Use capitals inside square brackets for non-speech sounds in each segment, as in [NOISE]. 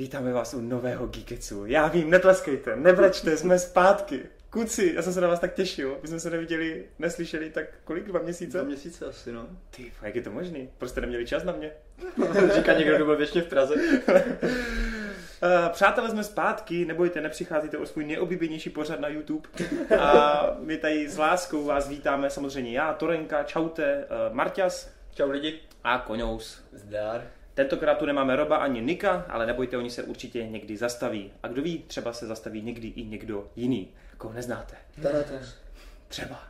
Vítáme vás u nového Geeketsu. Já vím, netleskejte, nebrečte, jsme zpátky. Kuci, já jsem se na vás tak těšil. My jsme se neviděli, neslyšeli tak kolik, dva měsíce? Dva měsíce asi, no. Ty, jak je to možný? Proč jste neměli čas na mě? [LAUGHS] Říká někdo, kdo byl věčně v Praze. Uh, [LAUGHS] přátelé, jsme zpátky, nebojte, nepřicházíte o svůj nejoblíbenější pořad na YouTube. A my tady s láskou vás vítáme, samozřejmě já, Torenka, čaute, uh, Marťas. Čau lidi. A Koňous. Zdar. Tentokrát tu nemáme Roba ani Nika, ale nebojte, oni se určitě někdy zastaví. A kdo ví, třeba se zastaví někdy i někdo jiný, koho neznáte. Třeba.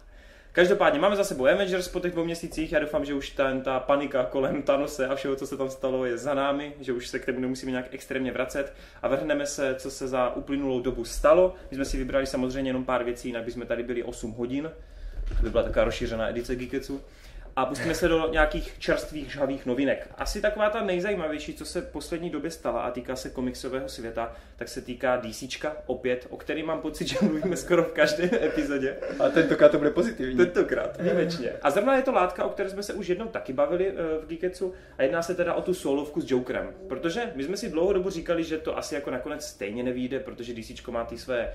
Každopádně máme za sebou Avengers po těch dvou měsících. Já doufám, že už ta, ta panika kolem Thanose a všeho, co se tam stalo, je za námi, že už se k tomu nemusíme nějak extrémně vracet a vrhneme se, co se za uplynulou dobu stalo. My jsme si vybrali samozřejmě jenom pár věcí, jinak bychom tady byli 8 hodin. To by byla taková rozšířená edice Geeketsu a pustíme se do nějakých čerstvých žhavých novinek. Asi taková ta nejzajímavější, co se v poslední době stala a týká se komiksového světa, tak se týká DC opět, o který mám pocit, že mluvíme skoro v každé epizodě. A tentokrát to bude pozitivní. Tentokrát, výjimečně. A zrovna je to látka, o které jsme se už jednou taky bavili eh, v Geeketsu a jedná se teda o tu solovku s Jokerem. Protože my jsme si dlouho dobu říkali, že to asi jako nakonec stejně nevíde, protože DC má ty své eh,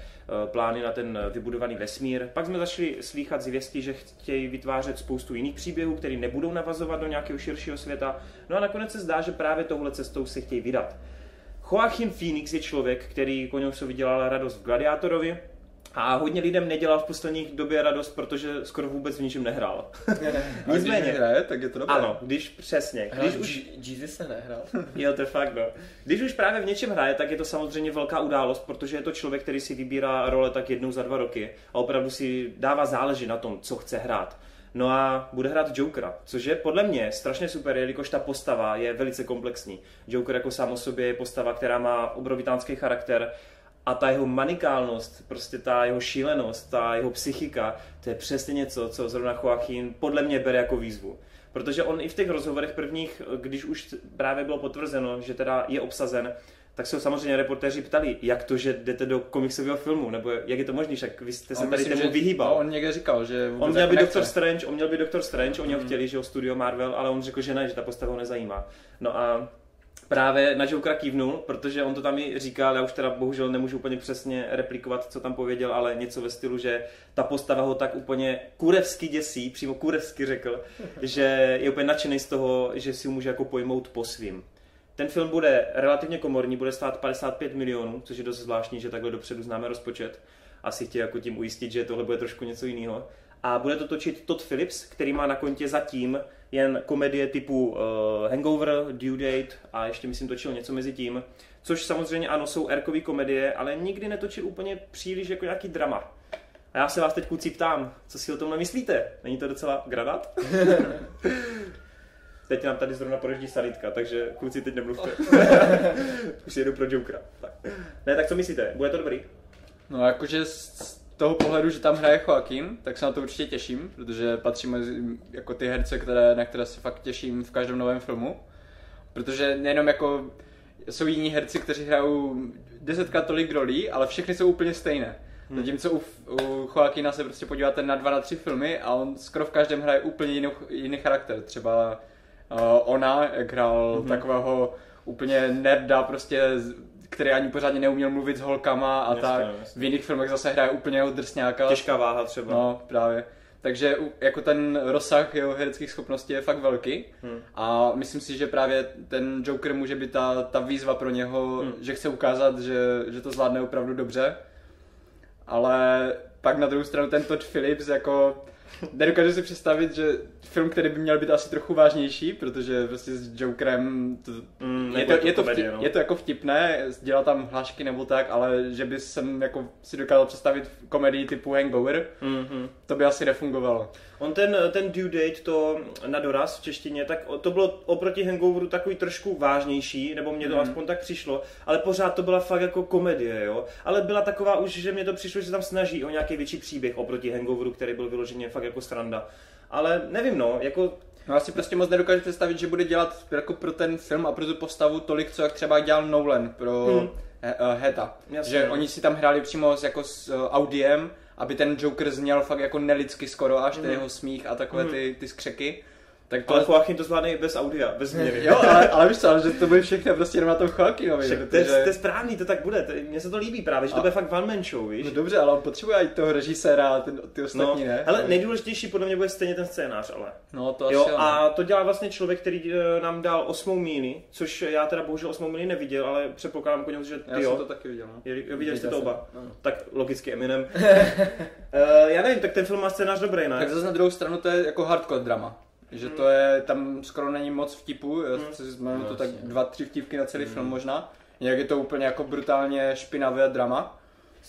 plány na ten vybudovaný vesmír. Pak jsme začali slýchat zvěsti, že chtějí vytvářet spoustu jiných příběhů, který nebudou navazovat do nějakého širšího světa. No a nakonec se zdá, že právě touhle cestou se chtějí vydat. Joachim Phoenix je člověk, který Koňousovi vydělal radost v Gladiátorovi, a hodně lidem nedělal v posledních době radost, protože skoro vůbec v ničem nehrál. Ne, ne. [LAUGHS] A Nicméně, když hraje, tak je to dobré. Ano, když přesně. Když už... Jesus se nehrál. [LAUGHS] jo, to je fakt, no. Když už právě v něčem hraje, tak je to samozřejmě velká událost, protože je to člověk, který si vybírá role tak jednou za dva roky a opravdu si dává záleží na tom, co chce hrát. No a bude hrát Jokera, což je podle mě strašně super, jelikož ta postava je velice komplexní. Joker jako sám o sobě je postava, která má obrovitánský charakter a ta jeho manikálnost, prostě ta jeho šílenost, ta jeho psychika, to je přesně něco, co zrovna Joachim podle mě bere jako výzvu. Protože on i v těch rozhovorech prvních, když už právě bylo potvrzeno, že teda je obsazen, tak se ho samozřejmě reportéři ptali, jak to, že jdete do komiksového filmu, nebo jak je to možné, však vy jste se on tady myslím, tomu vyhýbal. No, on někde říkal, že On měl být Doctor Strange, on měl být Doctor Strange, oni ho hmm. chtěli, že ho studio Marvel, ale on řekl, že ne, že ta postava ho nezajímá. No a právě na Jokera kývnul, protože on to tam i říkal, já už teda bohužel nemůžu úplně přesně replikovat, co tam pověděl, ale něco ve stylu, že ta postava ho tak úplně kurevsky děsí, přímo kurevsky řekl, [LAUGHS] že je úplně nadšený z toho, že si ho může jako pojmout po svým. Ten film bude relativně komorní, bude stát 55 milionů, což je dost zvláštní, že takhle dopředu známe rozpočet. Asi chtěl jako tím ujistit, že tohle bude trošku něco jiného. A bude to točit Todd Phillips, který má na kontě zatím jen komedie typu uh, Hangover, Due Date a ještě myslím točil něco mezi tím. Což samozřejmě ano, jsou erkový komedie, ale nikdy netočil úplně příliš jako nějaký drama. A já se vás teď kluci ptám, co si o tom myslíte? Není to docela granát? [LAUGHS] Teď nám tady zrovna projíždí sanitka, takže kluci teď nemluvte. [LAUGHS] Už jedu pro Jokera. Tak. Ne, tak co myslíte? Bude to dobrý? No jakože z toho pohledu, že tam hraje Joaquin, tak se na to určitě těším, protože patří mezi jako ty herce, které, na které se fakt těším v každém novém filmu. Protože nejenom jako jsou jiní herci, kteří hrajou desetkrát tolik rolí, ale všechny jsou úplně stejné. Hmm. Zatímco u, u Joaquina se prostě podíváte na dva, na tři filmy a on skoro v každém hraje úplně jiný, jiný charakter. Třeba ona, jak hrál mm-hmm. takového úplně nerda, prostě, který ani pořádně neuměl mluvit s holkama a jasně, tak. Jasně. V jiných filmech zase hraje úplně jeho drsňáka. Těžká váha třeba. No, právě. Takže jako ten rozsah jeho hereckých schopností je fakt velký hmm. a myslím si, že právě ten Joker může být ta, ta výzva pro něho, hmm. že chce ukázat, že, že to zvládne opravdu dobře. Ale pak na druhou stranu ten Todd Phillips jako Nedokážu si představit, že film, který by měl být asi trochu vážnější, protože prostě s Jokerem to, mm, je, to, je, to komedie, vtip, no. je to jako vtipné, dělá tam hlášky nebo tak, ale že by jsem jako si dokázal představit komedii typu Hangover, mm-hmm. to by asi nefungovalo. On ten, ten due date, to na doraz v češtině, tak to bylo oproti Hangoveru takový trošku vážnější, nebo mě to mm. aspoň tak přišlo, ale pořád to byla fakt jako komedie, jo. Ale byla taková už, že mě to přišlo, že se tam snaží o nějaký větší příběh oproti Hangoveru, který byl vyloženě fakt jako sranda. Ale nevím, no, jako No já si prostě moc nedokážu představit, že bude dělat jako pro ten film a pro tu postavu tolik, co jak třeba dělal Nolan pro hmm. Heta. Jasně, že no. oni si tam hráli přímo jako s uh, audiem aby ten Joker zněl fakt jako nelidsky skoro až, mm. ten jeho smích a takové mm. ty, ty skřeky. Tak to Ale Joachim to zvládne i bez audia, bez změny. [LAUGHS] Jo, ale, ale víš co, ale že to bude všechno prostě jenom na tom Joachimovi. Však to, je, to je správný, to tak bude. To, mně se to líbí právě, že to A- bude fakt one man show, víš? No dobře, ale on potřebuje i toho režiséra a ten, ty No, ostatní, ne? ale nejdůležitější podle mě bude stejně ten scénář, ale. No to asi Jo, jo, a to dělá vlastně člověk, který eh, nám dal osmou míli, což já teda bohužel osmou míli neviděl, ale předpokládám konec, že ty Já jo. jsem to taky viděl, no. Jo, Viděli jste to Viděl oba? ano. Tak logicky Eminem. uh, [LAUGHS] já nevím, tak ten film má scénář dobrý, ne? Tak zase na druhou stranu to je jako hardcore drama. Že to je, tam skoro není moc vtipů, já Hmm. si mám No, to tak jasně. dva, tři vtipky na celý film možná. Nějak je to úplně jako brutálně špinavé drama.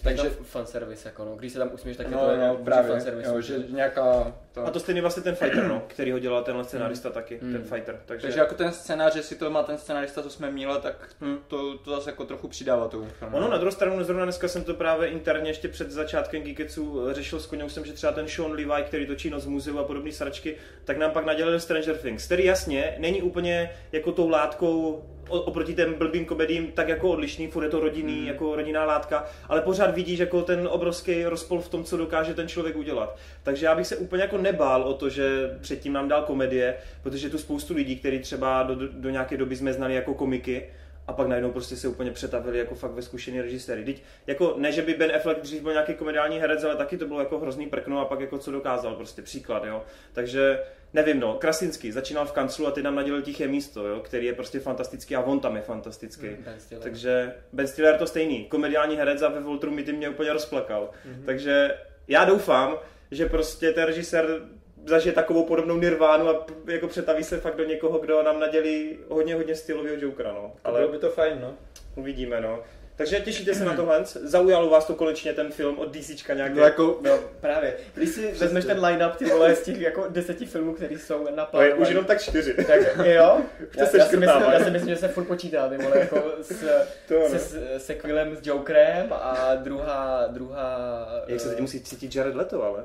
Takže Takže- fanservice, jako no. Když se tam usměš, tak je No, to no, jako právě, fanservice. jo, že nějaká... To... A to stejný vlastně ten fighter, no, [CLEARS THROAT] který ho dělal tenhle scenárista taky, Hmm. ten fighter. Takže, Takže jako ten scénář, jestli to má ten scénárista, co jsme měli, tak Hmm. to, to zase jako trochu přidává tomu filmu. Ono na druhou stranu, zrovna dneska jsem to právě interně ještě před začátkem Geeketsu řešil s koněm, jsem, že třeba ten Sean Levi, který točí Noc v muzeu a podobné sračky, tak nám pak nadělil Stranger Things, který jasně není úplně jako tou látkou oproti těm blbým komedím tak jako odlišný, furt je to rodinný, Hmm. jako rodinná látka, ale pořád vidíš jako ten obrovský rozpol v tom, co dokáže ten člověk udělat. Takže já bych se úplně jako nebál o to, že předtím nám dal komedie, protože tu spoustu lidí, kteří třeba do, do, do nějaké doby jsme znali jako komiky, a pak najednou prostě se úplně přetavili jako fakt ve zkušený režiséry. Teď, jako ne, že by Ben Affleck dřív byl nějaký komediální herec, ale taky to bylo jako hrozný prkno a pak jako co dokázal, prostě příklad, jo. Takže nevím, no, Krasinský začínal v kanclu a ty nám nadělil tiché místo, jo, který je prostě fantastický a on tam je fantastický. Ben Stiller. Takže Ben Stiller to stejný, komediální herec a ve Voltru mi ty mě úplně rozplakal. Takže já doufám, že prostě ten režisér zažije takovou podobnou nirvánu a jako přetaví se fakt do někoho, kdo nám nadělí hodně, hodně stylového Jokera, no. Ale bylo by to fajn, no. Uvidíme, no. Takže těšíte se na tohle? Zaujalo vás to konečně ten film od DCčka nějaký? No jako, No, právě. Když si vezmeš ten line-up, ty vole, z těch jako deseti filmů, které jsou na Ale plánu. už jenom tak čtyři. Tak jo, [LAUGHS] to já, se já, si myslím, já si myslím, že se furt počítá, ty vole, jako s, [LAUGHS] To se, no. s sequelem s Jokerem a druhá, druhá... Jak se teď musí cítit Jared Leto, ale?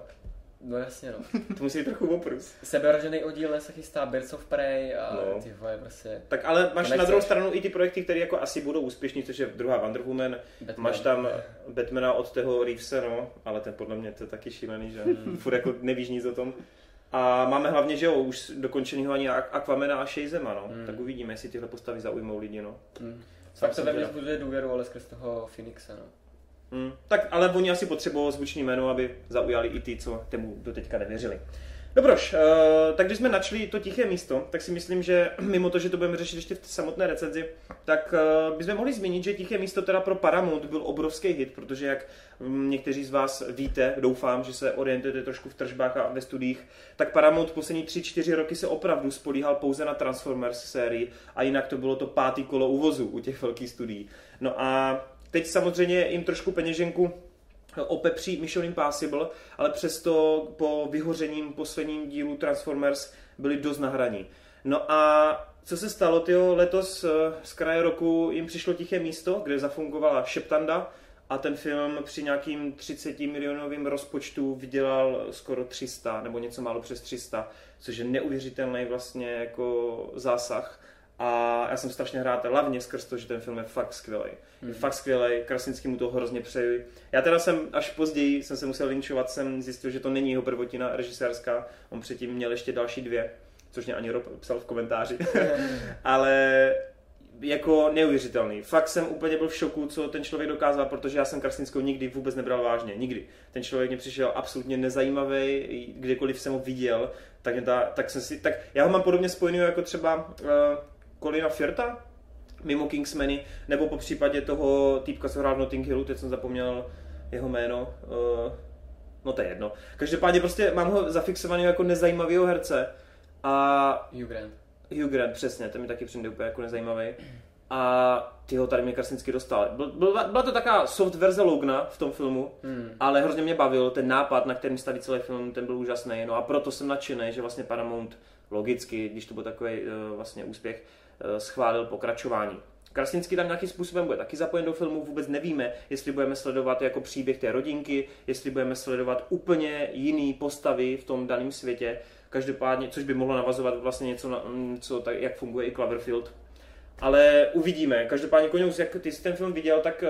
No jasně, no. [LAUGHS] To musí být trochu oprus. Sebevražený oddíl se chystá Birds of Prey a No. ty vole, prostě Tak ale máš na druhou stranu i ty projekty, které jako asi budou úspěšní, což je druhá Wonder Woman, Batman. máš tam Batmana od toho Reevese, no, ale ten podle mě to je taky šílený, že [LAUGHS] furt jako nevíš nic o tom. A máme hlavně, že jo, už dokončenýho ani Aquamana a Shazema, no. Hmm. Tak uvidíme, jestli tyhle postavy zaujmou lidi, no. Hmm. Fakt Fakt to ve mně důvěru, ale skrz toho Phoenixa, no. Hmm. Tak, ale oni asi potřebují zvučný jméno, aby zaujali i ty, co tomu do teďka nevěřili. Dobroš, uh, tak když jsme načli to tiché místo, tak si myslím, že [CLEARS THROAT] mimo to, že to budeme řešit ještě v samotné recenzi, tak uh, bychom mohli zmínit, že tiché místo teda pro Paramount byl obrovský hit, protože jak mm, někteří z vás víte, doufám, že se orientujete trošku v tržbách a ve studiích, tak Paramount poslední 3-4 roky se opravdu spolíhal pouze na Transformers sérii a jinak to bylo to pátý kolo uvozu u těch velkých studií. No a teď samozřejmě jim trošku peněženku opepří Mission Impossible, ale přesto po vyhořením posledním dílu Transformers byli dost na hraní. No a co se stalo, tyjo, letos eh, z kraje roku jim přišlo tiché místo, kde zafungovala Šeptanda a ten film při nějakým 30 milionovým rozpočtu vydělal skoro 300 nebo něco málo přes 300, což je neuvěřitelný vlastně jako zásah. A já jsem strašně rád, hlavně skrz to, že ten film je fakt skvělý. Je fakt skvělý, Krasinský mu to hrozně přeji. Já teda jsem až později jsem se musel linčovat, jsem zjistil, že to není jeho prvotina režisérská. On předtím měl ještě další dvě, což mě ani Rob psal v komentáři. [LAUGHS] Ale jako neuvěřitelný. Fakt jsem úplně byl v šoku, co ten člověk dokázal, protože já jsem Krasinskou nikdy vůbec nebral vážně. Nikdy. Ten člověk mě přišel absolutně nezajímavý, kdekoliv jsem ho viděl, tak, ta, tak jsem si, tak já ho mám podobně spojený jako třeba uh, Colina Firta, mimo Kingsmany, nebo po případě toho týpka, co hrál v Notting Hillu, teď jsem zapomněl jeho jméno, uh, no to je jedno. Každopádně prostě mám ho zafixovaný jako nezajímavého herce a Hugh Grant. Hugh Grant, přesně, ten mi taky přijde úplně jako nezajímavý. A ty ho tady mě Krasinsky dostal. Byl, byla, byla to taková soft verze Logna v tom filmu, Hmm. ale hrozně mě bavil ten nápad, na kterým staví celý film, ten byl úžasný. No a proto jsem nadšený, že vlastně Paramount logicky, když to byl takový uh, vlastně úspěch, schválil pokračování. Krasinský tam nějakým způsobem bude taky zapojen do filmu, vůbec nevíme, jestli budeme sledovat jako příběh té rodinky, jestli budeme sledovat úplně jiný postavy v tom daném světě, každopádně, což by mohlo navazovat vlastně něco, na, mm, co tak, jak funguje i Cloverfield. Ale uvidíme. Každopádně, Koňous, jak ty jsi ten film viděl, tak eh,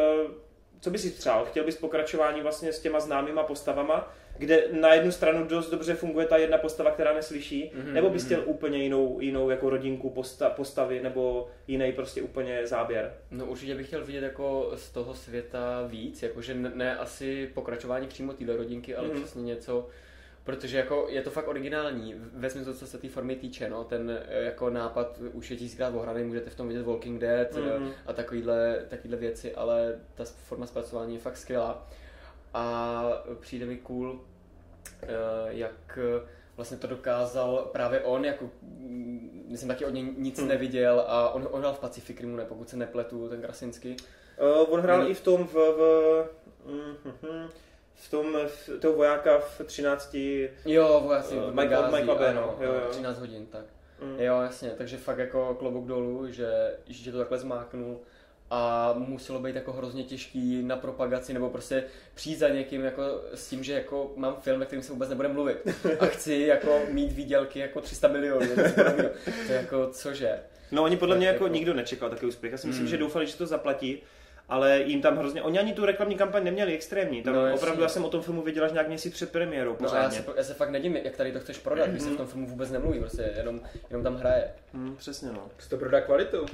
co bys si přál? Chtěl bys pokračování vlastně s těma známýma postavama? Kde na jednu stranu dost dobře funguje ta jedna postava, která neslyší, Mhm, nebo bys mhm. chtěl úplně jinou, jinou jako rodinku posta, postavy, nebo jiný prostě úplně záběr. No určitě bych chtěl vidět jako z toho světa víc, jakože ne, ne asi pokračování přímo téhle rodinky, ale Mhm. přesně něco, protože jako je to fakt originální, ve smyslu, co se té formy týče, no, ten eh, jako nápad už je tisíckrát ohraný, můžete v tom vidět Walking Dead Mhm. mm. a takovýhle, takovýhle věci, ale ta forma zpracování je fakt skvělá a přijde mi cool, jak eh, vlastně to dokázal právě on, jako mm, myslím taky od něj nic Hmm. neviděl a on, on hrál v Pacific Rimu, ne, pokud se nepletu, ten Krasinsky. Uh, on hrál Mhm. i v tom v, v, mhm, v tom v, toho vojáka v 13. Jo, vojáci Eh, v Michael- Michael ano, no, jo, jo. 13 hodin, tak. Mm. Jo, jasně, takže fakt jako klobouk dolů, že, že to takhle zmáknul a muselo být jako hrozně těžký na propagaci nebo prostě přijít za někým jako s tím, že jako mám film, ve kterém se vůbec nebude mluvit a chci jako mít výdělky jako 300 milionů, to je jako cože. No oni podle Tak mě jako jako- nikdo nečekal takový úspěch. Já si myslím, Mm. že doufali, že to zaplatí, ale jim tam hrozně... Oni ani tu reklamní kampaň neměli extrémní. Tam No, opravdu já jsem o tom filmu viděl až nějak měsíc před premiérou No a já se, já se fakt nedím, jak tady to chceš prodat, když se v tom filmu vůbec nemluví, prostě jenom, jenom tam hraje. Hmm, přesně no. Prostě to prodá kvalitu.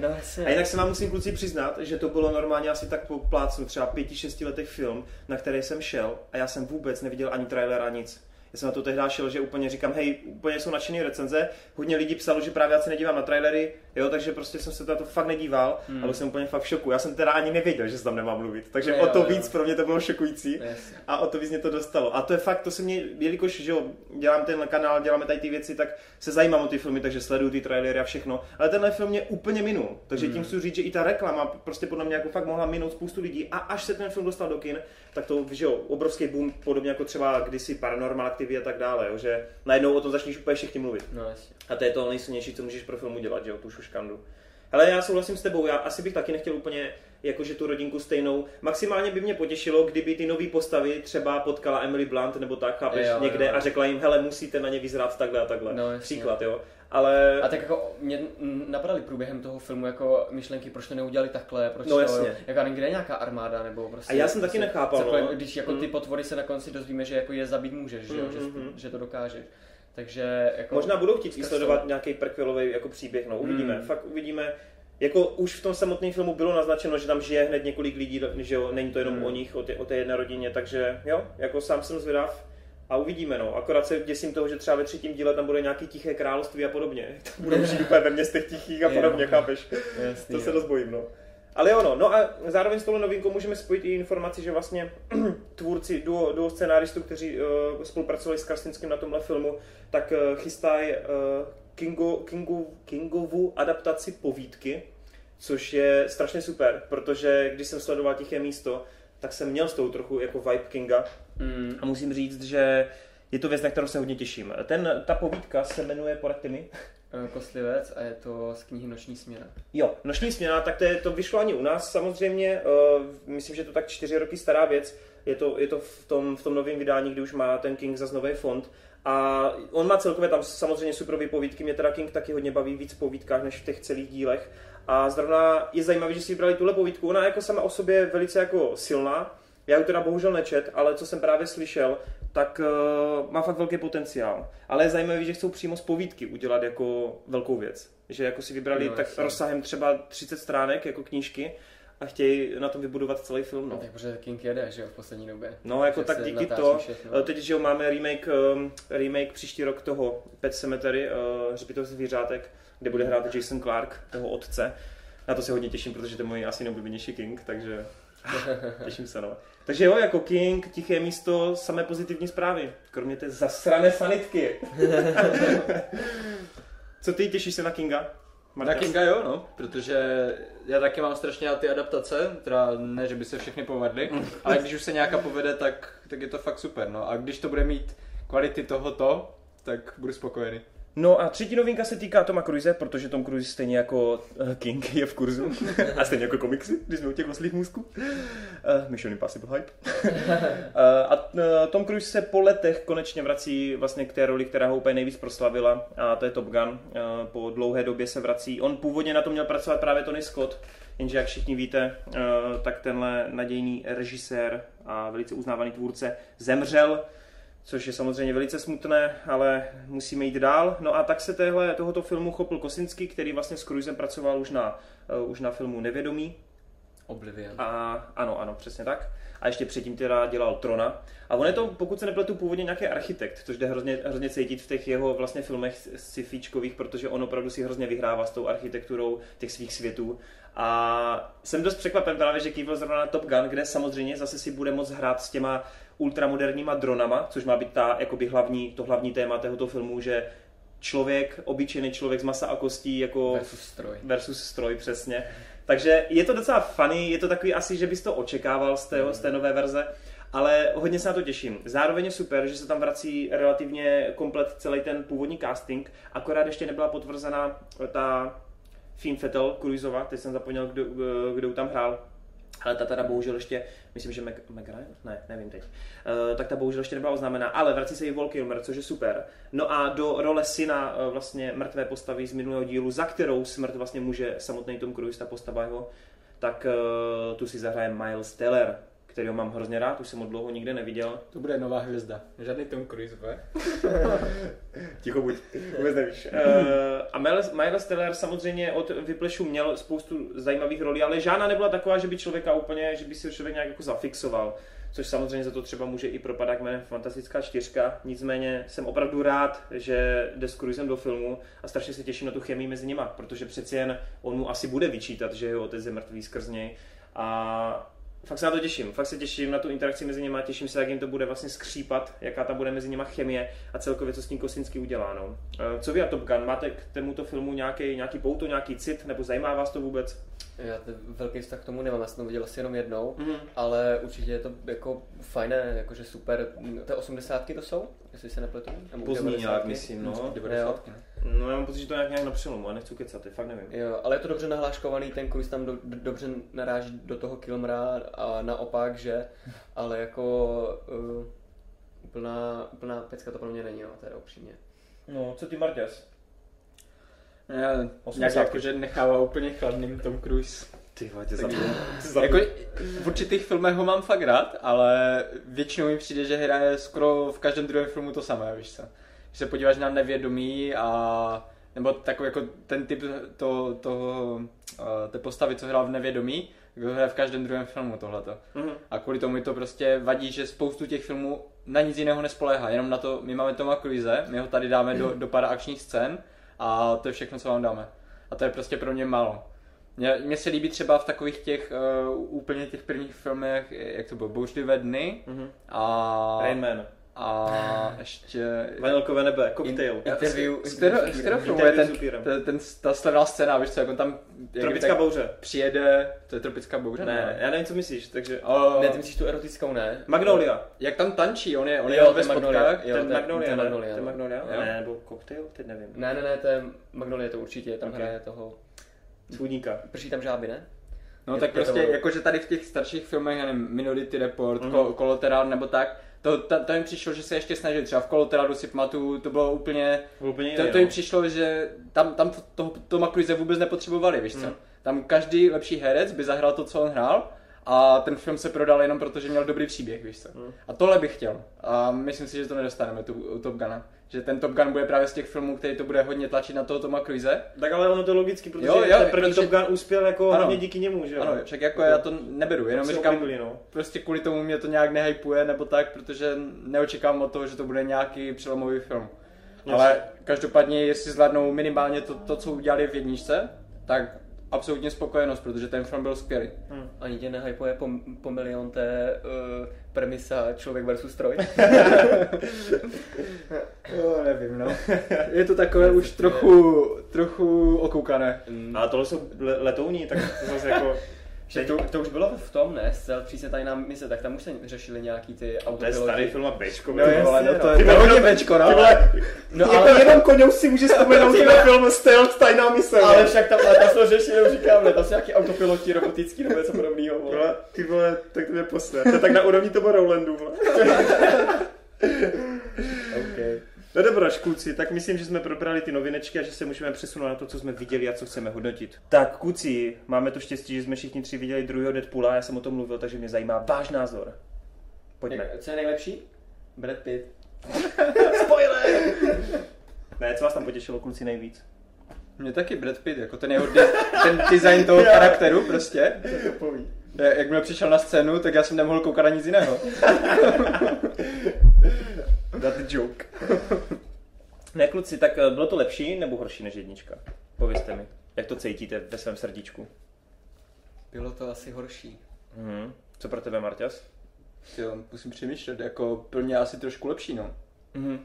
No jasně. A jinak se vám musím kluci přiznat, že to bylo normálně asi tak po plácnu, třeba pěti, šesti letech film, na který jsem šel a já jsem vůbec neviděl ani trailera, nic. Já jsem na to tehdy šel, že úplně říkám, hej, úplně jsou nadšený recenze, hodně lidí psalo, že právě já se nedívám na trailery, jo, takže prostě jsem se na to fakt nedíval, Hmm. hmm. ale jsem úplně fakt v šoku. Já jsem teda ani nevěděl, že se tam nemá mluvit, takže Jo, o to jo. víc pro mě to bylo šokující. Jasně. A o to víc mě to dostalo. A to je fakt, to se mě, jelikož že jo, dělám ten kanál, děláme tady ty věci, tak se zajímám o ty filmy, takže sleduju ty trailery a všechno. Ale tenhle film mě úplně minul. Takže tím chci říct, že i ta reklama prostě podle mě jako fakt mohla minout spoustu lidí. A až se ten film dostal do kin, tak to, že jo, obrovský boom, podobně jako třeba kdysi Paranormal Activity a tak dále, jo, že najednou o tom začneš úplně všichni mluvit. No jasně. A to je to nejsilnější, co můžeš pro film udělat, že jo, tu šuškandu. Ale já souhlasím s tebou, já asi bych taky nechtěl úplně jakože tu rodinku stejnou. Maximálně by mě potěšilo, kdyby ty nové postavy třeba potkala Emily Blunt nebo tak, chápeš, Jo, někde jo. a řekla jim, hele, musíte na ně vyzrát takhle a takhle. No, jasně. Příklad, jo. Ale A tak jako mě mm, napadaly průběhem toho filmu jako myšlenky, proč to neudělali takhle, proč No, to, jasně. jako a kde je nějaká armáda, nebo prostě... A já jsem taky prostě nechápal, no. Když jako ty Mm. potvory se na konci dozvíme, že jako je zabít můžeš, že, jo, že, Mhm. že, to dokážeš. Takže jako... možná budou chtít sledovat nějaký prequelový jako příběh, no uvidíme, Hmm. fakt uvidíme. Jako už v tom samotném filmu bylo naznačeno, že tam žije hned několik lidí, že jo, není to jenom Hmm. o nich, o, té, o té jedné rodině, takže jo, jako sám jsem zvědav a uvidíme, no. Akorát se děsím toho, že třeba ve třetím díle tam bude nějaké tiché království a podobně. [LAUGHS] To budou žít úplně ve městech tichých a podobně, chápeš? Jasný, To se dost bojím, no. Ale jo, no. no a zároveň s touhle novinkou můžeme spojit i informaci, že vlastně [CLEARS THROAT] tvůrci, duo, duo scenáristů, kteří uh, spolupracovali s Krastinským na tomhle filmu, tak uh, chystají uh, Kingo, Kingu, Kingovu adaptaci povídky, což je strašně super, protože když jsem sledoval Tiché místo, tak jsem měl s tou trochu jako vibe Kinga Mm, a musím říct, že je to věc, na kterou se hodně těším. Ten, ta povídka se jmenuje, poraďte mi, eh, Kostlivec a je to z knihy Noční směna. Jo, noční směna, tak to, je, to vyšlo ani u nás. Samozřejmě, uh, myslím, že to tak čtyři roky stará věc, je to, je to v tom, v tom novém vydání, kdy už má ten King zas nový fond. A on má celkově tam samozřejmě super povídky, mě teda King taky hodně baví víc povídkách než v těch celých dílech. A zrovna je zajímavé, že si vybrali tuhle povídku, ona jako sama o sobě velice jako silná, já ji teda bohužel nečet, ale co jsem právě slyšel, tak uh, má fakt velký potenciál. Ale je zajímavé, že chcou přímo z povídky udělat jako velkou věc. Že jako si vybrali No, tak jasně. rozsahem třeba 30 stránek jako knížky a chtějí na tom vybudovat celý film. No. No, Tak protože King jede, že jo, v poslední době. no jako tak díky to, všechno. eh, teď, že jo, máme remake, um, remake příští rok toho Pet Cemetery, uh, Hřbitov zvířátek, kde bude hrát Jason Clark, toho otce. Na to se hodně těším, protože to je můj asi nejoblíbenější King, takže [LAUGHS] těším se, no. Takže jo, jako King, tiché místo, samé pozitivní zprávy. Kromě té zasrané sanitky. [LAUGHS] Co ty, těšíš se na Kinga? Na Kinga jo, no, protože já taky mám strašně rád ty adaptace, teda ne, že by se všechny povedly, [LAUGHS] ale když už se nějaká povede, tak, tak je to fakt super, no. A když to bude mít kvality tohoto, tak budu spokojený. No a třetí novinka se týká Toma Cruise, protože Tom Cruise stejně jako eh, King [LAUGHS] je v kurzu. a stejně jako komiksy, když jsme u těch oslých můzků. Uh, Mission Impossible hype. uh, [LAUGHS] a Tom Cruise se po letech konečně vrací vlastně k té roli, která ho úplně nejvíc proslavila. A to je Top Gun. Uh, po dlouhé době se vrací. On původně na tom měl pracovat právě Tony Scott, jenže jak všichni víte, uh, tak tenhle nadějný režisér a velice uznávaný tvůrce zemřel což je samozřejmě velice smutné, ale musíme jít dál. No a tak se téhle, tohoto filmu chopil Kosinský, který vlastně s Cruisem pracoval už na, uh, už na filmu Nevědomí. Oblivion. A ano, ano, přesně tak. A ještě předtím teda dělal Trona. A on je to, pokud se nepletu, původně nějaký architekt, což jde hrozně, hrozně cítit v těch jeho vlastně filmech sci-fičkových, protože on opravdu si hrozně vyhrává s tou architekturou těch svých světů. A jsem dost překvapen právě, že kývil zrovna na Top Gun, kde samozřejmě zase si bude moct hrát s těma ultramoderníma dronama, což má být ta jakoby hlavní, to hlavní téma tohoto filmu, že člověk, obyčejný člověk z masa a kostí jako Versus stroj. versus stroj, přesně. Takže je to docela funny, je to takový asi, že bys to očekával z té, z té nové verze, ale hodně se na to těším. Zároveň je super, že se tam vrací relativně komplet celý ten původní casting, akorát ještě nebyla potvrzena ta Finn Fettel, Cruiseova, teď jsem zapomněl, kdo, kdo tam hrál, ale ta teda bohužel ještě, myslím, že Meg Ryan? Ne, nevím teď. Uh, tak ta bohužel ještě nebyla oznámená, ale vrací se i Vol Kilmer, což je super. No a do role syna uh, vlastně mrtvé postavy z minulého dílu, za kterou smrt vlastně může samotný Tom Cruise, ta postava jeho, tak uh, tu si zahraje Miles Teller, kterého mám hrozně rád, už jsem ho dlouho nikde neviděl. To bude nová hvězda. Žádný Tom Cruise, bude? [LAUGHS] Ticho buď, vůbec nevíš. Uh, a Miles, Miles Teller samozřejmě od Vyplešu měl spoustu zajímavých rolí, ale žádná nebyla taková, že by člověka úplně, že by si člověk nějak jako zafixoval. Což samozřejmě za to třeba může i propadat jménem Fantastická čtyřka. Nicméně jsem opravdu rád, že jde s Cruisem do filmu a strašně se těším na tu chemii mezi nima, protože přeci jen on mu asi bude vyčítat, že jeho otec je mrtvý skrz něj. A fakt se na to těším, fakt se těším na tu interakci mezi nimi, těším se, jak jim to bude vlastně skřípat, jaká tam bude mezi nimi chemie a celkově, co s tím Kosinsky udělá. No. Eh, Co vy a Top Gun, máte k tomuto filmu nějaký, nějaký pouto, nějaký cit, nebo zajímá vás to vůbec? Já ten velký vztah k tomu nemám, já jsem to viděl asi jenom jednou, Mhm. ale určitě je to jako fajné, jakože super. Ty osmdesátky to jsou, jestli se nepletu? Pozdní nějak, myslím, no. 90. No já mám pocit, že to nějak, nějak na přelomu, a nechci kecat, ty fakt nevím. Jo, ale je to dobře nahláškovaný, ten Cruise tam do, do, dobře naráží do toho Kilmera a naopak, že, ale jako uh, úplná, úplná pecka to pro mě není, no, teda upřímně. No, co ty Marťas? Já nějak Osmdesátky. jako, že nechává úplně chladným Tom Cruise. Ty vole, tě Jako, v určitých filmech ho mám fakt rád, ale většinou mi přijde, že hraje skoro v každém druhém filmu to samé, víš co. Když se podíváš na Nevědomí a nebo takový jako ten typ to, toho, uh, té postavy, co hrál v Nevědomí, tak ho hraje v každém druhém filmu tohleto. Mhm. A kvůli tomu mi to prostě vadí, že spoustu těch filmů na nic jiného nespoléhá, jenom na to, my máme Toma Cruise, my ho tady dáme do, do pár akčních scén a to je všechno, co vám dáme. A to je prostě pro mě málo. Mně, mně se líbí třeba v takových těch uh, úplně těch prvních filmech, jak to bylo, Bouřlivé dny Mhm. a, Rain Man, a ještě... Vanilkové nebe, Cocktail. Interview, Z kterého, filmu je ten, ten, ten, ta slavná scéna, víš co, jak on tam jak Tropická tak bouře. přijede, to je tropická bouře? Ne, já nevím, co myslíš, takže... Ne, ty myslíš tu erotickou, ne? Magnolia. jak tam tančí, on je, on Jo, je ve ten Magnolia. spotkách. Ten Magnolia, ne? Magnolia, Ten no. Magnolia? Ne, nebo Cocktail? Teď nevím. Ne, ne, ne, to je Magnolia to určitě, tam hraje toho, Svůdníka. prší tam žáby, ne? No Je- tak to prostě, jakože tady v těch starších filmech, já nevím, Minority Report, Mhm. mm-hmm. Collateral nebo tak, to, to, to jim přišlo, že se ještě snažili, třeba v Collateralu si pamatuju, to bylo úplně, Úplně to, jiný, to jim no. přišlo, že tam, tam toho Toma Cruise vůbec nepotřebovali, víš co? Mm. Tam každý lepší herec by zahrál to, co on hrál a ten film se prodal jenom proto, že měl dobrý příběh, víš co? Mm. A tohle bych chtěl a myslím si, že to nedostaneme tu, u Top Guna. Že ten Top Gun bude právě z těch filmů, který to bude hodně tlačit na toho Toma Cruise. Tak ale ono to je logicky, protože Jo, jo, ten první protože- Top Gun uspěl jako Ano. hlavně díky němu, že jo? Ano, však jako já to neberu, jenom říkám, oblíbili, no. prostě kvůli tomu mě to nějak nehypuje nebo tak, protože neočekávám od toho, že to bude nějaký přelomový film. Jasně. Ale každopádně, jestli zvládnou minimálně to, to, co udělali v jedničce, tak absolutně spokojenost, protože ten film byl skvělý. Ani tě nehypuje po, po milion té uh, premisa člověk versus stroj. [LAUGHS] Jo, nevím, no. Je to takové už trochu, trochu okoukané. Mm. Ale tohle jsou le- letouní, tak to zase jako... Že to, to už bylo v tom, ne? Scel přísně tajná mise, tak tam už se řešili nějaký ty To je starý film a Bčko. No, jasně, vole, no no. to je vole, hodně no, bečko, no. Ty vole, No jako ale, jenom koňou si může vzpomenout [LAUGHS] na film Stealth Tajná mise. ale vole. však tam, ale tam to řešili, už říkám, ne? Tam jsou nějaký autopiloti robotický nebo něco podobného. Ty vole, Ty vole, tak to mě posne. To je tak na úrovni toho Rowlandu, vole. [LAUGHS] Okay. No dobro, kluci, tak myslím, že jsme probrali ty novinečky a že se můžeme přesunout na to, co jsme viděli a co chceme hodnotit. Tak, kluci, máme to štěstí, že jsme všichni tři viděli druhého Deadpoola, já jsem o tom mluvil, takže mě zajímá váš názor. Pojďme. Co je nejlepší? Brad Pitt. [LAUGHS] Spoiler! ne, co vás tam potěšilo kluci nejvíc? Mě taky Brad Pitt, jako ten jeho de- ten design toho charakteru prostě. Ja- Jakmile přišel na scénu, tak já jsem nemohl koukat na nic jiného. [LAUGHS] That joke. [LAUGHS] ne, kluci, tak eh, bylo to lepší nebo horší než jednička? Povězte mi, jak to cítíte ve svém srdíčku? Bylo to asi horší. Mhm. Co pro tebe, Marťas? Jo, musím přemýšlet, jako pro mě asi trošku lepší, no. Mhm.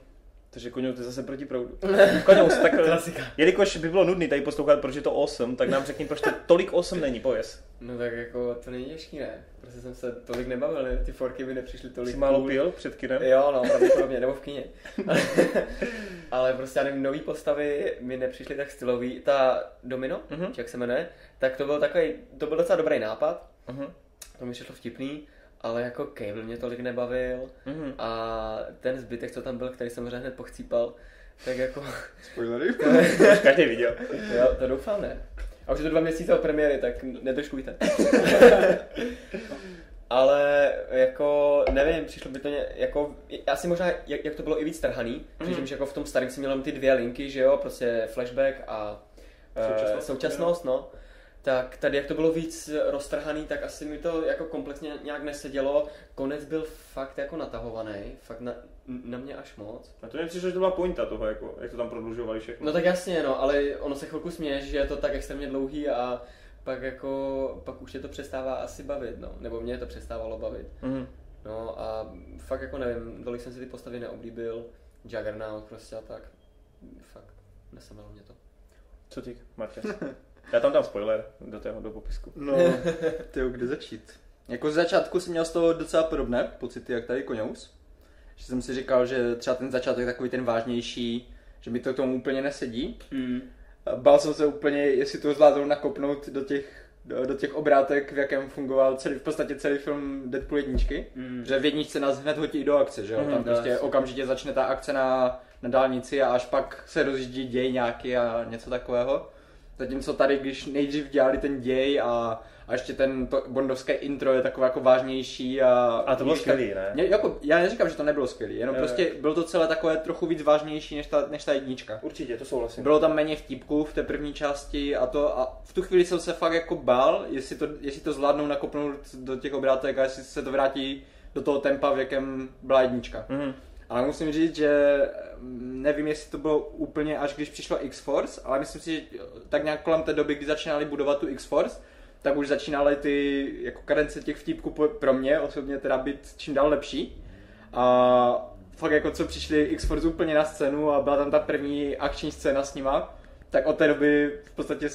Takže koňou to zase proti proudu. [LAUGHS] Koňou, tak Klasika. jelikož by bylo nudný tady poslouchat, proč je to 8, tak nám řekni, proč to tolik 8 není, pověz. No tak jako to není těžký, ne? Prostě jsem se tolik nebavil, ne? ty forky by nepřišly tolik Jsi málo pil před kinem? Jo, no, [LAUGHS] pravděpodobně, nebo v kině. [LAUGHS] Ale prostě já nevím, nový postavy mi nepřišly tak stylový. Ta Domino, Mhm. mm-hmm. jak se jmenuje, tak to byl takový, to byl docela dobrý nápad. Mhm. To mi přišlo vtipný, ale jako Cable mě tolik nebavil. Mhm. A ten zbytek, co tam byl, který jsem hned pochcípal, tak jako, Spoilery? [LAUGHS] To už [LAUGHS] každý viděl. jo, to doufám ne. A už je to dva měsíce od premiéry, tak nedržkujte. [LAUGHS] Ale jako, nevím, přišlo by to ně, jako, asi možná, jak, jak to bylo i víc trhaný, mm. že, že jako v tom starém si měl jenom ty dvě linky, že jo, prostě flashback a Současnost. současnost, současnost no. Tak tady, jak to bylo víc roztrhaný, tak asi mi to jako komplexně nějak nesedělo. Konec byl fakt jako natahovaný, fakt na, na mě až moc. A to mi přišlo, že to byla pointa toho, jako, jak to tam prodlužovali všechno. No tak jasně, no, ale ono se chvilku směješ, že je to tak extrémně dlouhý a pak jako, pak už tě to přestává asi bavit, no, nebo mě to přestávalo bavit. Mhm. No a fakt jako nevím, tolik jsem si ty postavy neoblíbil, Juggernaut prostě a tak, fakt, nesemelo mě to. Co ty, Marťas? [LAUGHS] Já tam dám spoiler do tého, do popisku. No, [LAUGHS] ty kde začít? Jako z začátku jsem měl z toho docela podobné pocity, jak tady Koňous. Že jsem si říkal, že třeba ten začátek je takový ten vážnější, že mi to k tomu úplně nesedí. Mm. A Bál jsem se úplně, jestli to zvládnou nakopnout do těch, do, do těch obrátek, v jakém fungoval celý, v podstatě celý film Deadpool jedničky. Mm. Že v jedničce nás hned hodí do akce, že jo? Mhm, Tam prostě jasně. okamžitě začne ta akce na, na dálnici a až pak se rozjíždí děj nějaký a něco takového. Zatímco tady, když nejdřív dělali ten děj a, a ještě ten to bondovské intro je takové jako vážnější a... A to bylo skvělý, ne? Ne, jako, já neříkám, že to nebylo skvělý, jenom Jo, prostě bylo to celé takové trochu víc vážnější než ta, než ta jednička. Určitě, to souhlasím. Bylo tam méně vtipků v té první části a to a v tu chvíli jsem se fakt jako bál, jestli to, jestli to zvládnou nakopnout do těch obrátek a jestli se to vrátí do toho tempa, v jakém byla jednička. Mhm. Ale musím říct, že mm, nevím, jestli to bylo úplně až když přišlo X-Force, ale myslím si, že tak nějak kolem té doby, kdy začínali budovat tu X-Force, tak už začínaly ty jako kadence těch vtipků po- pro mě osobně teda být čím dál lepší. A fakt jako co přišli X-Force úplně na scénu a byla tam ta první akční scéna s nima, tak od té doby v podstatě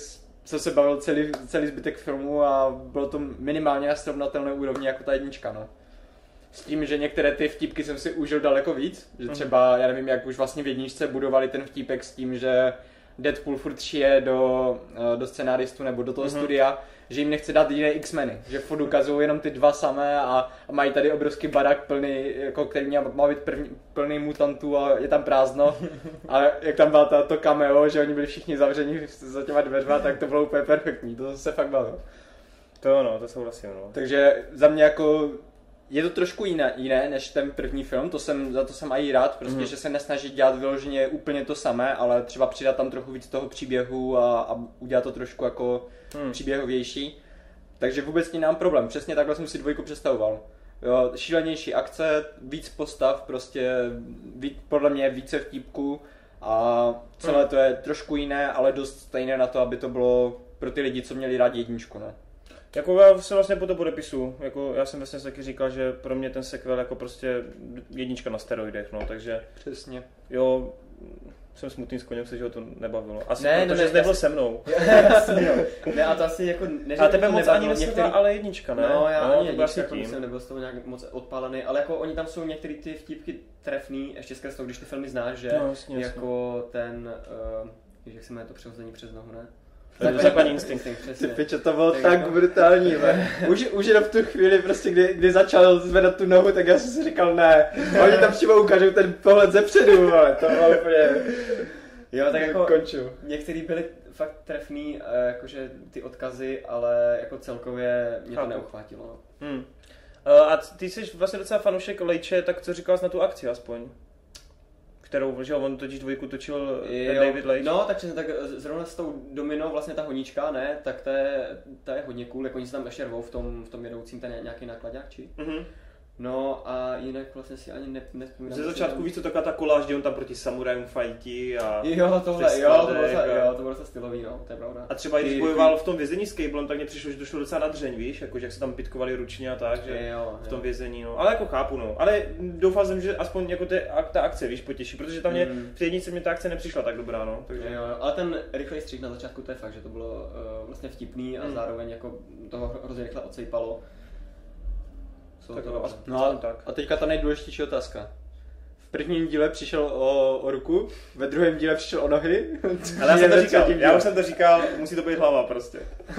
jsem se bavil celý, celý zbytek filmu a bylo to minimálně na srovnatelné úrovni jako ta jednička, no. S tím, že některé ty vtípky jsem si užil daleko víc, že třeba, já nevím, jak už vlastně v jedničce budovali ten vtípek s tím, že Deadpool furt šije do, eh, do scenáristu nebo do toho Mhm. studia, že jim nechce dát jiné X-meny, že furt ukazují jenom ty dva samé a, a mají tady obrovský barák plný, jako který měl, má být první, plný mutantů a je tam prázdno. [LAUGHS] A jak tam byla ta, to cameo, že oni byli všichni zavřeni za těma dveřma, tak to bylo úplně perfektní, to se fakt bavilo. To no, to souhlasím, no. Takže za mě jako je to trošku jiné, jiné než ten první film, to jsem, za to jsem i rád, prostě, Mhm. že se nesnaží dělat vyloženě úplně to samé, ale třeba přidat tam trochu víc toho příběhu a, a udělat to trošku jako Hmm. příběhovější. Takže vůbec ní nám problém, přesně takhle jsem si dvojku představoval. Jo, šílenější akce, víc postav, prostě víc, podle mě více vtípků a celé Hmm. to je trošku jiné, ale dost stejné na to, aby to bylo pro ty lidi, co měli rádi jedničku. No. Jako já se vlastně po to podepisu, jako já jsem vlastně taky říkal, že pro mě ten sequel jako prostě jednička na steroidech, no, takže Přesně. jo, jsem smutný s koněm, se, že ho to nebavilo. Asi Ne, ne, no protože ne, jsi nebyl já se mnou. [LAUGHS] ne, a to asi jako... Ne, A tebe moc ani nesvedla, některý- ale jednička, ne? No, já no, ani asi jednička, jako tím. jsem nebyl z toho nějak moc odpálený, ale jako oni tam jsou některé ty vtipky trefný, ještě skrz to, když ty filmy znáš, že No, jasně, jasně. jako ten, uh, jak se jmenuje to přehození přes nohu, ne? Základní instinkt. Ty přesně. piče, to bylo Tak tak, jako- brutální, ne? [LAUGHS] Už, už jenom v tu chvíli, prostě, kdy, kdy začal zvedat tu nohu, tak já jsem si říkal, ne. A oni tam přímo ukážou ten pohled ze předu, ale to bylo úplně... Jo, tak jako končil. některý byly fakt trefný, eh, jakože ty odkazy, ale jako celkově mě to neuchvátilo. No. Hmm. Uh, a ty jsi vlastně docela fanoušek Lejče, tak co říkal jsi na tu akci aspoň? Kterou, že on totiž dvojku točil eh, Jo, David Leitch. No, tak přesně tak eh, zrovna s tou Domino, vlastně ta honíčka, ne, tak ta je, ta je hodně cool, jako oni se tam ještě rvou v tom, v tom jedoucím, ten nějaký nákladák, či? Mhm. No a jinak vlastně si ani ne, nespomínám. Ze začátku víš, co taková ta koláž, kde on tam proti samurajům fajtí a... Jo, tohle, jo, to bylo, a- jo, to bylo docela stylový, no, to je pravda. A třeba i když bojoval v tom vězení s Cablem, tak mě přišlo, že to šlo docela na dřeň, víš, jako, že jak se tam pitkovali ručně a tak, že Jo, v tom jo. vězení, no. Ale jako chápu, no. Ale doufal jsem, že aspoň jako ak- ta akce, víš, potěší, protože tam mě, Mm. při jedničce mě ta akce nepřišla tak dobrá, no. Takže... Jo, jo, ale ten rychlej střih na začátku, to je fakt, že to bylo uh, vlastně vtipný a Hmm. zároveň jako toho hrozně rychle odsejpalo. Co Tak to dobře. No a, tak. a teďka ta nejdůležitější otázka. V prvním díle přišel o, o ruku, ve druhém díle přišel o nohy. [LAUGHS] Ale já [LAUGHS] jsem to říkal, já už jsem to říkal, musí to být hlava prostě.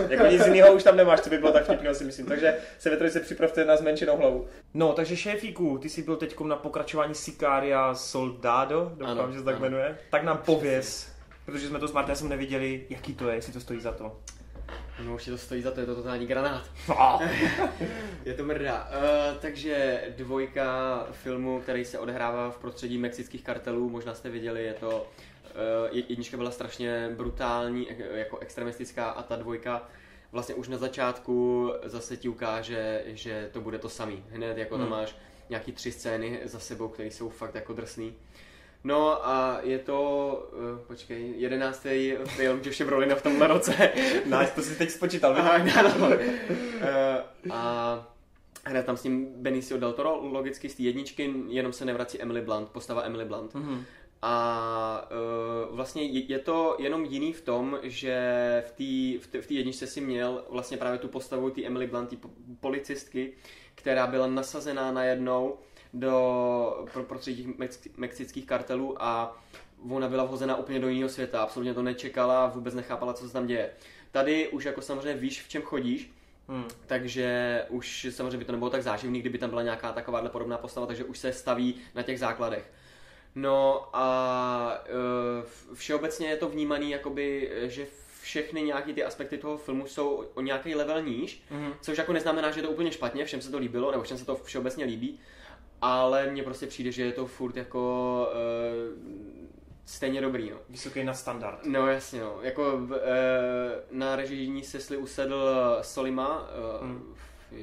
Jako nic jiného už tam nemáš, co by bylo tak vtipného si myslím. Takže se ve trojice připravte na zmenšenou hlavu. No, takže šéfíku, ty jsi byl teď na pokračování Sicaria Soldado, doufám, Ano, že se tak ano. jmenuje. Tak nám pověz, protože jsme to s Martinem neviděli, jaký to je, jestli to stojí za to. No určitě to stojí za to, je to totální granát. Ah. [LAUGHS] Je to mrda. Uh, takže dvojka filmu, který se odehrává v prostředí mexických kartelů, možná jste viděli, je to uh, jednička byla strašně brutální, eh, jako extremistická a ta dvojka vlastně už na začátku zase ti ukáže, že to bude to samý. Hned jako tam Hmm. máš nějaký tři scény za sebou, které jsou fakt jako drsný. No a je to, uh, počkej, jedenáctý film Joshe Brolina v tomhle roce. [LAUGHS] Nice, to si teď spočítal? Aha. Eh, a hraje tam s ním Benicio del Toro, logicky z té jedničky, jenom se nevrací Emily Blunt, postava Emily Blunt. Mhm. A uh, vlastně je, je to jenom jiný v tom, že v té v v jedničce si měl vlastně právě tu postavu té Emily Blunt, té po- policistky, která byla nasazená najednou do pro, prostředí těch mex, mexických kartelů a ona byla vhozena úplně do jiného světa, absolutně to nečekala, vůbec nechápala, co se tam děje. Tady už jako samozřejmě víš, v čem chodíš, Hmm. takže už samozřejmě by to nebylo tak záživný, kdyby tam byla nějaká takováhle podobná postava, takže už se staví na těch základech. No a e, všeobecně je to vnímaný, jakoby, že všechny nějaký ty aspekty toho filmu jsou o nějaký level níž, Mhm. což jako neznamená, že je to úplně špatně, všem se to líbilo, nebo všem se to všeobecně líbí, ale mně prostě přijde, že je to furt jako e, stejně dobrý, no. Vysoký na standard. No jasně, no. Jako v, e, na režijní sesli usedl Solima, e, Hmm.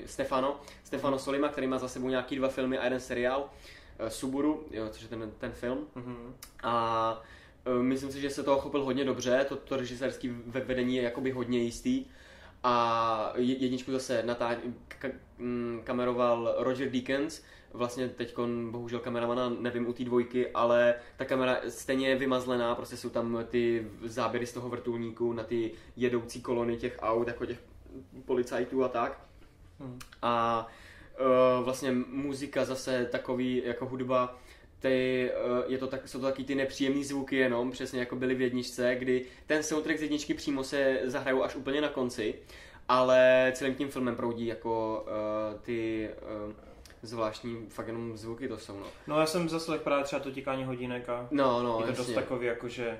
Stefano, Stefano Solima, který má za sebou nějaký dva filmy a jeden seriál, e, Suburu, jo, což je ten, ten film. Mhm. A e, myslím si, že se toho chopil hodně dobře, to, to režisérský ve- vedení je jakoby hodně jistý. A je- jedničku zase natá- ka- mm, kameroval Roger Deakins, vlastně teď bohužel kameramana nevím u té dvojky, ale ta kamera stejně je vymazlená, prostě jsou tam ty záběry z toho vrtulníku na ty jedoucí kolony těch aut, jako těch policajtů a tak. Hmm. A uh, vlastně muzika zase takový jako hudba, ty, uh, je to tak, jsou to taky ty nepříjemné zvuky jenom, přesně jako byly v jedničce, kdy ten soundtrack z jedničky přímo se zahrajou až úplně na konci, ale celým tím filmem proudí jako uh, ty uh, zvláštní fakt jenom zvuky to jsou, no. No já jsem zaslech právě třeba to tikání hodinek a No, no, je to dost jasně. takový jakože,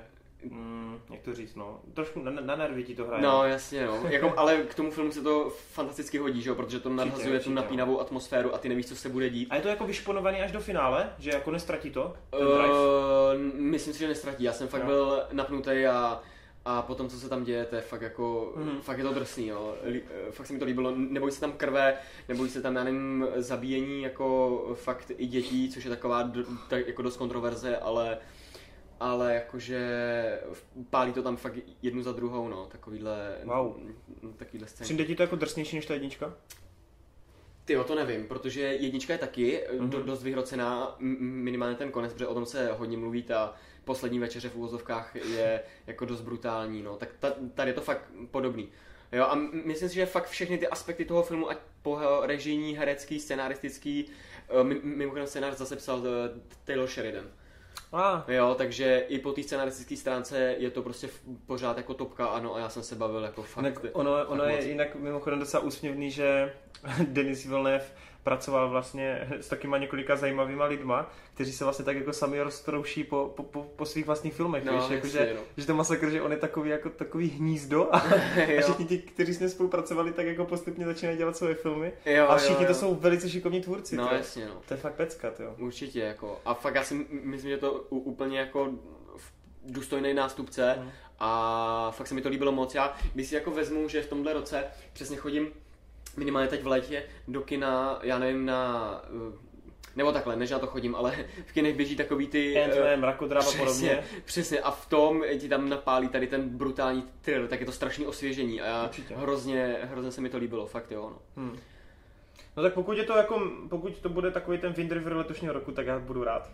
mm, jak to říct, no, trošku na, na nervy ti to hraje. No, jasně, no. Jako, ale k tomu filmu se to fantasticky hodí, že jo? protože to nadhazuje tu určitě, napínavou atmosféru a ty nevíš, co se bude dít. A je to jako vyšponovaný až do finále, že jako nestratí to? Ten drive? Uh, myslím si, že nestratí. Já jsem fakt Jo. byl napnutý a, a potom, co se tam děje, to je fakt jako, Mhm. fakt je to drsný, jo. Lí- eh, Fakt se mi to líbilo. Nebojí se tam krve, nebojí se tam, já nevím, zabíjení jako fakt i dětí, což je taková tak jako dost kontroverze, ale ale jakože pálí to tam fakt jednu za druhou, no, takovýhle, Wow. takovýhle scény. Přijde ti to jako drsnější než ta jednička? Ty to nevím, protože jednička je taky mm-hmm. do, dost vyhrocená, minimálně ten konec, protože o tom se hodně mluví, ta poslední večeře v úvozovkách je jako dost brutální, no, tak ta, tady je to fakt podobný. Jo, a myslím si, že fakt všechny ty aspekty toho filmu, ať po režijní, herecký, scenaristický, eh, mi- mimochodem scénář zase psal eh, Taylor Sheridan. A, Jo, takže i po té scenaristické stránce je to prostě pořád jako topka, ano, a já jsem se bavil jako fakt. ono, ono fakt je moc. jinak mimochodem docela úsměvný, že [LAUGHS] Denis Villeneuve pracoval vlastně s takýma několika zajímavýma lidma, kteří se vlastně tak jako sami roztrouší po, po, po, po svých vlastních filmech, No, víš, jasně, jakože, no. že to masakr, že on je takový jako takový hnízdo a, [LAUGHS] a všichni ti, kteří s ním spolupracovali, tak jako postupně začínají dělat svoje filmy Jo, a všichni jo, to jo. jsou velice šikovní tvůrci. No tyjo. jasně, no. To je fakt pecka, jo. Určitě, jako. A fakt já si myslím, že to úplně jako v- důstojný nástupce Mhm. a fakt se mi to líbilo moc. Já, když si jako vezmu, že v tomhle roce přesně chodím minimálně teď v létě do kina, já nevím, na... eh, Nebo takhle, než na to chodím, ale v kinech běží takový ty... eh, Ant-Man, mrakodrap a Přesně, podobně. přesně. A v tom ti tam napálí tady ten brutální thriller, tak je to strašný osvěžení a já Určitě. hrozně, hrozně se mi to líbilo, fakt jo. No. Hmm. No tak pokud je to jako, pokud to bude takový ten Wind River letošního roku, tak já budu rád.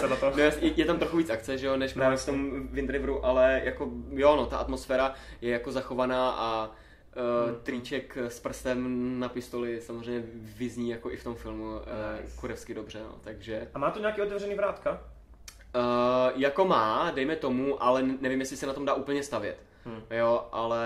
Se na to. [LAUGHS] No, je, je tam trochu víc akce, že jo, než No, právě v jasně. tom Wind Riveru, ale jako, jo, no, ta atmosféra je jako zachovaná a uh, Hmm. triček s prstem na pistoli samozřejmě vyzní jako i v tom filmu uh, Nice. kurevsky dobře, no, takže A má to nějaký otevřený vrátka? uh, jako má, dejme tomu, ale nevím, jestli se na tom dá úplně stavět. Hmm. Jo, ale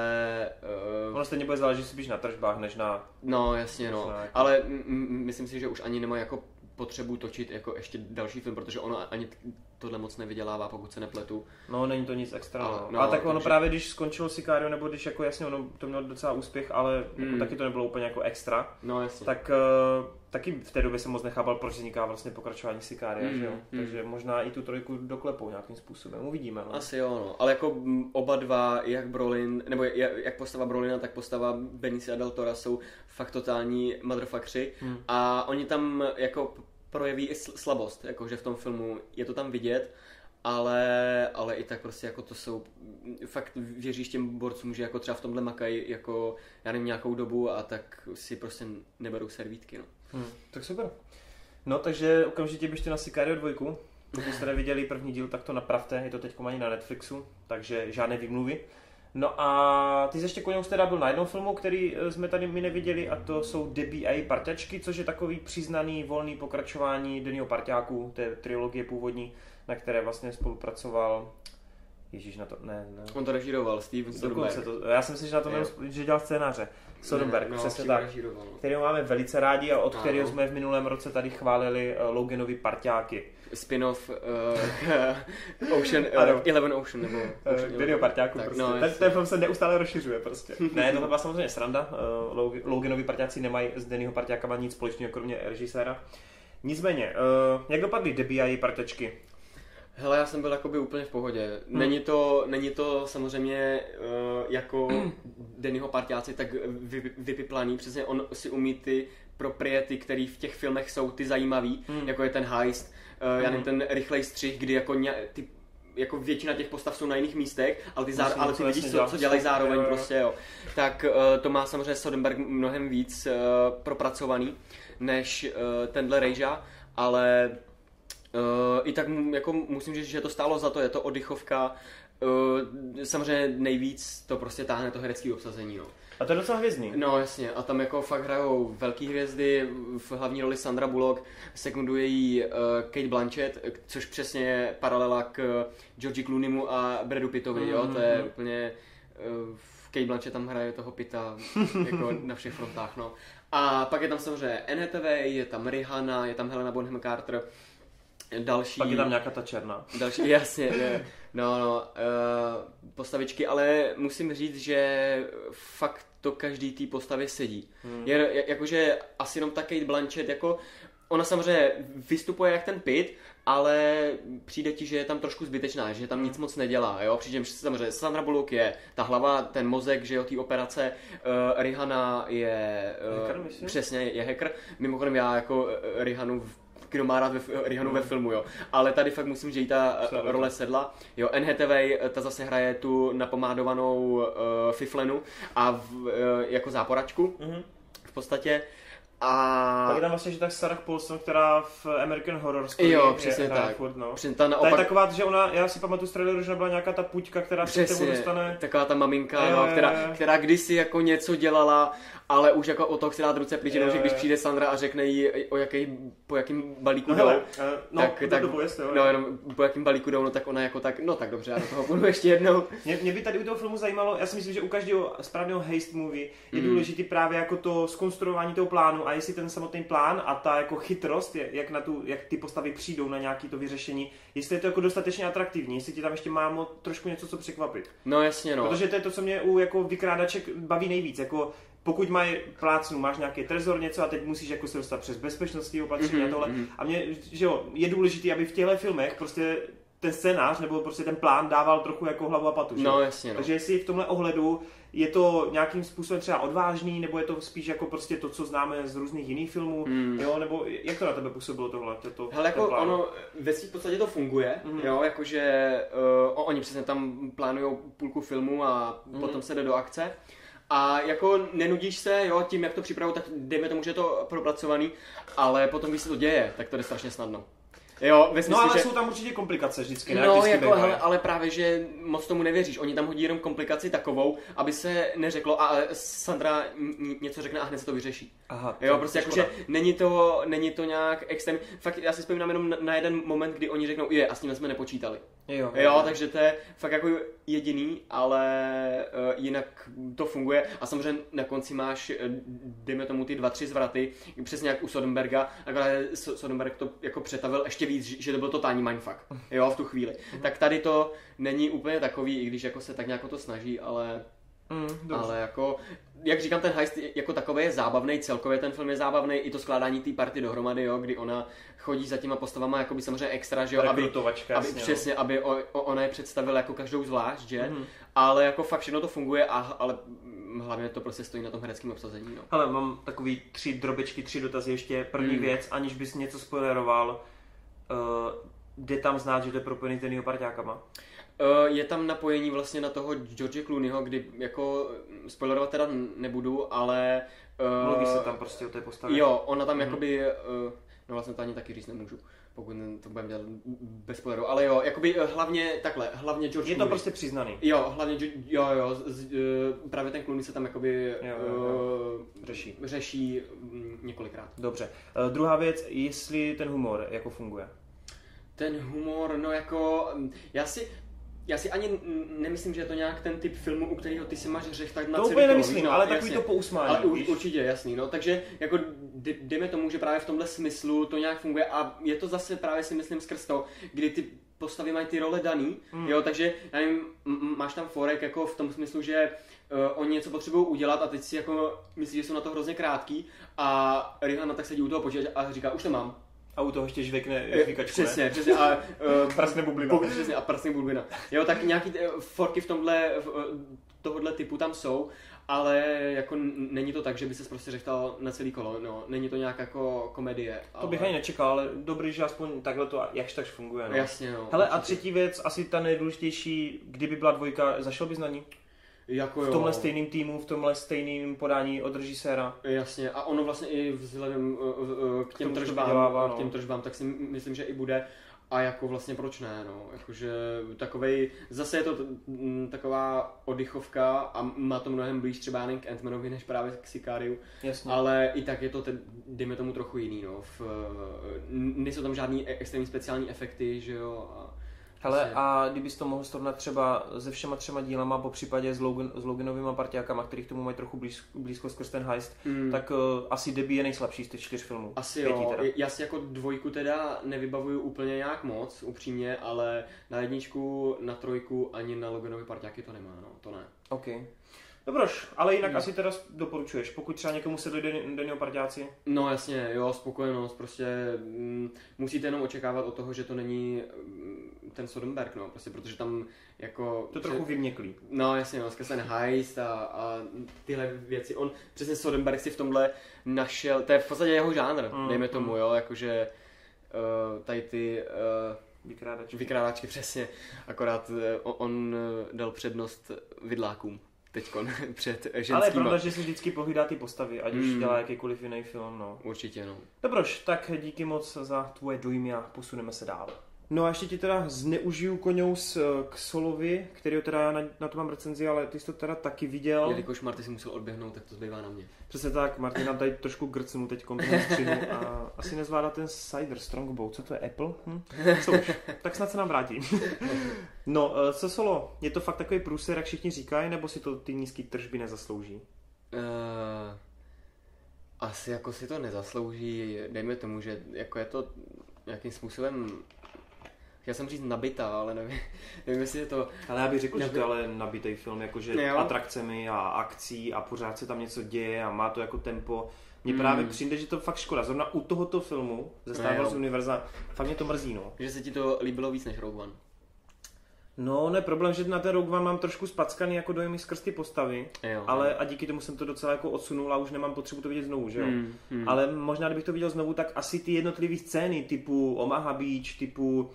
uh, Ono stejně bude záležet spíš na tržbách, než na... No, jasně, no. Jako- Ale m- m- myslím si, že už ani nemá jako potřebu točit jako ještě další film, protože ono ani t- tohle moc nevydělává, pokud se nepletu. No, není to nic extra. Ale- No, no, a tak ono takže- právě, když skončilo Sicario, nebo když jako jasně, ono to mělo docela úspěch, ale jako Hmm. taky to nebylo úplně jako extra, No, jasně. tak uh, taky v té době jsem moc nechápal, proč vzniká vlastně pokračování Sicaria, Hmm, že jo? hmm. Takže možná i tu trojku doklepou nějakým způsobem, uvidíme. No. Asi jo, no. Ale jako oba dva, jak Brolin, nebo jak, jak postava Brolina, tak postava Benicia del Tora jsou fakt totální motherfuckři. Hmm. A oni tam jako projeví i sl- slabost, jakože v tom filmu je to tam vidět, ale, ale i tak prostě jako to jsou, fakt věříš těm borcům, že jako třeba v tomhle makají jako, já nevím, nějakou dobu a tak si prostě neberou servítky, no. Hmm. Tak super. No, takže okamžitě běžte na Sicario 2. Pokud jste neviděli první díl, tak to napravte, je to teď ani na Netflixu, takže žádné výmluvy. No a ty jsi ještě koněus teda byl na jednom filmu, který eh, jsme tady my neviděli a to jsou Debbie a její parťačky, což je takový přiznaný volný pokračování Denního parťáku, té trilogie původní, na které vlastně spolupracoval Ježíš na to, ne, ne. On to režíroval, Steven Dokonce Soderbergh. to, já jsem si, že na to měl, že dělal scénáře. Soderbergh, Ne, no, přesně tak režíroval, kterého máme velice rádi a od Ano. kterého jsme v minulém roce tady chválili uh, Loganovi parťáky. Spin-off uh, [LAUGHS] Ocean, Ano. uh, Eleven Ocean, nebo Ocean Uh, parťáku Tak, prostě. no, ten, ten film se neustále rozšiřuje prostě. [LAUGHS] ne, to byla samozřejmě sranda. Uh, Log- Loganovi parťáci nemají s Denního parťákama nic společného, kromě režiséra. Nicméně, uh, jak dopadly Debbie a její parťačky? Hele, já jsem byl jakoby úplně v pohodě. Hmm. Není, to, není to samozřejmě uh, jako [CLEARS THROAT] Dennyho partiáci tak vy, vypiplaný, přesně on si umí ty propriety, které v těch filmech jsou ty zajímavý, Hmm. jako je ten heist, uh, já Hmm. nevím, ten rychlej střih, kdy jako ně, ty jako většina těch postav jsou na jiných místech, ale ty, Musí záro, ale ty vidíš, co, co dělají zároveň Jo, jo. prostě, jo. Tak uh, to má samozřejmě Soderbergh mnohem víc uh, propracovaný než uh, tenhle Rejža, ale Uh, I tak jako musím říct, že to stálo za to, je to oddychovka. Uh, samozřejmě nejvíc to prostě táhne to herecké obsazení. No. A to je docela hvězdný. no jasně, a tam jako fakt hrajou velký hvězdy, v hlavní roli Sandra Bullock, sekunduje jí uh, Kate Blanchett, eh, což přesně je paralela k uh, Georgi Clooneymu a Bradu Pittovi, jo, to je Mhm. úplně... Uh, Kate Blanchett tam hraje toho Pita [LAUGHS] jako na všech frontách, no. A pak je tam samozřejmě Hathaway, je tam Rihanna, je tam Helena Bonham Carter, další... Pak je tam nějaká ta černá. Další, [LAUGHS] jasně, ne, no, no, uh, postavičky, ale musím říct, že fakt to každý té postavě sedí. Hmm. Je, jakože asi jenom ta Kate Blanchett, jako ona samozřejmě vystupuje jak ten Pit, ale přijde ti, že je tam trošku zbytečná, že tam nic moc nedělá, jo, přičemž samozřejmě Sandra Bullock je ta hlava, ten mozek, že jo, té operace, uh, Rihanna je... Uh, Hacker, myslím? Přesně, je hacker. Mimochodem já jako uh, Rihanu v kdo má rád ve, Rihanu ve filmu, jo. Ale tady fakt musím, že jí ta eh, Sedla. role sedla. Jo, Anne Hathaway, eh, ta zase hraje tu napomádovanou uh, Fiflenu a v, uh, jako záporačku Mhm. v podstatě. A Pak je tam vlastně, že tak Sarah Paulson, která v American Horror Story Jo, je- přesně hraje tak. Furt, no. při- ta Ta je naopak, taková, že ona, já si pamatuju z traileru, že byla nějaká ta puťka, která se Přesně, dostane. taková ta maminka, Jo, no, která, jo. která kdysi jako něco dělala, ale už jako o to chce dát ruce pryč, že když přijde Sandra a řekne jí, o jaký, po jakým balíku No jdou, hele, eh, no, tak, tak, dobu jest, jo. no, jenom po jakým balíku jdou, no tak ona jako tak, no tak dobře, já do toho půjdu ještě jednou. Mě, mě by tady u toho filmu zajímalo, já si myslím, že u každého správného heist movie je Mm. důležitý právě jako to skonstruování toho plánu a jestli ten samotný plán a ta jako chytrost, jak, na tu, jak ty postavy přijdou na nějaký to vyřešení, jestli je to jako dostatečně atraktivní, jestli ti tam ještě má mo- trošku něco, co překvapit. No jasně, no. Protože to je to, co mě u jako vykrádaček baví nejvíc. Jako pokud mají plácnu, máš nějaký trezor, něco a teď musíš jako se dostat přes bezpečnostní opatření Mhm, a tohle. mhm. A mě, že jo, je důležité, aby v těchto filmech prostě ten scénář nebo prostě ten plán dával trochu jako hlavu a patu. že? No jasně, no. Takže jestli v tomhle ohledu je to nějakým způsobem třeba odvážný, nebo je to spíš jako prostě to, co známe z různých jiných filmů, Hmm. jo, nebo jak to na tebe působilo tohle? To, to, Hele, jako plán? ono ve svým podstatě to funguje, mm-hmm. jo, jakože uh, oni přesně tam plánují půlku filmu a mm-hmm. potom se jde do akce. A jako nenudíš se, jo, tím, jak to připravují, tak dejme tomu, že je to propracovaný, ale potom, když se to děje, tak to jde strašně snadno. Jo, ve smyslu, No ale že... jsou tam určitě komplikace vždycky, ne? No, Vždycky jako, hele, ale právě, že moc tomu nevěříš. Oni tam hodí jenom komplikaci takovou, aby se neřeklo, a Sandra něco řekne a hned se to vyřeší. Aha, Jo, to- prostě to jakože není to, není to nějak extrém. Fakt, já si vzpomínám jenom na, jeden moment, kdy oni řeknou, je, a s tím jsme nepočítali. Jo, Jo, takže to je fakt jako jediný, ale uh, jinak to funguje. A samozřejmě na konci máš, eh, dejme tomu ty dva, tři zvraty, přesně jak u Soderberga, akorát So- Soderberg to jako přetavil ještě víc, že- to byl totální mindfuck, jo, v tu chvíli. Tak tady to není úplně takový, i když jako se tak nějak to snaží, ale Mm, dobře. ale jako, jak říkám, ten heist jako takový je zábavný, celkově ten film je zábavný, i to skládání té party dohromady, jo, kdy ona chodí za těma postavama jako by samozřejmě extra, že jo, aby, aby jasně, no. přesně, aby o, o, ona je představila jako každou zvlášť, že? Mhm. Ale jako fakt všechno to funguje, a, ale mm, hlavně to prostě stojí na tom hereckém obsazení, no. Hele, mám takový tři drobečky, tři dotazy ještě. První Mm. věc, aniž bys něco spoileroval, uh, jde tam znát, že to je propojený s parťákama. Eh, Je tam napojení vlastně na toho George Clooneyho, kdy jako mm, spoilerovat teda nebudu, ale... eh, Mluví se tam prostě o té postavě. Jo, ona tam Mhm. jakoby, uh, no vlastně to ani taky říct nemůžu, pokud to budeme dělat bez spoileru, ale jo, jakoby hlavně takhle, hlavně George Je to Clooney. prostě přiznaný. Jo, hlavně, Jo- jo, jo, z, uh, právě ten Clooney se tam jakoby Jo, jo, jo. eh, Řeší. řeší mm, několikrát. Dobře. Uh, druhá věc, jestli ten humor jako funguje. Ten humor, no jako, mm, já si, já si ani nemyslím, že je to nějak ten typ filmu, u kterého ty si máš řech tak na To celý úplně nemyslím, no, ale takový jasně. to pousmání. Ale u, určitě, jasný, no, takže jako dejme tomu, že právě v tomhle smyslu to nějak funguje a je to zase právě si myslím skrz to, kdy ty postavy mají ty role daný, Hmm. jo, takže já nevím, máš tam forek jako v tom smyslu, že uh, oni něco potřebují udělat a teď si jako myslíš, že jsou na to hrozně krátký a Rihanna tak sedí u toho počítače a říká, už to mám. A u toho ještě žvekne žvíkačku, Přesně, přesně. A, uh, [LAUGHS] Prasne bublina. bu- přesně, a prasně bublina. Jo, tak nějaký eh, forky v tomhle, v, eh, tohohle typu tam jsou, ale jako není to tak, že by se prostě řechtal na celý kolo, no, není to nějak jako komedie. To bych ani nečekal, ale dobrý, že aspoň takhle to jakž tak funguje. No. Jasně, no. Hele, a určitě. třetí věc, asi ta nejdůležitější, kdyby byla dvojka, zašel bys na ní? Jako V jo. tomhle stejným týmu, v tomhle stejným podání od režiséra. Jasně, a ono vlastně i vzhledem uh, uh, k těm to tržbám, vydělává, k těm no. tržbám, tak si myslím, že i bude. A jako vlastně proč ne, no, jakože takovej, zase je to t- m, taková oddychovka a má to mnohem blíž třeba jen k Ant-Manovi než právě k Sicariu, Jasně. ale i tak je to, ten, dejme tomu trochu jiný, no, v, nejsou tam žádný e- extrémní speciální efekty, že jo, a Hele, Prostě- a kdybys to mohl srovnat třeba se všema třema dílama, po případě s, Logan, s Loganovými parťákama, kterých tomu mají trochu blíz, blízko skrz ten heist, Mm. tak uh, asi Debbie je nejslabší z těch čtyř filmů. Asi Pětí jo, teda. já si jako dvojku teda nevybavuju úplně nějak moc, upřímně, ale na jedničku, na trojku ani na Loganovi parťáky to nemá, no, to ne. OK. Dobroš, ale jinak Hmm. asi teda doporučuješ, pokud třeba někomu se dojde do něho parťáci. No jasně, jo, spokojenost, prostě mm, musíte jenom očekávat od toho, že to není mm, ten Soderbergh, no, prostě protože tam jako... To trochu vyměklý. No jasně, no, ten heist a, a tyhle věci. On přesně Soderbergh si v tomhle našel, to je v podstatě jeho žánr, Mm, dejme tomu, jo, jakože uh, tady ty uh, Vykrádač. vykrádačky [LAUGHS] přesně, akorát uh, on dal přednost vidlákům teďkon [LAUGHS] před Ale je ženskýma. pravda, že si vždycky pohlídá ty postavy, ať už Mm. dělá jakýkoliv jiný film, no. Určitě, no. Dobroš, tak díky moc za tvoje dojmy a posuneme se dál. No a ještě ti teda zneužiju koňous eh, k Solovi, který teda na, na to mám recenzi, ale ty jsi to teda taky viděl. Jelikož Marty si musel odběhnout, tak to zbývá na mě. Přesně tak, Martin nám tady trošku grcnul teď ten střihu a asi nezvládá ten cider Strongbow. Co to je, Apple? Hm? Co už, tak snad se nám vrátí. [LAUGHS] no, eh, co Solo, je to fakt takový průser, jak všichni říkají, nebo si to ty nízké tržby nezaslouží? Uh, Asi jako si to nezaslouží, dejme tomu, že jako je to nějakým způsobem Chtěl jsem říct nabitá, ale nevím, [LAUGHS] nevím jestli je to... Ale já bych řekl, Já že to je ale nabitý film, jakože Jo. atrakcemi a akcí a pořád se tam něco děje a má to jako tempo. Mně Hmm. právě přijde, že to fakt škoda. Zrovna u tohoto filmu ze Star Jo. Wars Univerza, fakt mě to mrzí, no. Že se ti to líbilo víc než Rogue One. No, ne, problém, že na ten Rogue One mám trošku spackaný jako dojmy skrz ty postavy, Jo, ale a díky tomu jsem to docela jako odsunul a už nemám potřebu to vidět znovu, že jo. Hmm, hmm. Ale možná, kdybych to viděl znovu, tak asi ty jednotlivé scény typu Omaha Beach, typu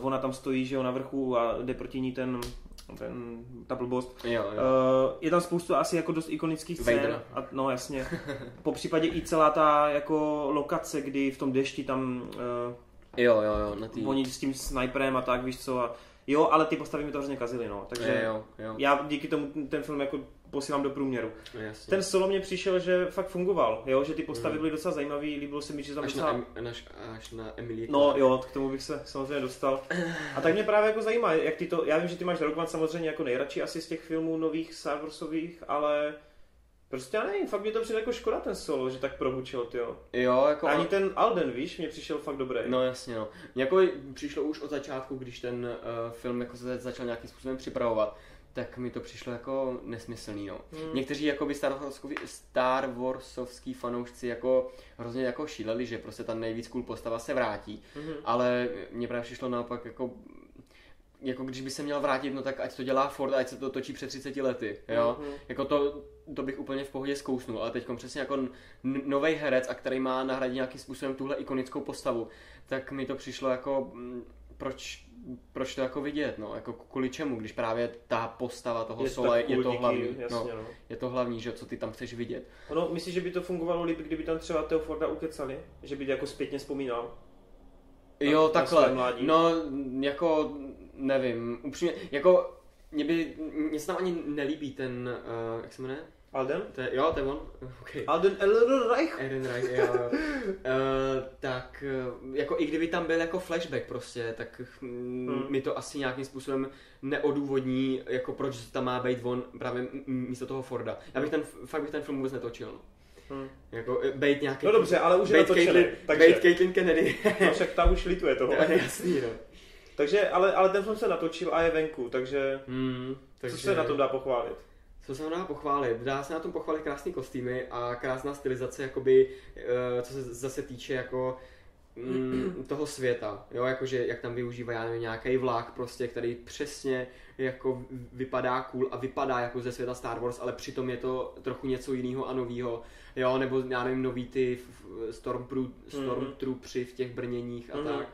ona tam stojí, že jo, na vrchu a jde proti ní ten, ten ta blbost. Jo, jo. Uh, je tam spoustu asi jako dost ikonických scén. Vader. A, no jasně. Po případě i celá ta jako lokace, kdy v tom dešti tam uh, jo, jo, jo, na tý... oni s tím sniperem a tak, víš co. A, jo, ale ty postavy mi to hrozně kazily, no. Takže Jo, jo, já díky tomu ten film jako posílám do průměru. jo, jasně. Ten solo mě přišel, že fakt fungoval, jo, že ty postavy byly docela zajímavé, líbilo se mi, že tam až, docela... na, em, až, až na Emily. No jo, k tomu bych se samozřejmě dostal. A tak mě právě jako zajímá, jak ty to, já vím, že ty máš Rogue One samozřejmě jako nejradši asi z těch filmů nových Star Warsových, ale prostě já nevím, fakt mě to přijde jako škoda ten solo, že tak prohučil, jo. Jo, jako... Ani ten Alden, víš, mě přišel fakt dobrý. No jasně, no. Mně jako přišlo už od začátku, když ten uh, film jako se začal nějakým způsobem připravovat, tak mi to přišlo jako nesmyslný, no. Hmm. Někteří jako by Star, Warsovský, Star Warsovský fanoušci jako hrozně jako šíleli, že prostě ta nejvíc cool postava se vrátí, Mhm. ale mně právě přišlo naopak jako jako když by se měl vrátit, no tak ať to dělá Ford, ať se to točí před 30 lety, jo. Mhm. Jako to, to bych úplně v pohodě zkousnul, ale teď přesně jako nový herec, a který má nahradit nějakým způsobem tuhle ikonickou postavu, tak mi to přišlo jako, mm, proč, proč to jako vidět, no, jako kvůli čemu, když právě ta postava toho Je Sola je, to hlavní, jasně, no, no. je to hlavní, že co ty tam chceš vidět. Ono, myslíš, že by to fungovalo líp, kdyby tam třeba Theo Forda ukecali? Že by jako zpětně vzpomínal? Na- Jo, na takhle. mládí. No, jako, nevím, upřímně, jako, mě by, mně se tam ani nelíbí ten, uh, jak se jmenuje? Alden? To je, jo, to je on? [LAUGHS] Okay. Alden Ehrenreich? Ehrenreich, jo, jo. Uh, [LAUGHS] tak, uh, jako i kdyby tam byl jako flashback prostě, tak mm, Hmm. mi to asi nějakým způsobem neodůvodní, jako proč tam má být on právě místo toho Forda. Já bych ten, fakt bych ten film vůbec netočil. no. Hmm. Jako, eh, bejt nějaký... No dobře, ale už je natočený, Caitlyn, takže- bejt Caitlyn Kennedy. No však ta už lituje toho. [LAUGHS] to je jasný, no. Takže, ale, ale ten film se natočil a je venku, takže, Hmm, takže... co se na tom dá pochválit? Co se dá pochválit? Dá se na tom pochválit krásný kostýmy a krásná stylizace, jakoby, eh, co se zase týče jako mm, [CLEARS THROAT] toho světa, jo, jakože jak tam využívá, já nevím, nějaký vlak prostě, který přesně jako vypadá cool a vypadá jako ze světa Star Wars, ale přitom je to trochu něco jiného a novýho, jo, nebo já nevím, nový ty Stormpru, Stormtroopři v těch brněních a Mhm. tak.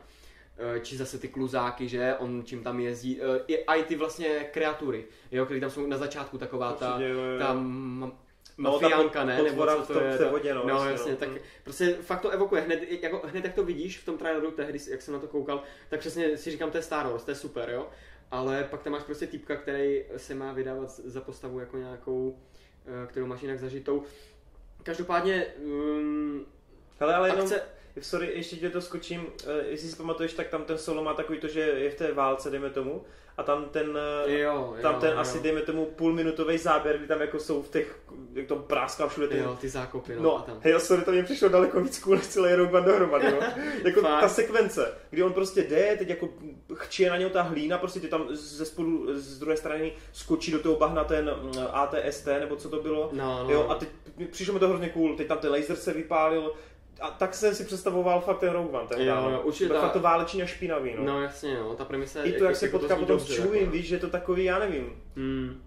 Eh, či zase ty kluzáky, že on čím tam jezdí, eh, i, a i ty vlastně kreatury, jo, které tam jsou na začátku taková ta, Určitě, jo, jo. ta ma- No, ta mafiánka, ne, nebo co to je, ta- vodě, no, no jasně, jasně, no. tak prostě fakt to evokuje, hned, jako, hned jak to vidíš v tom traileru tehdy, jak jsem na to koukal, tak přesně si říkám, to je Star Wars, to je super, jo, ale pak tam máš prostě typka, který se má vydávat za postavu jako nějakou, eh, kterou máš jinak zažitou. Každopádně, um, Hele, ale jenom, akce, sorry, ještě tě to skočím, eh, jestli si pamatuješ, tak tam ten solo má takový to, že je v té válce, dejme tomu, a tam ten, eh, jo, tam jo, ten jo. asi, dejme tomu, půlminutový záběr, kdy tam jako jsou v těch, jak to práská všude ty Jo, ty zákopy, no, a No, tam. hej, sorry, to mě přišlo daleko víc cool než celý Rogue One dohromady, no. [LAUGHS] jako Fakt? ta sekvence, kdy on prostě jde, teď jako chčije na něj ta hlína, prostě ty tam ze spodu, z druhé strany skočí do toho bahna ten ATST, nebo co to bylo. No, no, Jo, a teď přišlo mi to hrozně cool, teď tam ten laser se vypálil, a tak jsem si představoval fakt ten Rogue One, ten Jo, jo, určitě ta- Fakt to váleční a špinavý, no. No jasně, no, ta premisa I to, jak se jako potká zní potom s Chewiem, jako. víš, že je to takový, já nevím, Hmm.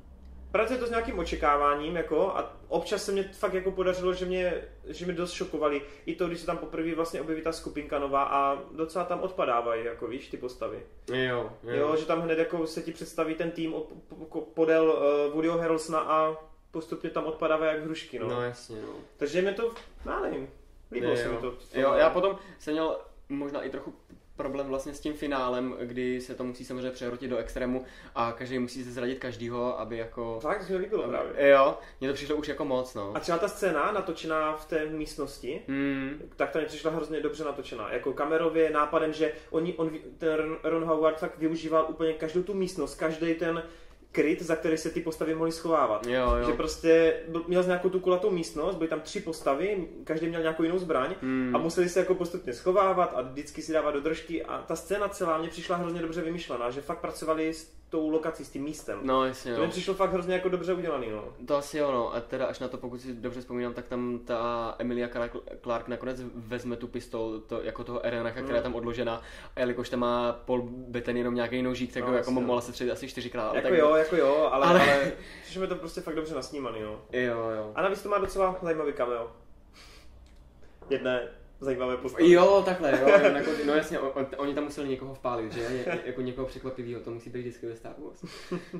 Pracuje to s nějakým očekáváním, jako, a občas se mě fakt jako podařilo, že mě, že mě dost šokovali. I to, když se tam poprvé vlastně objeví ta skupinka nová a docela tam odpadávají, jako víš, ty postavy. Jo, jo. Jo, že tam hned jako se ti představí ten tým od- po- po- podél uh, Woodyho Harrelsona a postupně tam odpadávají jak hrušky, no. no jasně, no. Takže mě to, já nevím, líbilo se mi jo. to. Jo, já potom jsem měl možná i trochu problém vlastně s tím finálem, kdy se to musí samozřejmě přehrotit do extrému a každý musí se zradit každýho, aby jako... Fakt se mi líbilo právě. Jo, mně to přišlo už jako moc, no. A třeba ta scéna natočená v té místnosti, Hmm, tak ta mi přišla hrozně dobře natočená. Jako kamerově, nápadem, že oni, on, ten Ron- Ron Howard fakt využíval úplně každou tu místnost, každý ten kryt, za který se ty postavy mohly schovávat. Jo, jo. Že prostě byl, měl nějakou tu kulatou místnost, byly tam tři postavy, každý měl nějakou jinou zbraň Hmm. a museli se jako postupně schovávat a vždycky si dávat do držky a ta scéna celá mě přišla hrozně dobře vymyšlená, že fakt pracovali s tou lokací, s tím místem. No, jasně, To mi no. přišlo fakt hrozně jako dobře udělaný, no. To asi jo, no. A teda až na to, pokud si dobře vzpomínám, tak tam ta Emilia Clark, nakonec vezme tu pistol, to, jako toho Erenacha, která je tam odložena. A jelikož tam má Paul Betten jenom nějaký nožík, tak No, no, jako mohla se střelit asi čtyřikrát. Jako tak... jo, jako jo, ale, ale... Ale- přišlo mi to prostě fakt dobře nasnímaný, no. Jo, jo. A navíc to má docela zajímavý cameo. Jedné zajímavé postavy. Jo, takhle, jo, jako, no jasně, on, on, oni tam museli někoho vpálit, že? Ně, jako někoho překvapivého, to musí být vždycky ve Star Wars.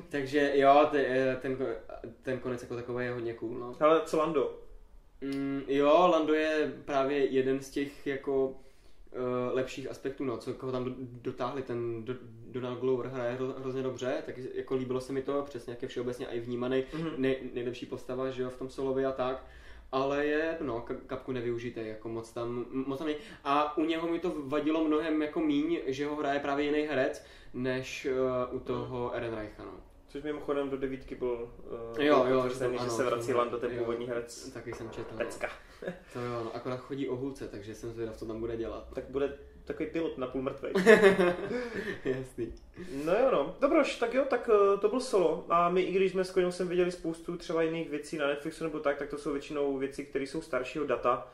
Takže jo, te, eh, ten, ten konec jako takový je hodně cool, no. Ale co Lando? Mm, jo, Lando je právě jeden z těch jako lepších aspektů, no, co koho tam do, dotáhli, ten do, Donald Glover hraje hro, hrozně dobře, tak jako líbilo se mi to, přesně jak je všeobecně i vnímaný, Mhm. nej, nejlepší postava, že jo, v tom Solovi a tak, ale je, no, ka- kapku nevyužité, jako moc tam, moc tam nej... A u něho mi to vadilo mnohem jako míň, že ho hraje právě jiný herec, než uh, u toho Ehrenreicha, no. Což mimochodem do devítky byl uh, Jo, jo, že to- že ano, se vrací to- Lando, ten jo. původní herec. Taky jsem četl, no. Pecka. [LAUGHS] To jo, no, akorát chodí o hůlce, takže jsem zvědav, co tam bude dělat. Tak bude takový pilot na půl mrtvej. [LAUGHS] Jasný. No jo, no. Dobroš, tak jo, tak uh, to byl solo. A my, i když jsme s Koněm jsem viděli spoustu třeba jiných věcí na Netflixu nebo tak, tak to jsou většinou věci, které jsou staršího data.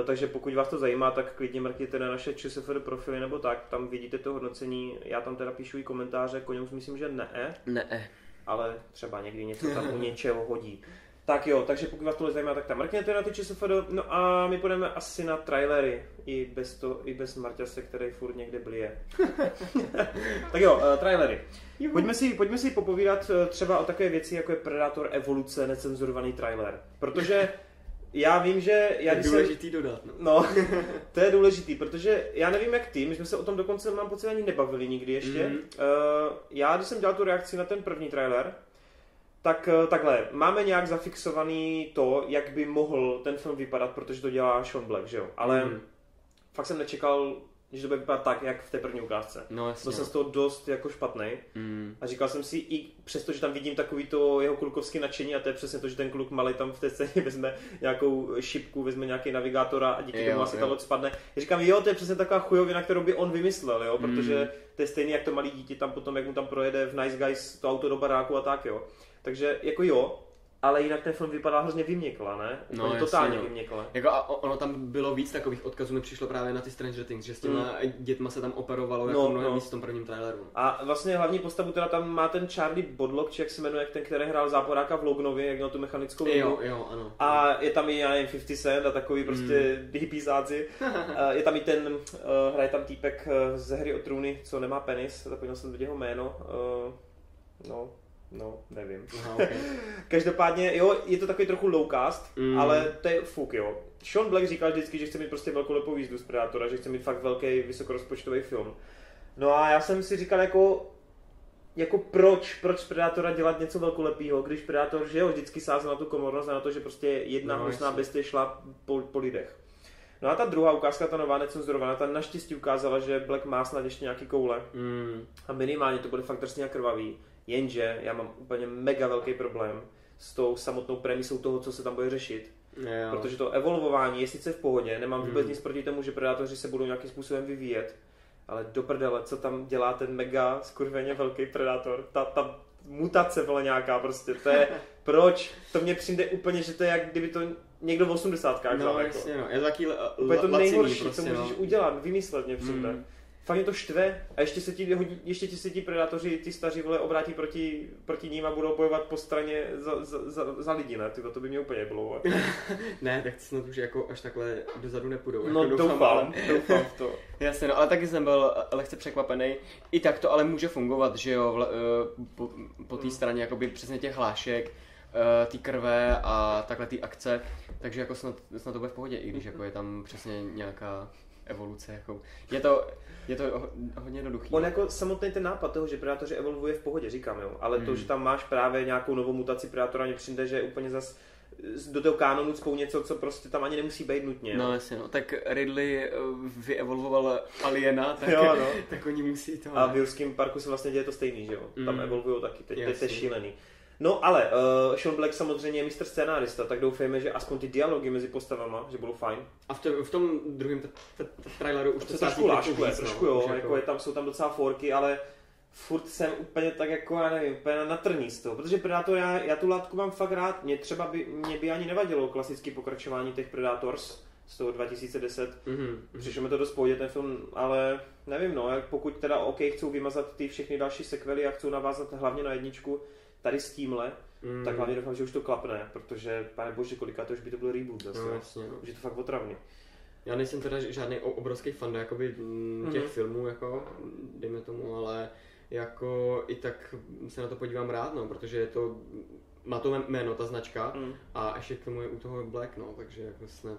Eh, Takže pokud vás to zajímá, tak klidně mrkněte na naše ČSFD profily nebo tak, tam vidíte to hodnocení. Já tam teda píšu i komentáře, Koněm myslím, že ne, Ne. Ale třeba někdy něco tam u [LAUGHS] něčeho hodí. Tak jo, takže pokud vás tohle zajímá, tak tam mrkněte na ty ČSFD. No a my půjdeme asi na trailery, i bez, to, i bez Marťase, který furt někde blije. [LAUGHS] tak jo, uh, trailery. Pojďme si, pojďme si popovídat eh, třeba o takové věci, jako je Predator Evoluce, necenzurovaný trailer. Protože já vím, že... Já Je když jsem, důležitý dodat, no. No, [LAUGHS] to je důležitý, protože já nevím jak ty, my jsme se o tom dokonce, mám pocit, ani nebavili nikdy ještě. Mhm. Uh, já, když jsem dělal tu reakci na ten první trailer, tak eh, takhle, máme nějak zafixovaný to, jak by mohl ten film vypadat, protože to dělá Sean Black, že jo? Ale Mhm. fakt jsem nečekal, že to bude vypadat tak, jak v té první ukázce. No jasně. Byl jsem z toho dost jako špatný Mm. a říkal jsem si, i přesto, že tam vidím takový to jeho klukovský nadšení a to je přesně to, že ten kluk malý tam v té scéně [LAUGHS] vezme nějakou šipku, vezme nějaký navigátora a díky Jo, tomu asi jo. ta loď spadne. Já říkám, jo, to je přesně taková chujovina, kterou by on vymyslel, jo, protože Mm. to je stejný, jak to malý dítě tam potom, jak mu tam projede v Nice Guys to auto do baráku a tak, jo. Takže jako jo, ale jinak ten film vypadá hrozně vyměkla, ne? Úplně No, jasně, totálně no. vyměkle. Jako a ono tam bylo víc takových odkazů, mi přišlo právě na ty Stranger Things, že s těma dětma se tam operovalo jako No, mnohem no. víc v tom prvním traileru. A vlastně hlavní postavu teda tam má ten Charlie Bodlock, či jak se jmenuje, ten, který hrál záporáka v Lognovi, jak měl tu mechanickou Jo, nohu. jo, ano. A je tam i, já nevím, 50 Cent a takový prostě Mm. hippizáci. [LAUGHS] Je tam i ten, uh, hraje tam týpek uh, ze hry o trůny, co nemá penis, zapomněl jsem teď jeho jméno. Uh, no, no, nevím. Aha, okay. [LAUGHS] Každopádně, jo, je to takový trochu low cast, Mm. ale to je fuk, jo. Sean Black říkal vždycky, že chce mít prostě velkolepou jízdu z Predatora, že chce mít fakt velký, vysokorozpočtový film. No a já jsem si říkal jako, jako proč, proč z Predatora dělat něco velkolepého, když Predator, že jo, vždycky sázel na tu komornost a na to, že prostě jedna No, hnusná bestie šla po, po lidech. No a ta druhá ukázka, ta nová necenzurovaná, ta naštěstí ukázala, že Black má snad ještě nějaký koule. mm. A minimálně to bude fakt drsně a krvavý. Jenže já mám úplně mega velký problém s tou samotnou premisou toho, co se tam bude řešit. Jo. Protože to evolvování je sice v pohodě, nemám vůbec Hmm. nic proti tomu, že predátoři se budou nějakým způsobem vyvíjet, ale do prdele, co tam dělá ten mega skurveně velký predátor, ta, ta mutace byla nějaká prostě, to je, [LAUGHS] proč? To mně přijde úplně, že to je jak kdyby to někdo v 80. No, vzal, jako. jasně, no. Je to taky la, Úplně to nejhorší, prostě, co můžeš no. udělat, vymyslet mě přijde. Mm. Fakt mě to štve a ještě se ti, ještě ti se ti predátoři, ty staří vole, obrátí proti, proti ním a budou bojovat po straně za, za, za, za lidi, ne? Tyjo, to by mě úplně bylo. [LAUGHS] Ne, tak snad už jako až takhle dozadu nepůjdou. No jako doufám, ale- doufám v to. [LAUGHS] Jasně, no, ale taky jsem byl eh, lehce překvapený. I tak to ale může fungovat, že jo, vle, eh, po, po té straně jakoby přesně těch hlášek, eh, ty krve a takhle ty akce, takže jako snad, snad to bude v pohodě, i když [LAUGHS] jako je tam přesně nějaká evoluce. Jako. Je to, je to ho- hodně jednoduchý. On jako samotný ten nápad toho, že predátoři evolvuje v pohodě, říkám jo, ale to, Mm. že tam máš právě nějakou novou mutaci predátora, mě přijde, že je úplně zas do toho kánonu cpou něco, co prostě tam ani nemusí být nutně. No jasně, no. Tak Ridley eh, vyevolvoval aliena, tak, Jo, no. [LAUGHS] tak oni musí to... A v Jurském parku se vlastně děje to stejný, že jo? Tam Mm. evolvují taky, teď, teď to je šílený. No ale uh, Sean Black samozřejmě je mistr scénárista, tak doufejme, že aspoň ty dialogy mezi postavama, že budou fajn. A v, to, v tom druhém t- t- t- traileru už to trošku láškuje, víc, no. trošku jo, Už jako je tam, jsou tam docela forky, ale furt jsem úplně tak jako, já nevím, úplně na trní z toho, protože Predator, já, já tu látku mám fakt rád, mě třeba by, mě by ani nevadilo klasické pokračování těch Predators z toho 2010, Mhm. Přišlo mi to dost pohodě ten film, ale nevím no, jak pokud teda OK chcou vymazat ty všechny další sekvely a chcou navázat hlavně na jedničku, tady s tímhle, Mm. tak hlavně doufám, že už to klapne, protože pane bože, kolika to už by to byl reboot zase. No jasně, no. Už je to fakt otravný. Já nejsem teda žádný obrovský fan jakoby, mm, těch Mhm. filmů, jako, dejme tomu, ale jako i tak se na to podívám rád, no, protože je to, má to jméno, ta značka, Mm. a ještě k tomu je u toho Black, no, takže jako snad,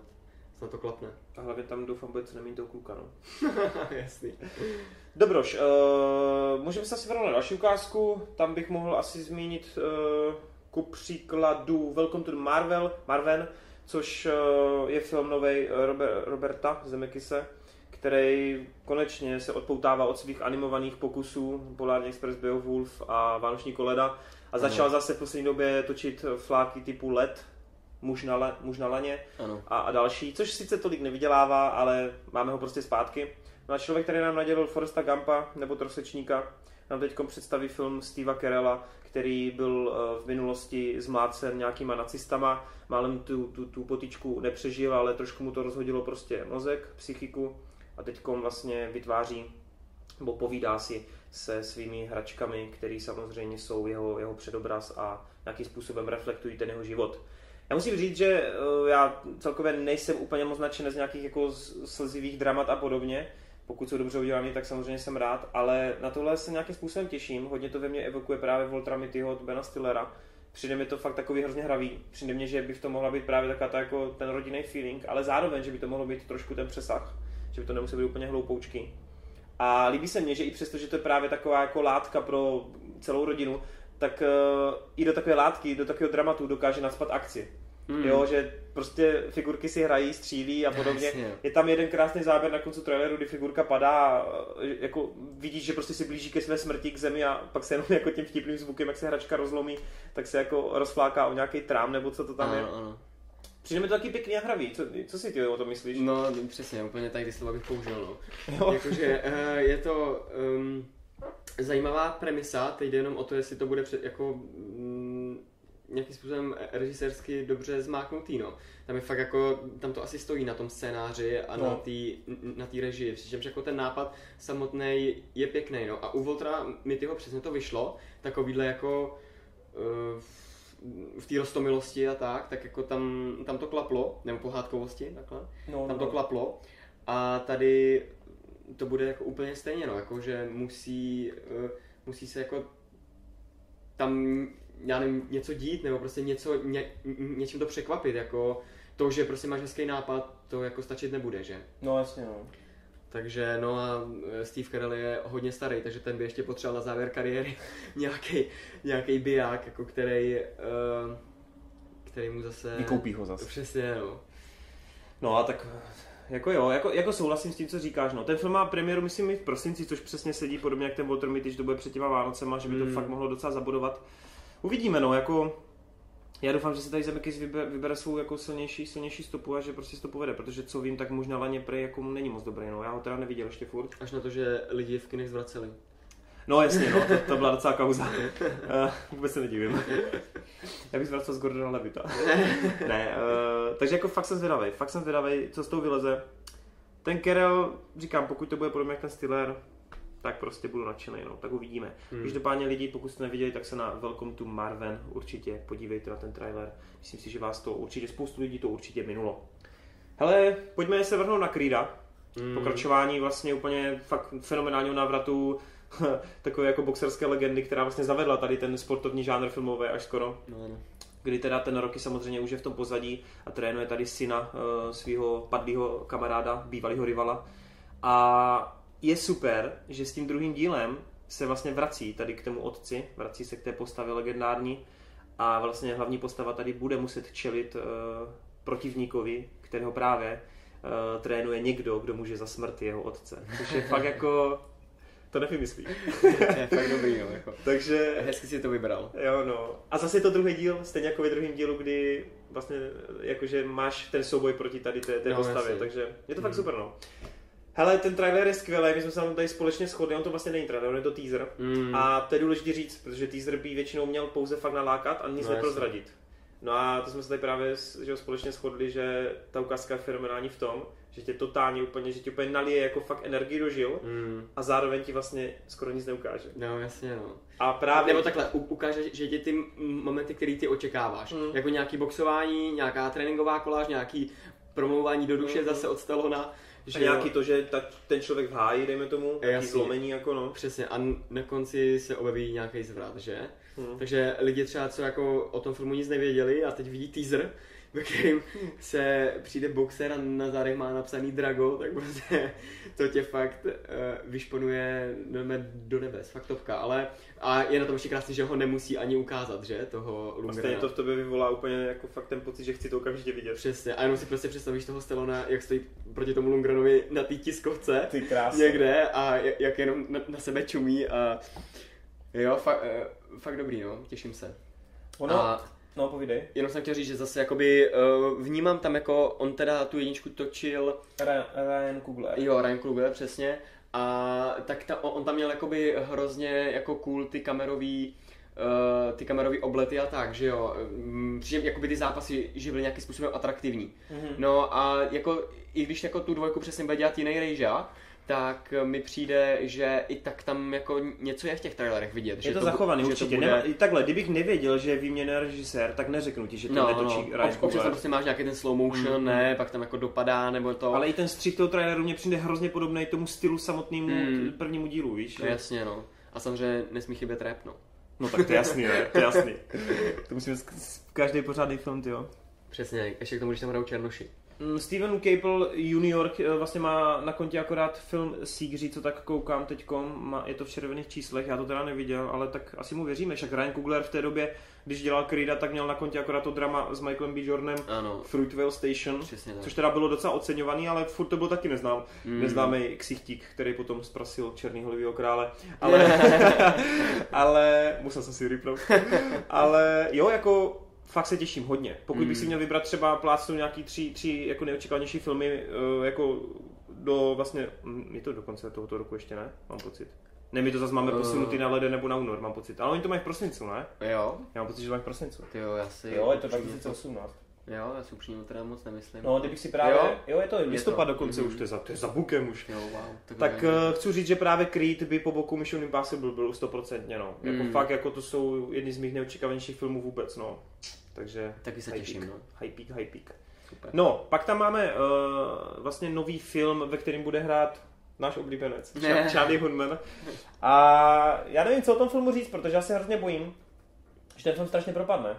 snad to klapne. A hlavně tam doufám bude co nemít toho kluka, no. [LAUGHS] Jasný. Dobroš, uh, můžeme se asi vrhnout na další ukázku, tam bych mohl asi zmínit uh, ku příkladu Welcome to the Marvel, Marven, což uh, je film novej Robert, Roberta Zemekise, který konečně se odpoutává od svých animovaných pokusů Polární Express, Beowulf a Vánoční koleda a začal zase v poslední době točit fláky typu LED, muž na, le, muž na laně Ano. a, a další, což sice tolik nevydělává, ale máme ho prostě zpátky. No a člověk, který nám nadělil Foresta Gampa nebo Trosečníka, nám teď představí film Steva Carella, který byl eh, v minulosti zmlácen nějakýma nacistama, málem tu, tu, tu potičku nepřežil, ale trošku mu to rozhodilo prostě mozek, psychiku a teď vlastně vytváří nebo povídá si se svými hračkami, které samozřejmě jsou jeho, jeho předobraz a nějakým způsobem reflektují ten jeho život. Já musím říct, že eh, já celkově nejsem úplně moc nadšený z nějakých jako slzivých dramat a podobně. Pokud jsou dobře udělané, tak samozřejmě jsem rád, ale na tohle se nějakým způsobem těším. Hodně to ve mně evokuje právě Voltra Mittyho od Bena Stillera. Přijde mi to fakt takový hrozně hravý. Přijde mi, že by v tom mohla být právě taková ta, jako ten rodinný feeling, ale zároveň, že by to mohlo být trošku ten přesah, že by to nemuselo být úplně hloupoučky. A líbí se mně, že i přesto, že to je právě taková jako látka pro celou rodinu, tak uh, i do takové látky, do takového dramatu dokáže naspat akci. Mm. Mm. Jo, že prostě figurky si hrají, střílí a podobně. Jasně. Je tam jeden krásný záběr na konci traileru, kdy figurka padá a eh, jako vidíš, že prostě si blíží ke své smrti, k zemi a pak se jenom [LAUGHS] jako tím vtipným zvukem, jak se hračka rozlomí, tak se jako rozfláká o nějaký trám nebo co to tam je. Ano, ano. Přijde mi to taky pěkný a hravý. Co, co si ty o tom myslíš? No, přesně, úplně tak ty slova bych použil, no. [LAUGHS] Jakože uh, je to um, zajímavá premisa, teď jde jenom o to, jestli to bude před, jako um, nějakým způsobem režisérsky dobře zmáknutý, no. Tam je fakt jako, tam to asi stojí na tom scénáři a No. na té na tý režii, přičemž jako ten nápad samotný je pěkný, no. A u Voltra mi tyho přesně to vyšlo, takovýhle jako uh, v té rostomilosti a tak, tak jako tam, tam to klaplo, nebo pohádkovosti, takhle no, tam to klaplo. A tady to bude jako úplně stejně, no, jako že musí, eh, musí se jako tam, já nevím, něco dít, nebo prostě něco, ně, něčím to překvapit, jako to, že prostě máš hezký nápad, to jako stačit nebude, že? no jasně no. Takže no a eh, Steve Carell je hodně starý, takže ten by ještě potřeboval na závěr kariéry [LAUGHS] nějaký, nějaký biják, jako který, eh, který mu zase... Vykoupí ho zase. Přesně, no. No a tak jako jo, jako, jako souhlasím s tím, co říkáš. No. Ten film má premiéru, myslím, v prosinci, což přesně sedí podobně jak ten Walter Mitty, že to bude před těma Vánocema, že by to Mm. fakt mohlo docela zabudovat. Uvidíme, no, jako já doufám, že se tady Zemeckis vybere, vybere svou jako silnější, silnější stopu a že prostě to povede, protože co vím, tak možná Laně prej jako není moc dobrý, no. Já ho teda neviděl ještě furt. Až na to, že lidi v kinech zvraceli. No jasně, no, to, to byla docela kauza. Uh, vůbec se nedivím. Já bych zvracel z Gordona Levita. [LAUGHS] ne, uh, takže jako fakt jsem zvědavý, fakt jsem zvědavý, co z toho vyleze. Ten Kerel, říkám, pokud to bude podobně jak ten Stiller, tak prostě budu nadšený, no, tak uvidíme. Hmm. Hmm. Každopádně lidi, pokud jste neviděli, tak se na Welcome to Marven určitě podívejte na ten trailer. Myslím si, že vás to určitě, spoustu lidí to určitě minulo. Hele, pojďme se vrhnout na Creeda. Mm. Pokračování vlastně úplně fakt fenomenálního návratu [LAUGHS] takové jako boxerské legendy, která vlastně zavedla tady ten sportovní žánr filmový až skoro. No, no. Kdy teda ten Rocky samozřejmě už je v tom pozadí a trénuje tady syna uh, svého padlého kamaráda, bývalého rivala. A je super, že s tím druhým dílem se vlastně vrací tady k tomu otci, vrací se k té postavě legendární a vlastně hlavní postava tady bude muset čelit uh, protivníkovi, kterého právě uh, trénuje někdo, kdo může za smrt jeho otce. Což je fakt jako... [LAUGHS] To nevymyslí. je fakt dobrý, no, jako. Takže... Hezky si to vybral. Jo, no. A zase je to druhý díl, stejně jako ve druhém dílu, kdy vlastně jakože máš ten souboj proti tady té, té No, postavě, takže je to fakt Mhm. super, no. Hele, ten trailer je skvělý, my jsme se tam tady společně shodli, on to vlastně není trailer, on je to teaser. Mm. A to je důležité říct, protože teaser by většinou měl pouze fakt nalákat a nic No, no, neprozradit. No a to jsme se tady právě že společně shodli, že ta ukázka je fenomenální v tom, že tě totálně úplně, že tě úplně nalije jako fakt energii do žil Mm. a zároveň ti vlastně skoro nic neukáže. No, jasně, no. A právě... Nebo takhle, u- ukáže, že ti ty momenty, které ty očekáváš, Mm. jako nějaký boxování, nějaká tréninková koláž, nějaký promlouvání do duše Mm. zase od Stallona, A že nějaký jo, to, že ta, ten člověk v háji, dejme tomu, nějaký zlomení jako no. Přesně, a na konci se objeví nějaký zvrat, že? Hmm. Takže lidi třeba, co jako o tom filmu nic nevěděli a teď vidí teaser, ve kterém se přijde boxer a na zádech má napsaný Drago, tak prostě to tě fakt uh, vyšponuje do nebes, fakt topka, ale a je na tom ještě krásný, že ho nemusí ani ukázat, že, toho Lungrena. stejně to v tobě vyvolá úplně jako fakt ten pocit, že chci to okamžitě vidět. Přesně, a jenom si prostě představíš toho Stallona, jak stojí proti tomu Lungrenovi na té tiskovce Ty krásně. někde a jak- jak jenom na, na sebe čumí a jo, fakt, eh, fakt dobrý, no, těším se. Ono, A no povídej. jenom jsem chtěl říct, že zase jakoby uh, vnímám tam jako, on teda tu jedničku točil, Ryan, Ryan Coogler. jo, Ryan Kluger, přesně, a tak ta, on, tam měl jakoby hrozně jako cool ty kamerový Uh, ty kamerový oblety a tak, že jo. Mm, Přičem jakoby ty zápasy, že byly nějakým způsobem atraktivní. Mhm. No a jako, i když jako tu dvojku přesně bude dělat jiný rejža, tak mi přijde, že i tak tam jako něco je v těch trailerech vidět. že Je to, bu- zachovaný že určitě. bude- Nemá, takhle, kdybych nevěděl, že je výměný režisér, tak neřeknu ti, že to No, netočí no, Ryan Ob- občas tam prostě máš nějaký ten slow motion, Mm, ne, pak tam jako dopadá, nebo to. Ale i ten střih toho traileru mě přijde hrozně podobný tomu stylu samotnému Mm. prvnímu dílu, víš? No, jasně, no. A samozřejmě nesmí chybět rap, no. No tak to je jasný, ne? To je jasný. [LAUGHS] to musíme sk- každý pořádný film, ty jo. Přesně, ještě k tomu, když tam hrajou černoši. Mm, Steven Cable junior eh, vlastně má na kontě akorát film Sígří, co tak koukám teďkom, je to v červených číslech, já to teda neviděl, ale tak asi mu věříme, však Ryan Coogler v té době, když dělal Creeda, tak měl na kontě akorát to drama s Michaelem B. Jordanem Ano, Fruitvale Station, což teda bylo docela oceňovaný, ale furt to byl taky neznám, Mm. neznámý ksichtík, který potom zprasil černýho levýho krále, ale, [LAUGHS] [LAUGHS] ale musel jsem si vypnout, [LAUGHS] ale jo, jako fakt se těším hodně. Pokud bych Mm. si měl vybrat třeba plácnu nějaký tři, tři jako nejočekávanější filmy, eh, jako do vlastně, hm, je to do konce tohoto roku ještě ne? Mám pocit. Ne, my to zase máme Eh. posunutý na leden nebo na únor, mám pocit. Ale oni to mají v prosincu, ne? Jo, Já mám pocit, že to mají v prosincu. ty jo, já si... Jo, je to upřímně 2018. Jo, já si upřímně teda moc nemyslím. No, kdybych si právě, Jo? jo, je to listopad to. dokonce Mhm. už, to je, za, to je za bukem už. Jo, wow. Tak, Tak uh, chci říct, že právě Creed by po boku Mission Impossible byl 100%, no. Jako Mm. fakt, jako to jsou jedny z mých neočekávanějších filmů vůbec, no. Takže Taky se těším, peak, no. High peak, high peak. Super. No, pak tam máme uh, vlastně nový film, ve kterém bude hrát náš oblíbenec, Ne. Cha- Charlie Hunnam. [LAUGHS] A já nevím, co o tom filmu říct, protože já se hrozně bojím, ten film strašně propadne.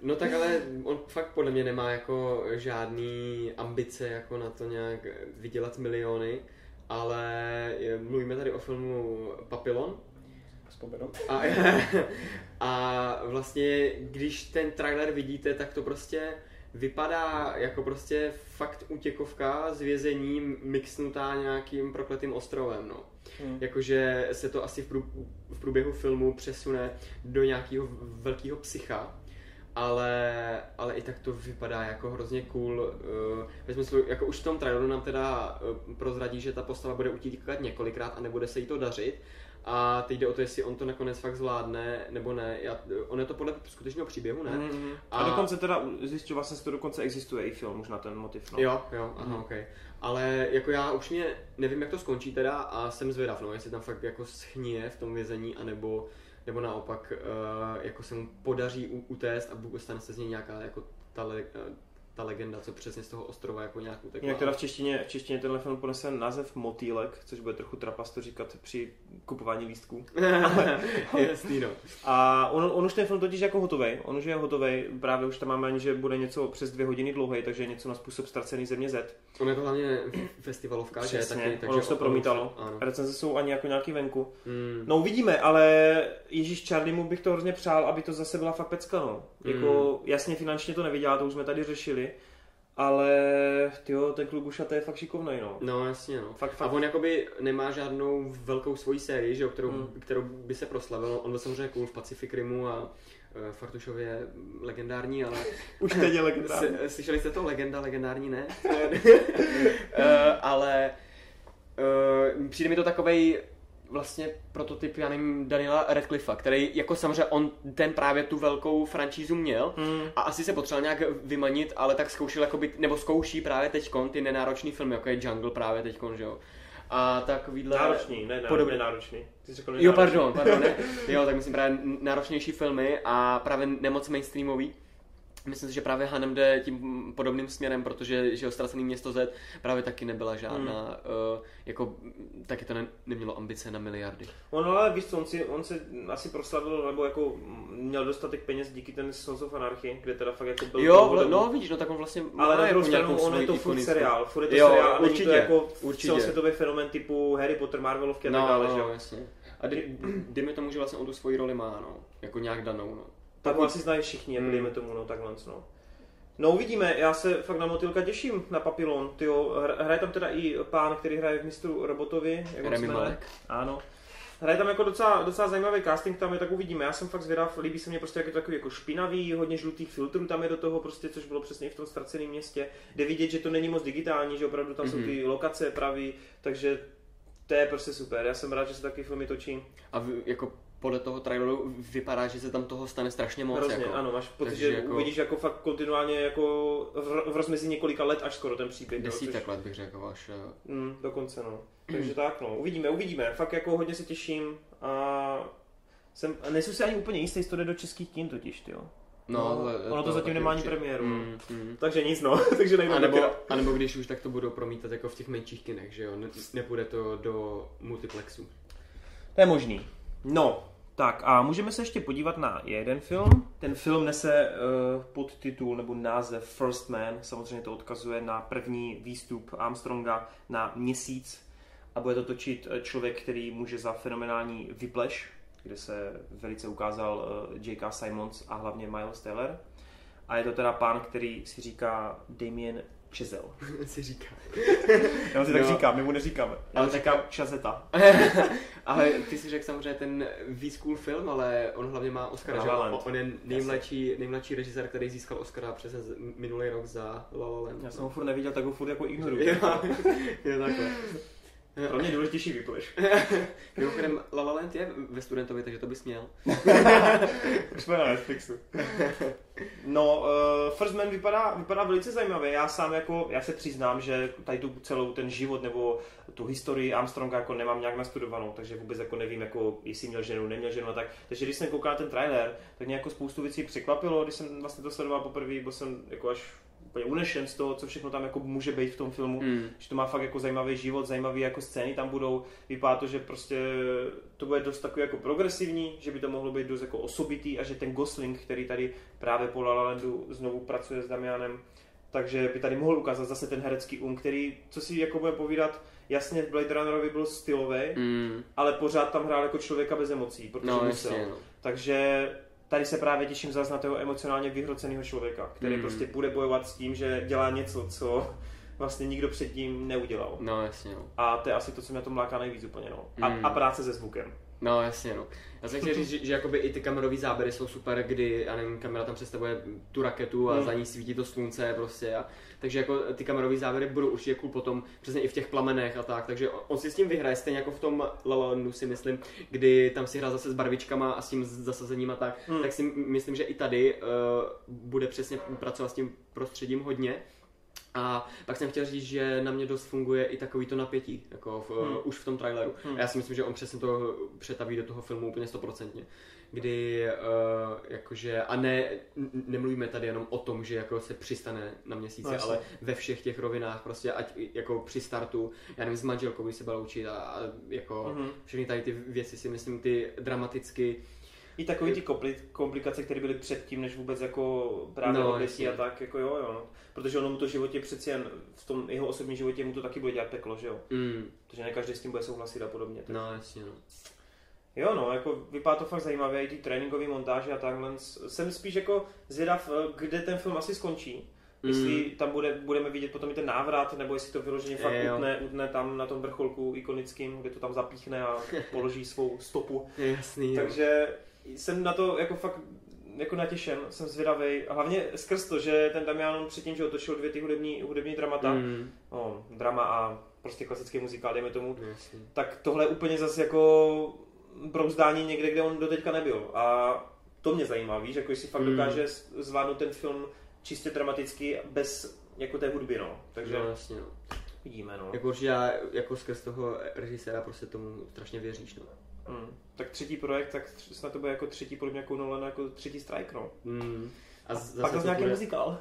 No tak ale on fakt podle mě nemá jako žádný ambice jako na to nějak vydělat miliony, ale je- mluvíme tady o filmu Papillon a, [LAUGHS] a vlastně když ten trailer vidíte, tak to prostě vypadá jako prostě fakt útěkovka z vězení mixnutá nějakým prokletým ostrovem, no. Hmm. Jakože se to asi v, prů, v průběhu filmu přesune do nějakého velkého psycha, ale, ale i tak to vypadá jako hrozně cool. Uh, ve smyslu, jako už v tom traileru nám teda uh, prozradí, že ta postava bude utíkat několikrát a nebude se jí to dařit. A teď jde o to, jestli on to nakonec fakt zvládne, nebo ne. Já, on je to podle skutečného příběhu, ne? Mm, a, A- dokonce teda zjišťoval jsem si to, dokonce existuje i film už na ten motiv. No. Jo, jo, aha, Mhm. ok. Ale jako já už mě nevím, jak to skončí teda a jsem zvědav, no, jestli tam fakt jako schníje v tom vězení, anebo, nebo naopak uh, jako se mu podaří u, utéct a stane se z něj nějaká jako ta, eh, ta legenda, co přesně z toho ostrova jako nějak utekla. Jinak teda v češtině, v češtině tenhle film ponese název Motýlek, což bude trochu trapas to říkat při kupování lístků. [LAUGHS] Jasný, no. A on, on už ten film totiž jako hotový, on už je hotový, právě už tam máme ani, že bude něco přes dvě hodiny dlouhý, takže něco na způsob ztracený země Z. On je to hlavně festivalovka, že Přesně, taky, takže ono už to promítalo. Ano. Recenze jsou ani jako nějaký venku. Mm. No uvidíme, ale Ježíš Charliemu bych to hrozně přál, aby to zase byla fakt pecka, no. Jako jasně finančně to nevydělá, to už jsme tady řešili, ale tyjo, ten kluk už a to je fakt šikovnej, no. No jasně, no. Fakt, A fakt. on jakoby nemá žádnou velkou svoji sérii, že jo, kterou, Hmm. kterou by se proslavil. On byl samozřejmě cool v Pacific Rimu a uh, Fartušově je legendární, ale [LAUGHS] Už teď je legendární. S- [LAUGHS] Slyšeli jste to? Legenda, legendární, ne? uh, [LAUGHS] ale uh, přijde mi to takovej vlastně prototyp, já nevím, Daniela Radcliffa, který jako samozřejmě on ten právě tu velkou franšízu měl Mm. a asi se potřeboval nějak vymanit, ale tak zkoušel jako být, nebo zkouší právě teďkon ty nenáročný filmy, jako je Jungle právě teďkon, že jo. A takovýhle... Náročný, ne, ne, Podobně. nenáročný. Ty jsi řekl Jo, pardon, pardon, ne. [LAUGHS] Jo, tak myslím právě náročnější filmy a právě nemoc mainstreamový. Myslím si, že právě Hanem jde tím podobným směrem, protože že Ztracený město Z právě taky nebyla žádná, Hmm. uh, jako taky to ne, nemělo ambice na miliardy. On ale víš co, on, si, on se asi proslavil, nebo jako měl dostatek peněz díky ten Sons of Anarchy, kde teda fakt jako byl Jo, vle- no vidíš, no tak on vlastně Ale na druhou jako stranu, nějakou on je to furt seriál, furt je to Jo, seriál určitě, to jako určitě. celosvětový fenomén typu Harry Potter, Marvelovky a tak No, dále, že no, jo. jasně. A dejme tomu, že vlastně on tu svoji roli má, no. Jako nějak danou, no. Tak asi znají všichni, jako Hmm. dejme tomu, no takhle, no. No uvidíme, já se fakt na Motylka těším, na Papillon, tyjo, Hr- hraje tam teda i pán, který hraje v mistru Robotovi, jak Remy? Malek. Ano. Hraje tam jako docela, docela zajímavý casting, tam je tak uvidíme. Já jsem fakt zvědav, líbí se mně prostě jak je to takový jako špinavý, hodně žlutých filtrů tam je do toho prostě, což bylo přesně v tom ztraceném městě. Jde vidět, že to není moc digitální, že opravdu tam mm-hmm. jsou Mhm. ty lokace pravý, takže to je prostě super. Já jsem rád, že se taky filmy točí. A v, jako podle toho traileru vypadá, že se tam toho stane strašně moc. Hrozně, jako. ano, máš pocit, Takže že jako- uvidíš jako fakt kontinuálně jako v, v rozmezí několika let až skoro ten příběh. Desítek let bych řekl až. jo. Což, mm, dokonce no. Takže tak no, uvidíme, uvidíme. Fakt jako hodně se těším a jsem, a nejsem si ani úplně jistý, jestli to jde do českých kin totiž, jo. No, No, ale ono to zatím taky nemá ani premiéru. Mm, mm. Takže nic no, [LAUGHS] takže nejde A nebo, a nebo když už, tak to budou promítat jako v těch menších kinech, že jo? Ne, nepůjde to do multiplexu. To je možný. No, tak a můžeme se ještě podívat na jeden film. Ten film nese uh, podtitul nebo název First Man. Samozřejmě to odkazuje na první výstup Armstronga na měsíc. A bude to točit eh, člověk, který může za fenomenální Whiplash, kde se velice ukázal uh, J.K. Simons a hlavně Miles Taylor. A je to teda pán, který si říká Damien Chazelle. [LAUGHS] si říká. [LAUGHS] Já si tak tak říkám, my mu neříkáme. Já Ale mu tak- říkám Chazeta. [LAUGHS] ale ty si řekl samozřejmě ten víc cool film, ale on hlavně má Oscara, že. On je nejmladší, nejmladší režisér, který získal Oscara přes minulý rok za La La Land. Já jsem ho furt neviděl, tak ho furt jako ignoruju. Jo, jo, takhle. Pro mě důležitější Whiplash. [LAUGHS] Mimochodem, La La Land je ve studentově, takže to bys měl. Už jsme na Netflixu. No, uh, First Man vypadá, vypadá velice zajímavě. Já sám jako, já se přiznám, že tady tu celou ten život nebo tu historii Armstronga jako nemám nějak nastudovanou, takže vůbec jako nevím, jako jestli měl ženu, neměl ženu a tak. Takže když jsem koukal na ten trailer, tak mě jako spoustu věcí překvapilo, když jsem vlastně to sledoval poprvé, byl jsem jako až úplně unešen z toho, co všechno tam jako může být v tom filmu Mm. že to má fakt jako zajímavý život, zajímavé jako scény tam budou. Vypadá to, že prostě to bude dost takový jako progresivní, že by to mohlo být dost jako osobitý a že ten Gosling, který tady právě po La La Landu znovu pracuje s Damianem, takže by tady mohl ukázat zase ten herecký um, který, co si jako bude povídat, jasně v Blade Runnerovi byl stylový, Mm. ale pořád tam hrál jako člověka bez emocí, protože No, musel. jasně, no. Takže tady se právě těším zase na toho emocionálně vyhroceného člověka, který Mm. prostě bude bojovat s tím, že dělá něco, co vlastně nikdo předtím neudělal. No, jasně, no. A to je asi to, co mě na tom láká nejvíc úplně, no. A, Mm. a práce se zvukem. No, jasně, no. Já jsem chtěl říct, že, že jakoby i ty kamerové záběry jsou super, kdy, já nevím, kamera tam představuje tu raketu a Hmm. za ní svítí to slunce prostě a takže jako ty kamerové záběry budou určitě cool potom, přesně i v těch plamenech a tak, takže on, si s tím vyhraje, stejně jako v tom La La Landu si myslím, kdy tam si hrál zase s barvičkama a s tím zasazením a tak, Hmm. tak si myslím, že i tady uh, bude přesně pracovat s tím prostředím hodně. A pak jsem chtěl říct, že na mě dost funguje i takový to napětí, jako v, Hmm. už v tom traileru. Hmm. A já si myslím, že on přesně to přetaví do toho filmu úplně stoprocentně. Kdy, uh, jakože, a ne, nemluvíme tady jenom o tom, že jako se přistane na měsíce, No, ale ve všech těch rovinách, prostě ať jako při startu, já nevím, s manželkou by se byla učit a, a jako Mhm. všechny tady ty věci si myslím, ty dramaticky, I takový ty kompli- komplikace, které byly předtím, než vůbec jako právě No, obětí a tak, jako jo, jo. no. Protože ono mu to životě přeci jen, v tom jeho osobním životě mu to taky bude dělat peklo, že jo. mm, Protože ne každý s tím bude souhlasit a podobně. Tak. no jasně no. Jo, no, jako vypadá to fakt zajímavě, i ty tréninkové montáže a takhle. Jsem spíš jako zvědav, eh, kde ten film asi skončí. Jestli tam bude, budeme vidět potom i ten návrat, nebo jestli to vyloženě fakt Jo. utne, utne tam na tom vrcholku ikonickým, kde to tam zapíchne a položí svou stopu. [LAUGHS] Je jasný, jo. Takže jsem na to jako fakt jako natěšen, jsem zvědavý. A hlavně skrz to, že ten Damian předtím, že otočil dvě ty hudební, hudební dramata, mm. Mm, no, drama a prostě klasický muzikál, dejme tomu, jasný. tak tohle je úplně zase jako brouzdání někde, kde on doteďka nebyl. A to mě zajímá, víš, jako jestli fakt Mm. dokáže zvládnout ten film čistě dramaticky bez jako té hudby, no. Takže No jasně no. vidíme, no. Jako určitě já jako skrz toho režiséra prostě tomu strašně věříš, no. Hmm. Tak třetí projekt, tak snad to bude jako třetí, podobně jako Nolan, jako třetí strike, no. Mm. A z- Pak zase zase to nějaký půjde, muzikál.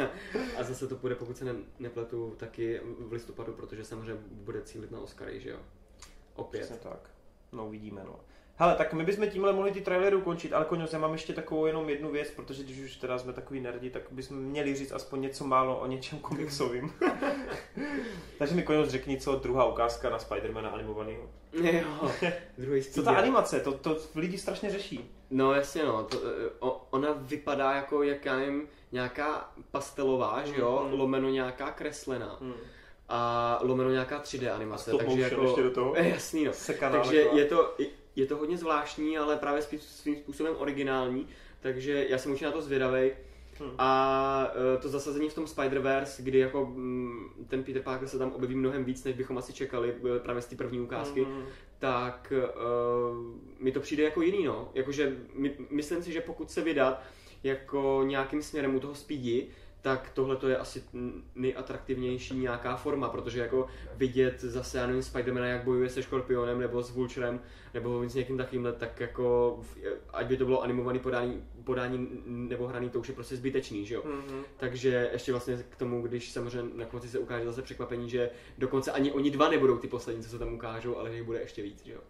[LAUGHS] a zase to půjde, pokud se ne, nepletu, taky v listopadu, protože samozřejmě bude cílit na Oscary, že jo? Opět. Přesně tak. No, uvidíme, no. Hele, tak my bychom tímhle mohli ty trailery ukončit, ale konec, já mám ještě takovou jenom jednu věc, protože když už teda jsme takový nerdi, tak bychom měli říct aspoň něco málo o něčem komiksovým. [LAUGHS] Takže mi konec řekni, co druhá ukázka na Spidermana animovaného. Jo, [LAUGHS] druhý Co ta animace, to, to lidi strašně řeší. No jasně no, to, eh, o, ona vypadá jako, jak já nevím, nějaká pastelová, že jo, Mhm. lomeno nějaká kreslená Hmm. A lomeno nějaká 3D animace, Stop takže jako... ještě do toho. Eh, Jasný no. Sekaná Takže je to, je to hodně zvláštní, ale právě svým způsobem originální, takže já jsem určitě na to zvědavý. Hmm. A eh, to zasazení v tom Spider-Verse, kdy jako mm, ten Peter Parker se tam objeví mnohem víc, než bychom asi čekali eh, právě z té první ukázky, Mhm. tak uh, mi to přijde jako jiný, no. Jakože my, myslím si, že pokud se vydat jako nějakým směrem u toho Speedy, tak tohle to je asi nejatraktivnější nějaká forma, protože jako vidět zase, já nevím, Spidermana, jak bojuje se Škorpionem, nebo s Vulturem, nebo s někým takovýmhle, tak jako, ať by to bylo animovaný podání, podání nebo hraný, to už je prostě zbytečný, že jo. Mhm. Takže ještě vlastně k tomu, když samozřejmě na konci se ukáže zase překvapení, že dokonce ani oni dva nebudou ty poslední, co se tam ukážou, ale že jich bude ještě víc, že jo.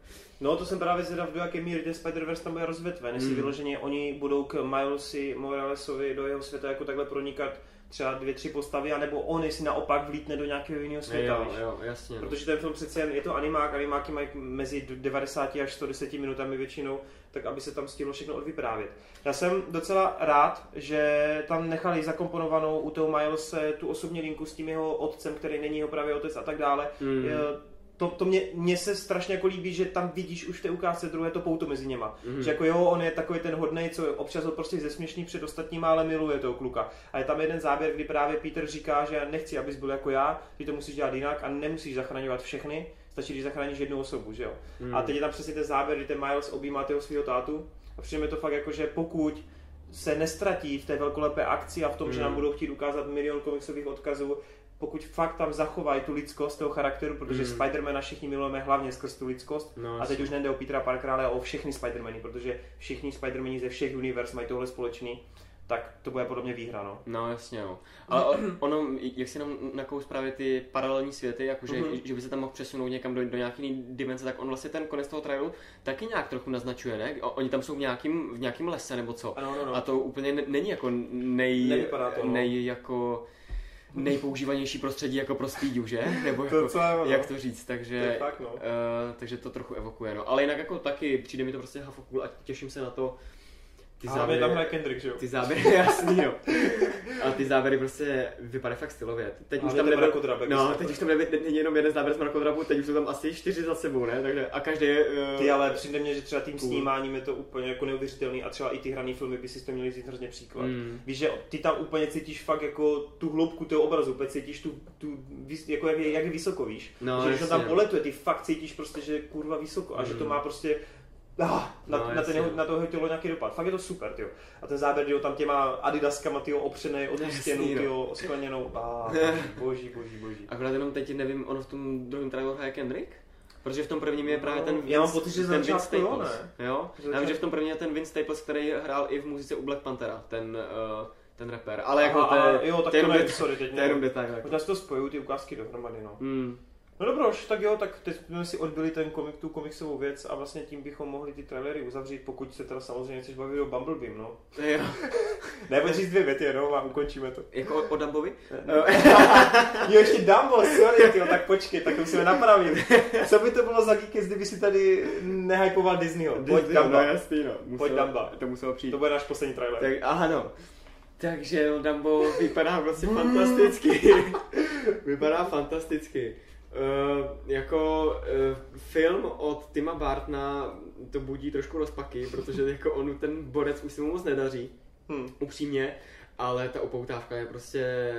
No to jsem právě zvědav, do jaké míry ten Spider-Verse tam bude rozvětven, jestli Mm. vyloženě oni budou k Milesi Moralesovi do jeho světa jako takhle pronikat třeba dvě, tři postavy, anebo on jestli naopak vlítne do nějakého jiného světa, jo, víš? jo, jasně. No. Protože ten film přece jen, je to animák, animáky mají mezi 90 až 110 minutami většinou, tak aby se tam stihlo všechno odvyprávět. Já jsem docela rád, že tam nechali zakomponovanou u toho Milese tu osobní linku s tím jeho otcem, který není jeho pravý otec a tak dále. Mm. Je- To, to mě, mně se strašně jako líbí, že tam vidíš už v té ukázce druhé to pouto mezi něma. Mhm. Že jako jo, on je takový ten hodnej, co občas ho prostě zesměšní před ostatníma, ale miluje toho kluka. A je tam jeden záběr, kdy právě Peter říká, že nechci, abys byl jako já, ty to musíš dělat jinak a nemusíš zachraňovat všechny, stačí, když zachráníš jednu osobu, že jo. Mhm. A teď je tam přesně ten záběr, kdy ten Miles objímá toho svého tátu a přijde mi to fakt jako, že pokud se nestratí v té velkolepé akci a v tom, že Mhm. nám budou chtít ukázat milion komiksových odkazů, pokud fakt tam zachovají tu lidskost toho charakteru, protože Mhm. Spidermana všichni milujeme hlavně skrz tu lidskost, No, a teď už nejde o Petera Parkera, ale o všechny Spidermany, protože všichni Spidermani ze všech univerz mají tohle společný, tak to bude podobně výhra, no. No jasně, no. Ale ono, jak si jenom nakous právě ty paralelní světy, jakože, Mhm. že by se tam mohl přesunout někam do, do nějaké jiné dimenze, tak on vlastně ten konec toho trailu taky nějak trochu naznačuje, ne? Oni tam jsou v nějakým, v nějakým lese nebo co. Ano, no, no. A to úplně ne- není jako nej, Nevypadá to, no. nej jako nejpoužívanější prostředí jako pro Speedu, že? Nebo To jako, co je ono. jak to říct, To takže, fakt, no. uh, takže to trochu evokuje, no. Ale jinak jako taky přijde mi to prostě hafo cool a těším se na to. Ty A hlavně tam hraje Kendrick, že jo? ty záběry, [LAUGHS] jasný, jo. A ty záběry prostě vypadají fakt stylově. Teď A už tam nebyl, mrakodrap, no, teď to- už tam nebyl, není jenom jeden záběr z mrakodrapu, teď už jsou tam asi čtyři za sebou, ne? Takže, a každý je... Uh, Ty ale přijde mně, že třeba tím Cool. snímáním je to úplně jako neuvěřitelný a třeba i ty hrané filmy by si to měli vzít hrozně příklad. Mm. Víš, že ty tam úplně cítíš fakt jako tu hloubku toho obrazu, úplně cítíš tu, tu jako jak je, jak je vysoko, víš. No, že když jasně. tam poletuje, ty fakt cítíš prostě, že je kurva vysoko a že to Mm. má prostě Ah, na, No, na, ten jeho, na toho tělo nějaký dopad. Fakt je to super, tyjo. A ten záběr, tyjo, tam těma adidaskama, tyjo, opřený o tu stěnu, no. tyjo, skleněnou. A [LAUGHS] boží, boží, boží. Akorát jenom teď nevím, ono v tom druhém traileru hraje Kendrick? Protože v tom prvním je právě ten Já mám Vince- pocit, že ten Vince začátku jo, Staples. ne? Jo? Já vím, že v tom prvním je ten Vince Staples, který hrál i v muzice u Black Panthera, ten, uh, ten rapper. Ale jako Aha, to je, jo, tak to je sorry, teď to je jenom detail. Jako. Možná si to spojují ty ukázky dohromady, no. Hmm. No dobroš, tak jo, tak teď jsme si odbili ten komik, tu komiksovou věc a vlastně tím bychom mohli ty trailery uzavřít, pokud se teda samozřejmě chceš bavit o Bumblebeam, no. Jo. [LAUGHS] Ne, pojď říct dvě věty jenom a ukončíme to. Jako o, o Dumbovi? [LAUGHS] Jo, ještě Dumbo, sorry, tyjo, tak počkej, tak to musíme napravit. Co by to bylo za geekes, kdyby si tady nehypoval Disneyho? Pojď Disney, Dumbo, no jasný, no. Muselo, Pojď Dumba. To muselo přijít. to bude náš poslední trailer. Tak, aha no. Takže Dumbo vypadá vlastně fantasticky. [LAUGHS] vypadá fantasticky. Uh, jako uh, film od Tima Bartna to budí trošku rozpaky, protože jako on ten borec už se mu moc nedaří, Hm. upřímně, ale ta upoutávka je prostě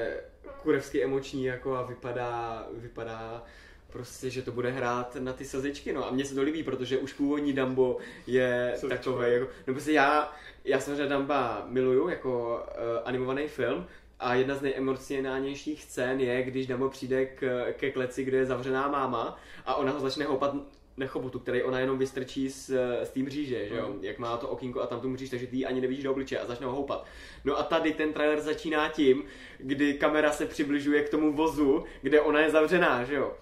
kurevsky emoční jako a vypadá, vypadá prostě, že to bude hrát na ty sazičky, no a mně se to líbí, protože už původní Dumbo je Sazička. takové, jako, no prostě já, já samozřejmě Dumba miluju jako uh, animovaný film, a jedna z nejemocionálnějších scén je, když Dumbo přijde k, ke kleci, kde je zavřená máma a ona ho začne houpat nechobotu, který ona jenom vystrčí z, z té mříže, že jo? Jak má to okýnko a tam tu mříž, takže ty ji ani nevidíš do obličeje a začne ho houpat. No a tady ten trailer začíná tím, kdy kamera se přibližuje k tomu vozu, kde ona je zavřená, že jo?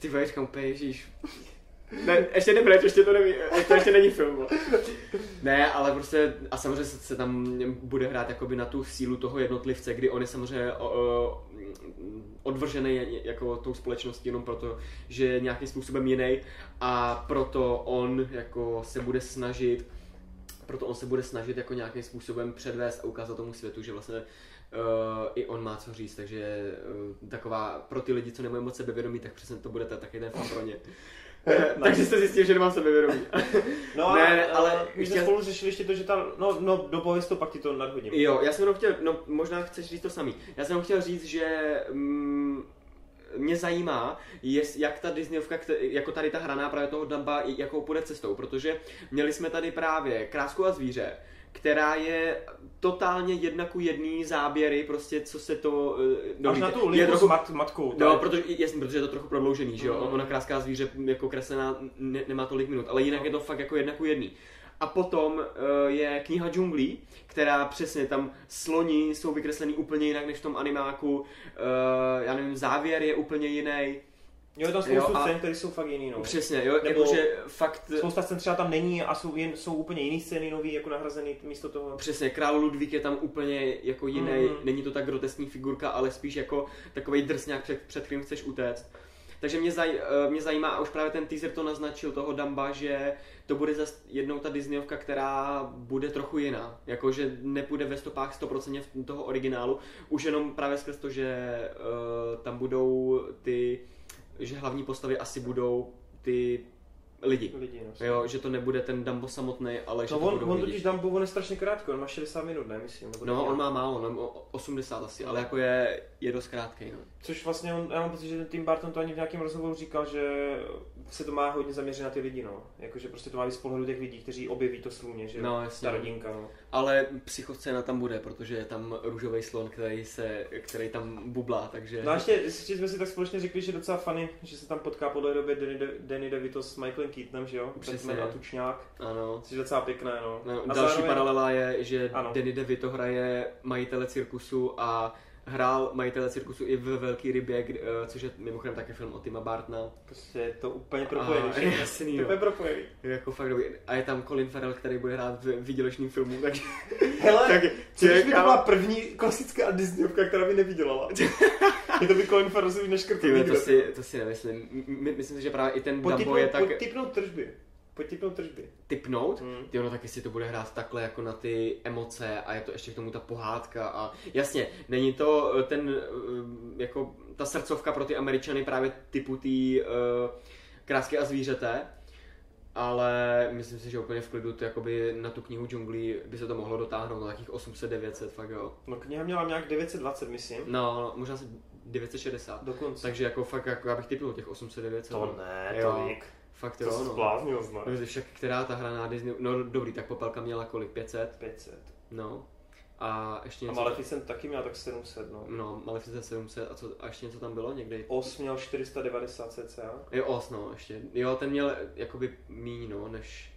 Ty říkám úplně, ježíš. Ne, ještě nebrať, ještě to neví, to ještě není film. Ne, ale prostě, a samozřejmě se, se tam bude hrát jakoby na tu sílu toho jednotlivce, kdy on je samozřejmě odvržený jako tou společností jenom proto, že je nějakým způsobem jiný a proto on jako se bude snažit proto on se bude snažit jako nějakým způsobem předvést a ukázat tomu světu, že vlastně uh, i on má co říct, takže uh, taková pro ty lidi, co nemají moc sebevědomí, tak přesně to bude taky ten fan pro ně. [LAUGHS] Takže jste zjistil, že nemám sebevědomí. No, [LAUGHS] Ne, ne, ale my jsme spolu řešili ještě to, že ta, no, no, dopověz to, pak ti to nadhodím. Jo, já jsem jenom chtěl, no možná chceš říct to samý. Já jsem jenom chtěl říct, že mm, mě zajímá, jest, jak ta Disneyovka, jako tady ta hraná právě toho Dumba, jakou půjde cestou, protože měli jsme tady právě Krásku a zvíře, která je totálně jedna ku jedný záběry, prostě co se to... eh, Až na tu je trochu, s mat, matkou. No, je- protože, jasně, protože je to trochu prodloužený, že jo? Mm. Ona kráská zvíře jako kreslená ne, nemá tolik minut, ale jinak je to fakt jako jedna ku jedný. A potom uh, je kniha džunglí, která přesně tam sloni jsou vykreslený úplně jinak než v tom animáku. Uh, já nevím, závěr je úplně jiný. Jo, je tam spoustu Jo, a- scén, které jsou fakt jiný, no. Přesně, jo, Nebo- jakože fakt... Spousta scén třeba tam není a jsou, jen, jsou úplně jiný scény nový, jako nahrazený místo toho. Přesně, král Ludvík je tam úplně jako jiný, Mhm. mm. není to tak groteskní figurka, ale spíš jako takový drsňák, před, před kterým chceš utéct. Takže mě, zaj, eh, mě zajímá, a už právě ten teaser to naznačil toho Dumba, že to bude zase jednou ta Disneyovka, která bude trochu jiná. Jakože nepůjde ve stopách 100% v toho originálu, už jenom právě skrz to, že uh, tam budou ty, že hlavní postavy asi budou ty lidi. Lidi, no. Jo, že to nebude ten Dumbo samotný, ale že No to on, budou on lidi. totiž Dumbo, on je strašně krátký, on má 60 minut, ne, myslím. Nebo No, on má málo, no, o- 80 asi, ale jako je, je dost krátký. No. Což vlastně, on, já mám pocit, že ten Tim Burton to ani v nějakém rozhovoru říkal, že se to má hodně zaměřit na ty lidi, no. Jakože prostě to má víc z pohledu těch lidí, kteří objeví to sluně, že. No, jasně. Ta rodinka, no. Ale psychoscéna tam bude, protože je tam růžový slon, který, se, který tam bublá, takže... No a ještě, ještě jsme si tak společně řekli, že je docela funny, že se tam potká po té době Danny, De- Danny DeVito s Michaelem Keatonem, že jo? Přesně. A Tučňák, Ano. což je docela pěkné, no. No, a další zároveň- paralela je, že Ano. Danny DeVito hraje majitele cirkusu a hrál majitele cirkusu i ve Velký rybě, kdy- eh, což je mimochodem taky film od Tima Bartna. Prostě je to úplně propojený, A, jasný, To úplně propojený. Je jako fakt dobrý. A je tam Colin Farrell, který bude hrát v výdělečným filmu, takže... Hele, [LAUGHS] tak, co když by to byla první klasická Disneyovka, která by nevydělala? [LAUGHS] je to by Colin Farrell si neškrtl to, si, to si nemyslím. My- myslím si, že právě i ten Dumbo je tak pojď tržby. Pojď tipnout tržby. typnout. Hmm. Ty ono tak jestli to bude hrát takhle jako na ty emoce a je to ještě k tomu ta pohádka a jasně, není to eh, ten eh, jako ta srdcovka pro ty Američany právě typu té uh, krásky a zvířete, ale myslím si, že úplně v klidu to jakoby na tu knihu džunglí by se to mohlo dotáhnout na takých 800-900, fakt jo. No kniha měla nějak 920, myslím. No, no, možná se 960. Dokonce. Takže jako fakt, jako já bych typnul těch 800-900. to ne, Jo. Fakt To jo, no. zbláznil. No, však která ta hra na Disney, no dobrý, tak Popelka měla kolik, 500? 500. No. A ještě A něco... Maleficent taky měl tak 700, no. No, Maleficent 700 a, co, a ještě něco tam bylo někdy? Os měl 490 cca. Jo, Os, no, ještě. Jo, ten měl jakoby míň, no, než,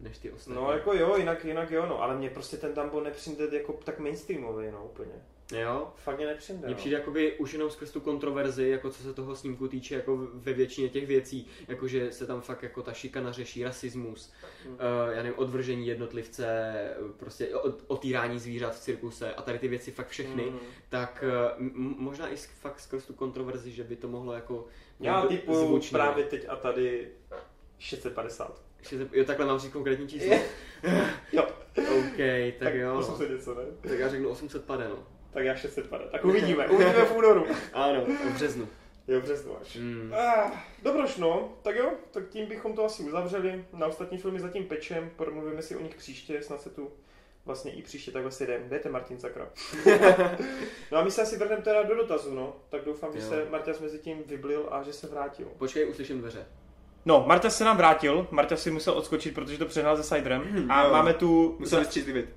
než ty ostatní. No jako jo, jinak, jinak jo, no, ale mě prostě ten Dumbo nepřijde jako tak mainstreamový, no úplně. Jo, Fakt mě nepřijde, Mně no. přijde jakoby už jenom skrz tu kontroverzi, jako co se toho snímku týče, jako ve většině těch věcí, jakože se tam fakt jako ta šikana řeší, rasismus, Mm. uh, já nevím, odvržení jednotlivce, prostě od, otírání zvířat v cirkuse a tady ty věci fakt všechny, Mm. tak uh, m- možná i fakt skrz tu kontroverzi, že by to mohlo jako Já typuju zvučně. právě teď a tady 650. Ještě se- Jo, takhle mám říct konkrétní číslo. Jo. [LAUGHS] OK, tak, Tak jo. no. 800 něco, ne? Tak já řeknu 800 pade, no. Tak já 650. Tak [LAUGHS] uvidíme, uvidíme v únoru. Ano, v březnu. Jo, březnu až. Mm. Ah, dobroš, no. Tak jo, tak tím bychom to asi uzavřeli. Na ostatní filmy zatím pečem, promluvíme si o nich příště, snad se tu vlastně i příště takhle si jdem. Dejte Martin Sakra. [LAUGHS] no a my se asi vrhneme teda do dotazu, no. Tak doufám, že Jo. se Marťas mezi tím vyblil a že se vrátil. Počkej, uslyším dveře. No, Marta se nám vrátil, Marta si musel odskočit, protože to přehnal se Siderem. A Jo. máme tu, Musím vystřízlivit.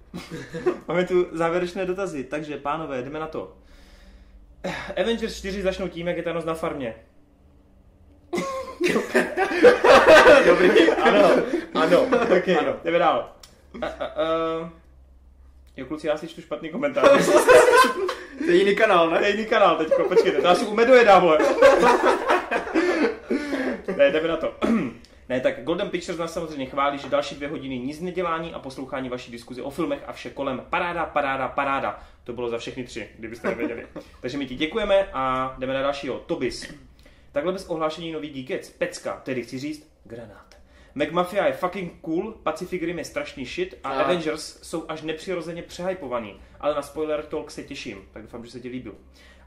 [LAUGHS] máme tu závěrečné dotazy, takže pánové, jdeme na to. Avengers 4 začnou tím, jak je Thanos na farmě. [LAUGHS] Dobrý. Ano, ano, okay. ano, jdeme dál. A, a, a... Jo, kluci, já si čtu špatný komentář. [LAUGHS] To je jiný kanál, To ne? je jiný kanál teďko, počkejte, to asi u Medu dám, vole. Ne, jdeme na to. [CLEARS THROAT] Ne, tak Golden Pictures nás samozřejmě chválí, že další dvě hodiny nic nedělání a poslouchání vaší diskuzi o filmech a vše kolem. Paráda, paráda, paráda. To bylo za všechny tři, kdybyste nevěděli. [LAUGHS] Takže my ti děkujeme a jdeme na dalšího. Tobis. Takhle bez ohlášení nový Geekets. Pecka, tedy chci říct granát. McMafia je fucking cool, Pacific Rim je strašný shit a A- Avengers jsou až nepřirozeně přehypovaný. Ale na spoiler talk se těším, tak doufám, že se ti líbil.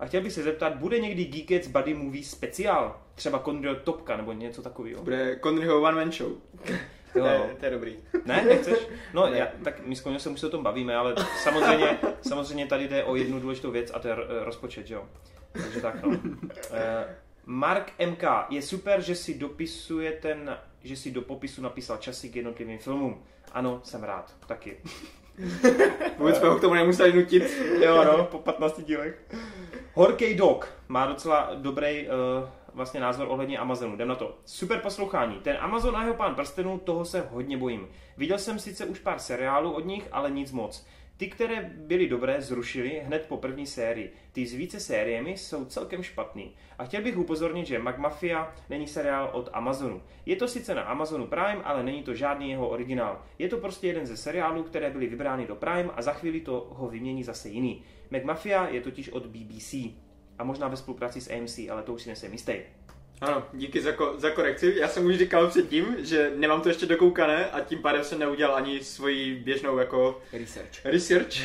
A chtěl bych se zeptat, bude někdy Geekets Buddy Movie speciál? Třeba Conroy Topka nebo něco takového? Bude Conryho One Man Show. [LAUGHS] Jo, To je, to je dobrý. ne, nechceš? No, já, tak my s se už se o tom bavíme, ale samozřejmě, samozřejmě tady jde o jednu důležitou věc a to je rozpočet, že jo? Takže tak, no. [LAUGHS] Eh, Mark MK, je super, že si dopisuje ten, že si do popisu napísal časy k jednotlivým filmům. Ano, jsem rád, taky. Vůbec jsme ho k tomu nemuseli nutit. Jo, no, [LAUGHS] po 15 dílech. Horkej Dog má docela dobrý uh, vlastně názor ohledně Amazonu. Jdem na to. Super poslouchání. Ten Amazon a jeho pán prstenů, toho se hodně bojím. Viděl jsem sice už pár seriálů od nich, ale nic moc. Ty, které byly dobré, zrušili hned po první sérii. Ty s více sériemi jsou celkem špatný. A chtěl bych upozornit, že McMafia není seriál od Amazonu. Je to sice na Amazonu Prime, ale není to žádný jeho originál. Je to prostě jeden ze seriálů, které byly vybrány do Prime a za chvíli to ho vymění zase jiný. McMafia je totiž od BBC. A možná ve spolupráci s AMC, ale to už si nejsem jistý. Ano, díky za, ko- za korekci. Já jsem už říkal předtím, že nemám to ještě dokoukané a tím pádem jsem neudělal ani svoji běžnou jako Research. research,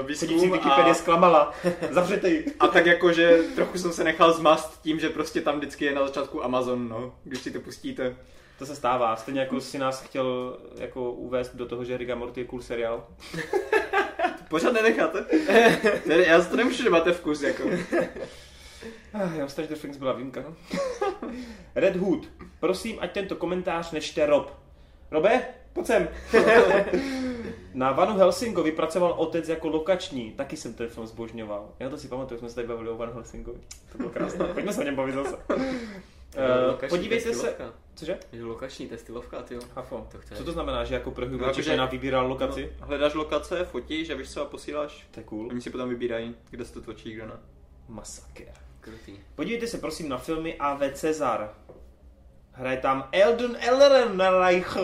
uh, [LAUGHS] výzkum Wikipedia a, zklamala. [LAUGHS] Zavřete ji. a tak jako, že trochu jsem se nechal zmast tím, že prostě tam vždycky je na začátku Amazon, no, když si to pustíte. To se stává. Stejně jako si nás chtěl jako uvést do toho, že Rick and Morty je cool seriál. [LAUGHS] Pořád nenecháte? Já si to nemůžu, že máte vkus, jako. Ah, Já Stranger Things byla výjimka, no. [LAUGHS] Red Hood. Prosím, ať tento komentář nečte Rob. Robe, pojď sem. [LAUGHS] Na Vanu Helsingovi pracoval otec jako lokační. Taky jsem ten film zbožňoval. Já to si pamatuju, jsme se tady bavili o Vanu Helsingovi. To bylo krásné. [LAUGHS] Pojďme se o něm bavit zase. Uh, podívejte se... Cože? Je lokační, stylovka, ty jo. Hafo. To. Co to znamená, že jako pro Hugo No, jakože- vybíral lokaci? No, hledáš lokace, fotíš a víš co a posíláš. To je cool. Oni si potom vybírají, kde se to točí, kdo ne. Masaker. Krutý. Podívejte se prosím na filmy A.V. Cezar. Hraje tam Eldon Ehrenreich.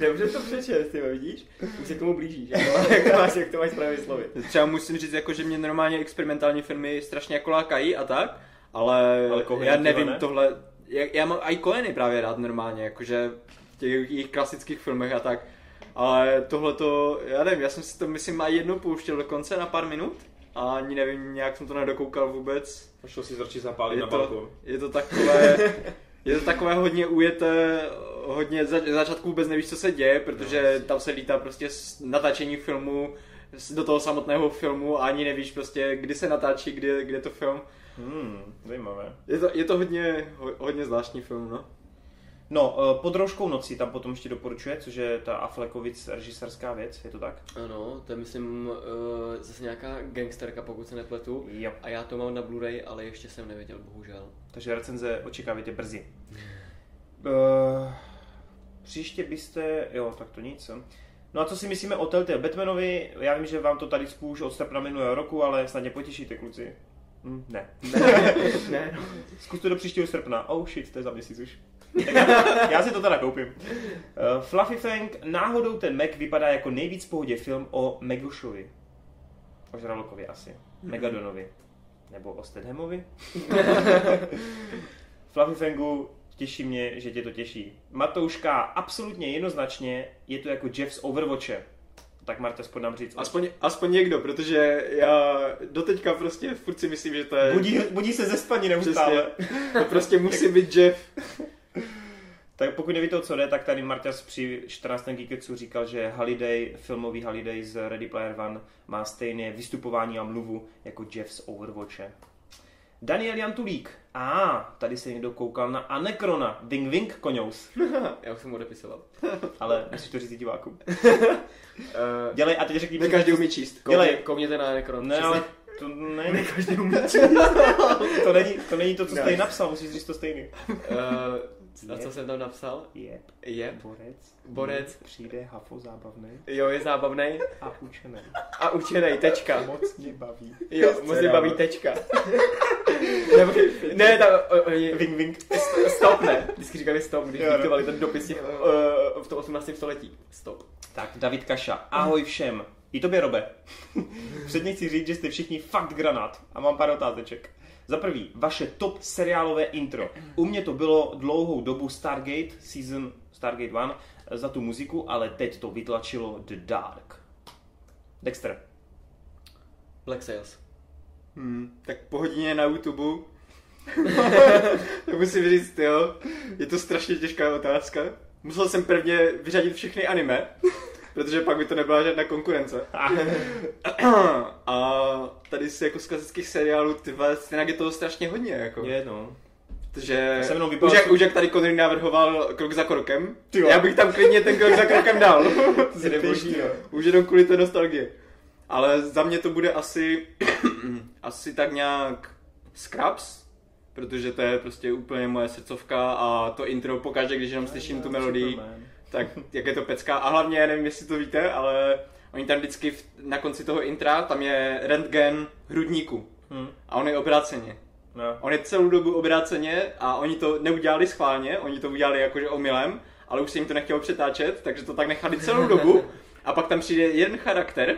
Dobře [LAUGHS] to přečet, ty vidíš? Už se k tomu blížíš, [LAUGHS] jak to, máš- jak to máš, jak to máš správně slovy. Třeba musím říct, jako, že mě normálně experimentální filmy strašně jako lákají a tak, ale, Ale já nevím ne? tohle, já, já mám i Coheny právě rád normálně, jakože v těch jejich klasických filmech a tak, ale tohle to, já nevím, já jsem si to myslím i jednou pouštěl dokonce na pár minut a ani nevím, nějak jsem to nedokoukal vůbec. Šel si zračí zapálit Je na to, balkon. je to takové, [LAUGHS] je to takové hodně ujeté, hodně za, začátku vůbec nevíš, co se děje, protože tam se lítá prostě z natáčení filmu s- do toho samotného filmu a ani nevíš prostě, kdy se natáčí, kdy, kde je to film. Hmm, zajímavé. zajímavé. Je to, je to hodně, ho- hodně zvláštní film, no. No, eh, pod rouškou noci tam potom ještě doporučuje, což je ta Affleckovic režisérská věc, je to tak? Ano, to je myslím uh, zase nějaká gangsterka, pokud se nepletu. Jo. A já to mám na Blu-ray, ale ještě jsem neviděl, bohužel. Takže recenze očekávajte brzy. Uh, [LAUGHS] příště byste, jo, tak to nic. No a co si myslíme o Telltale Batmanovi? Já vím, že vám to tady už od srpna minulého roku, ale snad mě potěšíte, kluci. Hm, [LAUGHS] ne. Ne, Zkuste do příštího srpna. Oh shit, to je za měsíc už. Já, si to teda koupím. Uh, Fluffy Fang, náhodou ten Mac vypadá jako nejvíc v pohodě film o Megushovi. O Žralokovi asi. Megadonovi. Nebo o Stedhamovi. [LAUGHS] Fluffy Fangu, těší mě, že tě to těší. Matouška, absolutně jednoznačně je to jako Jeff z Overwatche. Tak Marta, aspoň nám říct. Aspoň, aspoň někdo, protože já doteďka prostě furt si myslím, že to je... Budí, budí se ze spaní neustále. Přesně. To prostě musí být Jeff. [LAUGHS] Tak pokud nevíte, co jde, tak tady Marťas při 14. Geeketsu říkal, že Holiday, filmový Holiday z Ready Player One má stejné vystupování a mluvu jako Jeff z Overwatche. Daniel Jantulík. A, ah, tady se někdo koukal na Anekrona. Ding Wing Koňous. [LAUGHS] Já už jsem odepisoval. [LAUGHS] Ale musíš to říct divákům. Uh, [LAUGHS] Dělej, a teď řekni... Ne každý umí číst. Dělej. Koukněte na Necron. Ne, ale to ne, každý umí to, není, to není to, co tady napsal, musíš říct to stejný. Uh, a co jsem tam napsal? Je, Je. borec, Borec. přijde hafo zábavný Jo, je zábavný a učený. a učenej, tečka. Moc mě baví. Jo, moc mě baví, tečka. [LAUGHS] Nebo, ne, tam, Wing wing. stop, ne. Vždycky říkali stop, když Jo, no. diktovali ten dopis těch, uh, v tom 18. století. Stop. Tak, David Kaša. Ahoj všem. I tobě, Robe. [LAUGHS] Předně chci říct, že jste všichni fakt granát. A mám pár otázeček. Za prvý, vaše top seriálové intro. U mě to bylo dlouhou dobu Stargate, season Stargate 1, za tu muziku, ale teď to vytlačilo The Dark. Dexter. Black Sails. Hmm, tak po hodině na YouTube. [LAUGHS] to musím říct, jo. Je to strašně těžká otázka. Musel jsem prvně vyřadit všechny anime, protože pak by to nebyla žádná konkurence. A [CLEARS THROAT] tady si jako z klasických seriálů, ty stejně je toho strašně hodně, jako. Je, no. Jsem jenom vypadal- už, jak, už jak tady Connery navrhoval krok za krokem, Ty jo. já bych tam klidně ten krok za krokem dal. [LAUGHS] To je [LAUGHS] neboží, no. Už jenom kvůli té nostalgie. Ale za mě to bude asi, [CLEARS THROAT] asi tak nějak Scraps, protože to je prostě úplně moje srdcovka a to intro pokaždé, když jenom slyším tu melodii, tak jak je to pecka. A hlavně, nevím, jestli to víte, ale oni tam vždycky v, na konci toho intra, tam je rentgen hrudníku. Hm. A on je obráceně. No. On je celou dobu obráceně a oni to neudělali schválně, oni to udělali jakože omylem, ale už se jim to nechtělo přetáčet, takže to tak nechali celou dobu. [LAUGHS] A pak tam přijde jeden charakter,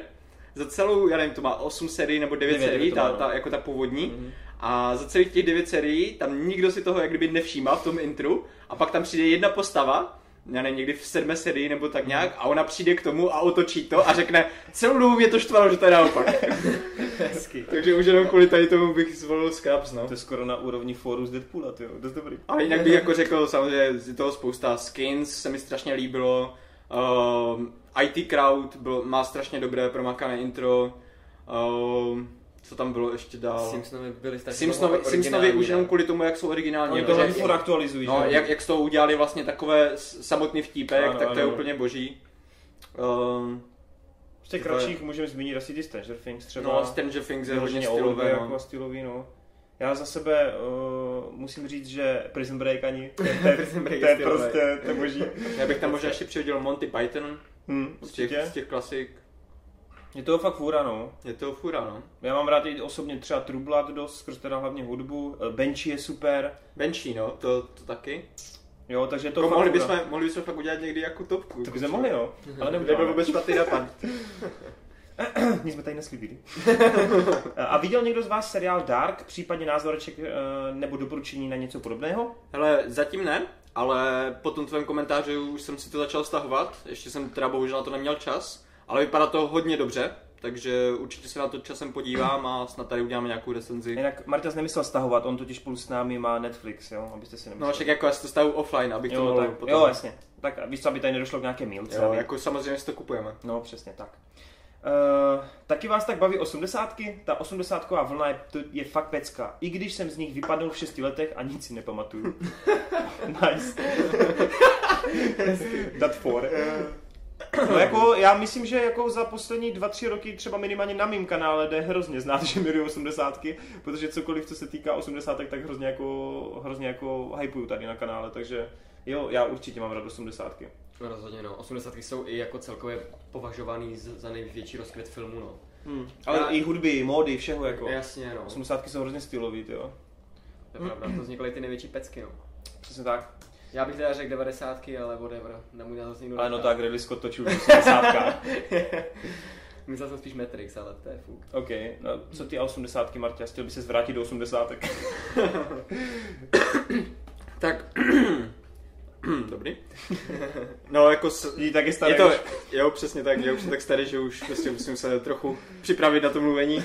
za celou, já nevím, to má 8 sérií nebo 9 Devět, sérií, to má, ta, no. ta, jako ta původní. Mhm. A za celých těch 9 sérií tam nikdo si toho jak kdyby nevšímá v tom intru. A pak tam přijde jedna postava, já nevím, někdy v sedmé sérii nebo tak nějak, a ona přijde k tomu a otočí to a řekne, celou dobu mě to štvalo, že to je naopak. [LAUGHS] Hezky. Takže už jenom kvůli tady tomu bych zvolil Scraps, no. To je skoro na úrovni fóru z Deadpoola, tyjo. Dost dobrý. A jinak bych jako řekl, samozřejmě je toho spousta. Skins se mi strašně líbilo. Um, IT Crowd byl, má strašně dobré promakané intro. Um, co tam bylo ještě dál? Simpsonovi byli strašně Simpsonovi, Simpsonovi už jenom kvůli tomu, jak jsou originální. Oni to hlavně aktualizují, No, jak, jak z toho udělali vlastně takové samotný vtípek, Ano, tak to je ano. úplně boží. Um, Z těch kratších můžeme zmínit asi ty Stranger Things třeba. no, Stranger Things je hodně stylové. jako No. stylový, no. Já za sebe uh, musím říct, že Prison Break ani. [LAUGHS] To je, to je, Prison Break to je prostě, to je boží. Já bych tam možná ještě přihodil Monty Python Hm, z těch, z těch klasik. Je toho fakt fůra, no. Je to fura, no. Já mám rád i osobně třeba True Blood dost, skrz teda hlavně hudbu. Eh, Benchy je super. Benchy, no, to, to taky. Jo, takže to fakt mohli, bychom, mohli bychom fakt udělat někdy jako topku. To bychom mohli, no. Ale Nebyl vůbec špatný napad. [LAUGHS] [CLEARS THROAT] Nic jsme tady neslíbili. A viděl někdo z vás seriál Dark, případně názoreček eh, nebo doporučení na něco podobného? Hele, zatím ne, ale po tom tvém komentáři už jsem si to začal stahovat. Ještě jsem teda bohužel na to neměl čas, ale vypadá to hodně dobře, takže určitě se na to časem podívám a snad tady uděláme nějakou recenzi. Jinak Martas nemyslel stahovat, on totiž spolu s námi má Netflix, jo, abyste si No nemysleli. však jako já to stavu offline, abych to jo, mohl tak, potom... jo, jasně. Tak víš co, aby tady nedošlo k nějaké milce. Jo, aby- jako samozřejmě si to kupujeme. No, přesně tak. Uh, taky vás tak baví osmdesátky? Ta osmdesátková vlna je, to je fakt pecka. I když jsem z nich vypadl v šesti letech a nic si nepamatuju. [LAUGHS] nice. [LAUGHS] That for. No jako, já myslím, že jako za poslední dva, tři roky třeba minimálně na mém kanále jde hrozně znát, [LAUGHS] že miluju osmdesátky, protože cokoliv, co se týká osmdesátek, tak hrozně jako, hrozně jako hypuju tady na kanále, takže jo, já určitě mám rád osmdesátky. No, rozhodně no. 80. jsou i jako celkově považovaný za největší rozkvět filmu, no. Hmm. Ale Já- i hudby, módy, všeho jako. Jasně, no. Osmdesátky jsou hrozně stylový, jo. To je pravda, to vznikly ty největší pecky, no. Přesně tak. Já bych teda řekl 90. ale whatever. Na můj názor nikdo Ale no nechá. tak, Ridley Scott točil v 80. [LAUGHS] Myslel jsem spíš Matrix, ale to je fuk. OK, no co ty a 80. Martě, chtěl by se zvrátit do 80. [COUGHS] Tak, [COUGHS] dobrý. No jako s, Jí tak je starý. je to, jo přesně tak, já už jsem tak starý, že už prostě musím se trochu připravit na to mluvení.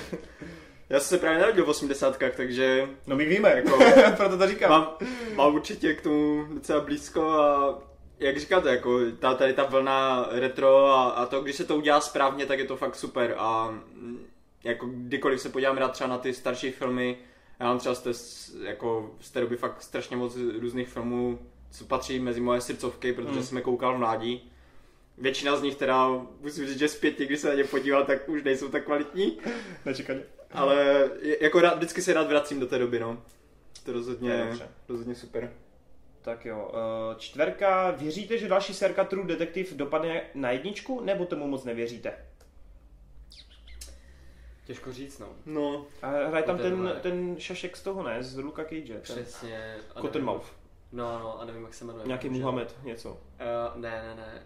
Já jsem se právě narodil v 80. takže No my víme, jako, [LAUGHS] [LAUGHS] proto to říkám. mám, mám určitě k tomu docela blízko a jak říkáte, jako ta, tady ta vlna retro a, a to, když se to udělá správně, tak je to fakt super a mm, jako kdykoliv se podívám rád třeba na ty starší filmy, já mám třeba z té, jako z té doby fakt strašně moc různých filmů, co patří mezi moje srdcovky, protože Hmm. jsem je koukal v mládí. Většina z nich teda, musím říct, že zpětně, když se na ně podíval, tak už nejsou tak kvalitní, Nečekaně. Ale jako rád, vždycky se rád vracím do té doby, no. To To je rozhodně, rozhodně super. Tak jo, eh, čtverka, věříte, že další sérka True Detective dopadne na jedničku, nebo tomu moc nevěříte? Těžko říct, no. No, A hraje tam ten, ten šašek z toho, ne? Z Luka Cage. Přesně. Cottonmouth. No, no, a nevím, jak se jmenuje. Nějaký. Muhammed, něco. Uh, ne, ne, ne.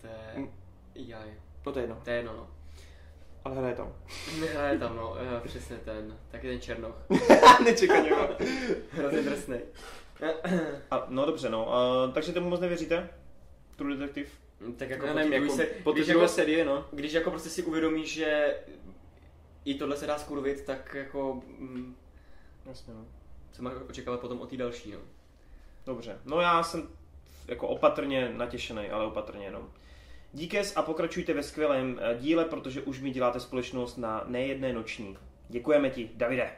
To je... Jaj. No to je jedno, To je jedno, no. Ale hraje tam. Nehraje tam, no. Uh, přesně ten. Taky ten Černoch. [LAUGHS] Nečekaně, jo. Hrozně drsnej. A, no dobře, no. A, takže tomu moc nevěříte? True Detective? tak jako, já nevím, jako se, když, jako, série, no. když jako prostě si uvědomíš, že i tohle se dá skurvit, tak jako... Mm, Jasně, no. co máš očekávat potom o té další, no. Dobře. No já jsem jako opatrně natěšený, ale opatrně jenom. Díkes a pokračujte ve skvělém eh, díle, protože už mi děláte společnost na nejedné noční. Děkujeme ti, Davide.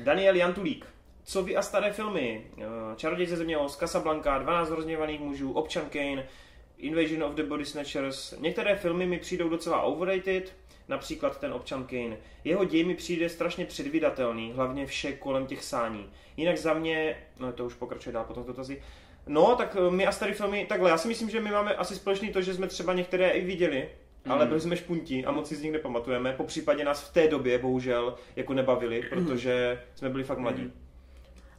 Daniel Jantulík. Co vy a staré filmy? Eh, Čaroděj ze země Oz, Casablanca, 12 rozněvaných mužů, Občan Kane, Invasion of the Body Snatchers. Některé filmy mi přijdou docela overrated, například ten Občan Kane. Jeho děj mi přijde strašně předvídatelný, hlavně vše kolem těch sání. Jinak za mě, no to už pokračuje dál potom dotazy, No, tak eh, my a starý filmy, takhle, já si myslím, že my máme asi společný to, že jsme třeba některé i viděli, mm. ale byli jsme špunti a moc si z nich nepamatujeme. Po případě nás v té době bohužel jako nebavili, protože jsme byli fakt mladí.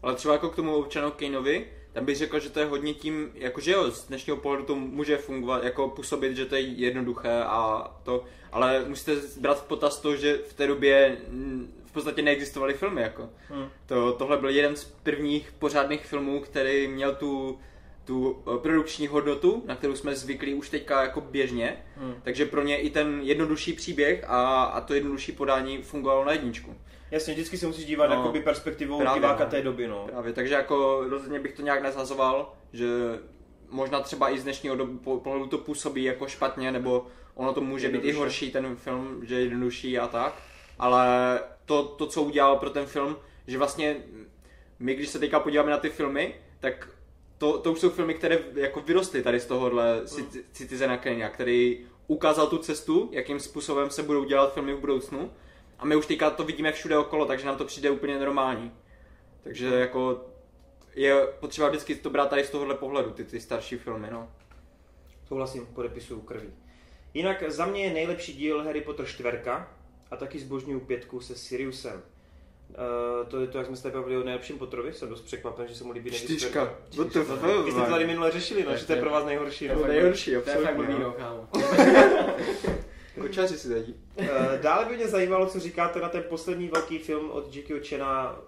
Ale třeba jako k tomu občanu Kaneovi, tam bych řekl, že to je hodně tím, jakože jo, z dnešního pohledu to může fungovat, jako působit, že to je jednoduché a to, ale musíte brát v potaz to, že v té době mm, podstatě neexistovaly filmy, jako. Hmm. To, tohle byl jeden z prvních pořádných filmů, který měl tu, tu eh, produkční hodnotu, na kterou jsme zvyklí už teďka jako běžně, Hmm. takže pro ně i ten jednodušší příběh a, a to jednodušší podání fungovalo na jedničku. Jasně, vždycky se musíš dívat No, jakoby perspektivou právě, diváka no. té doby, no. Právě, takže jako rozhodně bych to nějak nezhazoval, že možná třeba i z dnešního do- po- pohledu to působí jako špatně, nebo ono to může být i horší ten film, že je jednodušší a tak, ale to, to, co udělal pro ten film, že vlastně my, když se teďka podíváme na ty filmy, tak to, to už jsou filmy, které jako vyrostly tady z tohohle Citi- Citizena Kane, který ukázal tu cestu, jakým způsobem se budou dělat filmy v budoucnu. A my už teďka to vidíme všude okolo, takže nám to přijde úplně normální. Takže jako je potřeba vždycky to brát tady z tohohle pohledu, ty, ty starší filmy, no. Souhlasím, podepisuju krví. Jinak za mě je nejlepší díl Harry Potter 4 a taky zbožňuju pětku se Siriusem. Uh, to je to, jak jsme se tady bavili o nejlepším Potterovi, jsem dost překvapen, že se mu líbí nejvíc Čtyřka. čtvrka. What the fuck, Vy jste to tady minule řešili, no, že to je pro vás nejhorší. to No. je nejhorší, To je fakt absolutně, no. no, kámo. [LAUGHS] Kočáři si dají. Eh, Dále by mě zajímalo, co říkáte na ten poslední velký film od Jackie Chena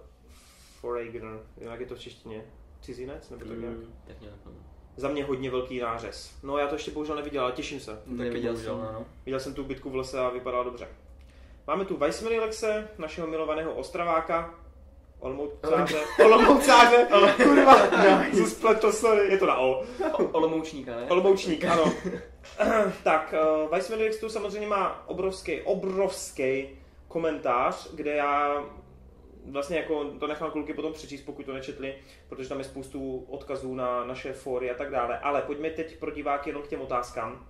Foreigner. Jak je to v češtině? Cizinec? Nebo tak nějak? Mm, tak nějak, no. Za mě hodně velký nářez. No já to ještě bohužel neviděl, ale těším se. Neviděl bohužel, jsem, no. no. Viděl jsem tu bitku v lese a vypadala dobře. Máme tu Weissmany Lexe, našeho milovaného Ostraváka. Olomoucáře, [LAUGHS] Olomoucáře, kurva, [LAUGHS] spletl, sorry, je to na O. Olomoučníka, ne? Olomoučník, ano. [LAUGHS] [CLEARS THROAT] tak, uh, Weissman Textu samozřejmě má obrovský, obrovský komentář, kde já vlastně jako to nechám kluky potom přečíst, pokud to nečetli, protože tam je spoustu odkazů na naše fóry a tak dále. Ale pojďme teď pro diváky jenom k těm otázkám.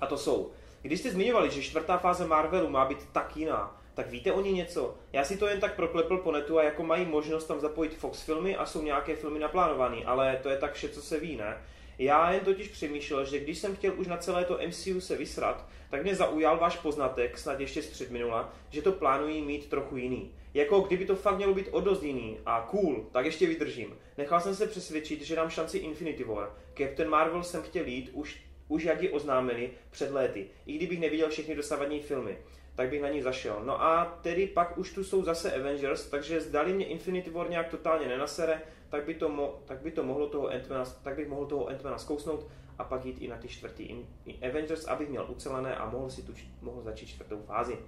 A to jsou, když jste zmiňovali, že čtvrtá fáze Marvelu má být tak jiná, tak víte o ní něco? Já si to jen tak proklepl po netu a jako mají možnost tam zapojit Fox filmy a jsou nějaké filmy naplánované, ale to je tak vše, co se ví, ne? Já jen totiž přemýšlel, že když jsem chtěl už na celé to MCU se vysrat, tak mě zaujal váš poznatek, snad ještě z předminula, že to plánují mít trochu jiný. Jako kdyby to fakt mělo být o dost jiný a cool, tak ještě vydržím. Nechal jsem se přesvědčit, že dám šanci Infinity War. Captain Marvel jsem chtěl jít už, už jak ji oznámili před léty, i kdybych neviděl všechny dosavadní filmy tak bych na ní zašel. No a tedy pak už tu jsou zase Avengers, takže zdali mě Infinity War nějak totálně nenasere, tak by to, mo- tak by to mohlo toho Ant-Mana, tak bych mohl toho Ant-Mana zkousnout a pak jít i na ty čtvrtý in- in Avengers, abych měl ucelené a mohl si tu č- mohl začít čtvrtou fázi.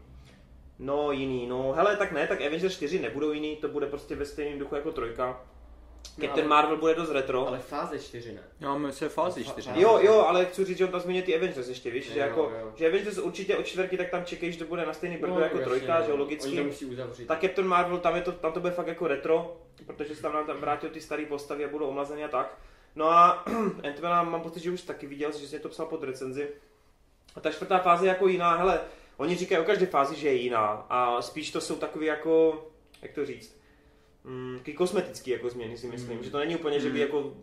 No jiný, no hele, tak ne, tak Avengers 4 nebudou jiný, to bude prostě ve stejném duchu jako trojka. Captain Marvel bude dost retro. Ale fáze 4 ne. Já máme se fázi Fa- 4. fa- Jo, jo, ale chci říct, že on tam zmínil ty Avengers ještě, víš, že Jo, jako, jo. že Avengers určitě od čtvrtky, tak tam čekej, že to bude na stejný brdo No, jako jasně, trojka, no. že jo, Oni logicky. to musí uzavřít. Tak Captain Marvel, tam, je to, tam to bude fakt jako retro, protože se tam nám tam vrátil ty staré postavy a budou omlazený a tak. No a [CLEARS THROAT] Antmana mám pocit, že už taky viděl, že jsi to psal pod recenzi. A ta čtvrtá fáze je jako jiná, hele, oni říkají o každé fázi, že je jiná a spíš to jsou takový jako, jak to říct, mm, takový kosmetický jako změny si myslím, Mm. že to není úplně, že by Mm. jako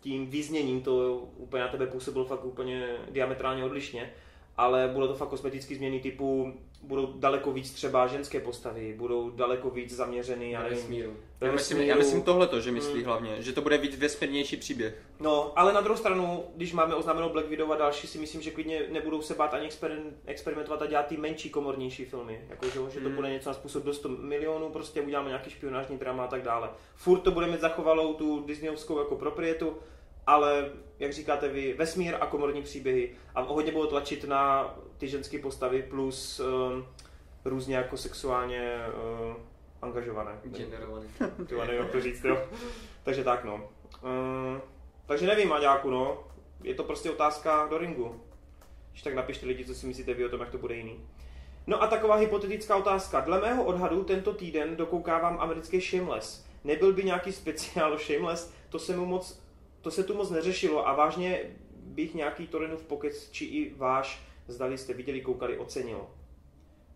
tím význěním to úplně na tebe působilo fakt úplně diametrálně odlišně, ale budou to fakt kosmetické změny typu, budou daleko víc třeba ženské postavy, budou daleko víc zaměřeny, já na nevím, vesmíru. ve Já myslím, já myslím tohleto, že myslí Mm. hlavně, že to bude víc vesmírnější příběh. No, ale na druhou stranu, když máme oznámenou Black Widow a další, si myslím, že klidně nebudou se bát ani exper- experimentovat a dělat ty menší komornější filmy. Jako, že, že to Mm. bude něco na způsob do 100 milionů, prostě uděláme nějaký špionážní drama a tak dále. Furt to bude mít zachovalou tu Disneyovskou jako proprietu, ale jak říkáte vy, vesmír a komorní příběhy. A hodně budou tlačit na ty ženské postavy plus um, různě jako sexuálně uh, angažované. Generovaný. Ty [LAUGHS] nevím, jak to říct, jo. Takže tak, no. Uh, takže nevím, Maďáku, no. Je to prostě otázka do ringu. Když tak napište lidi, co si myslíte vy o tom, jak to bude jiný. No a taková hypotetická otázka. Dle mého odhadu tento týden dokoukávám americký Shameless. Nebyl by nějaký speciál Shameless? To se, mu moc, to se tu moc neřešilo a vážně bych nějaký Torinův pokec, či i váš, zdali jste viděli, koukali, ocenil.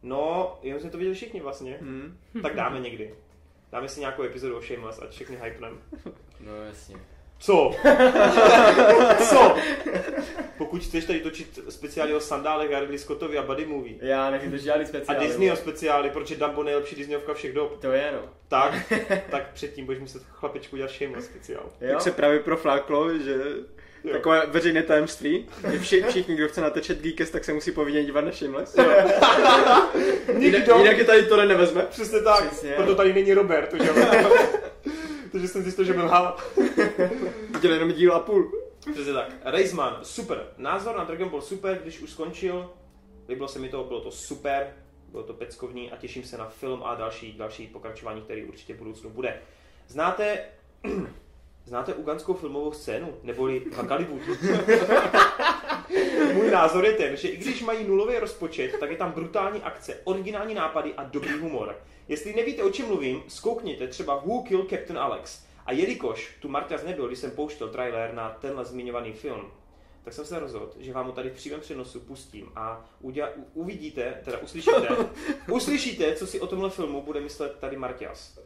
No, jenom jsme to viděli všichni vlastně. Hmm. Tak dáme někdy. Dáme si nějakou epizodu o Shameless, ať všechny hypnem. No jasně. Co? Co? Pokud chceš tady točit speciály o sandálech a Ridley Scottovi a Buddy Movie. Já nechci to žádný A speciál. Disneyho speciály, proč je Dumbo nejlepší Disneyovka všech dob. To je no. Tak, [LAUGHS] tak předtím budeš muset chlapečku dělat Shameless speciál. Jo? Jak se právě profláklo, že Jo. takové veřejné tajemství, že vši, všichni, kdo chce natáčet Geekest, tak se musí povinně dívat na Shameless. [LAUGHS] Nikdo. Jinak je tady to nevezme. Přesně tak, Přesně. proto tady není Robert, že jo? [LAUGHS] Takže jsem zjistil, že byl hal. Viděl jenom díl a půl. Přesně tak. Reisman, super. Názor na Dragon Ball super, když už skončil. Líbilo se mi to, bylo to super, bylo to peckovní a těším se na film a další, další pokračování, který určitě v budoucnu bude. Znáte, [CLEARS THROAT] znáte uganskou filmovou scénu, neboli Hollywood? [LAUGHS] Můj názor je ten, že i když mají nulový rozpočet, tak je tam brutální akce, originální nápady a dobrý humor. Jestli nevíte, o čem mluvím, zkoukněte třeba Who Killed Captain Alex. A jelikož tu Marťas nebyl, když jsem pouštěl trailer na tenhle zmiňovaný film, tak jsem se rozhodl, že vám ho tady v přímém přenosu pustím a uděla, u, uvidíte, teda uslyšíte, [LAUGHS] uslyšíte, co si o tomhle filmu bude myslet tady Marťas.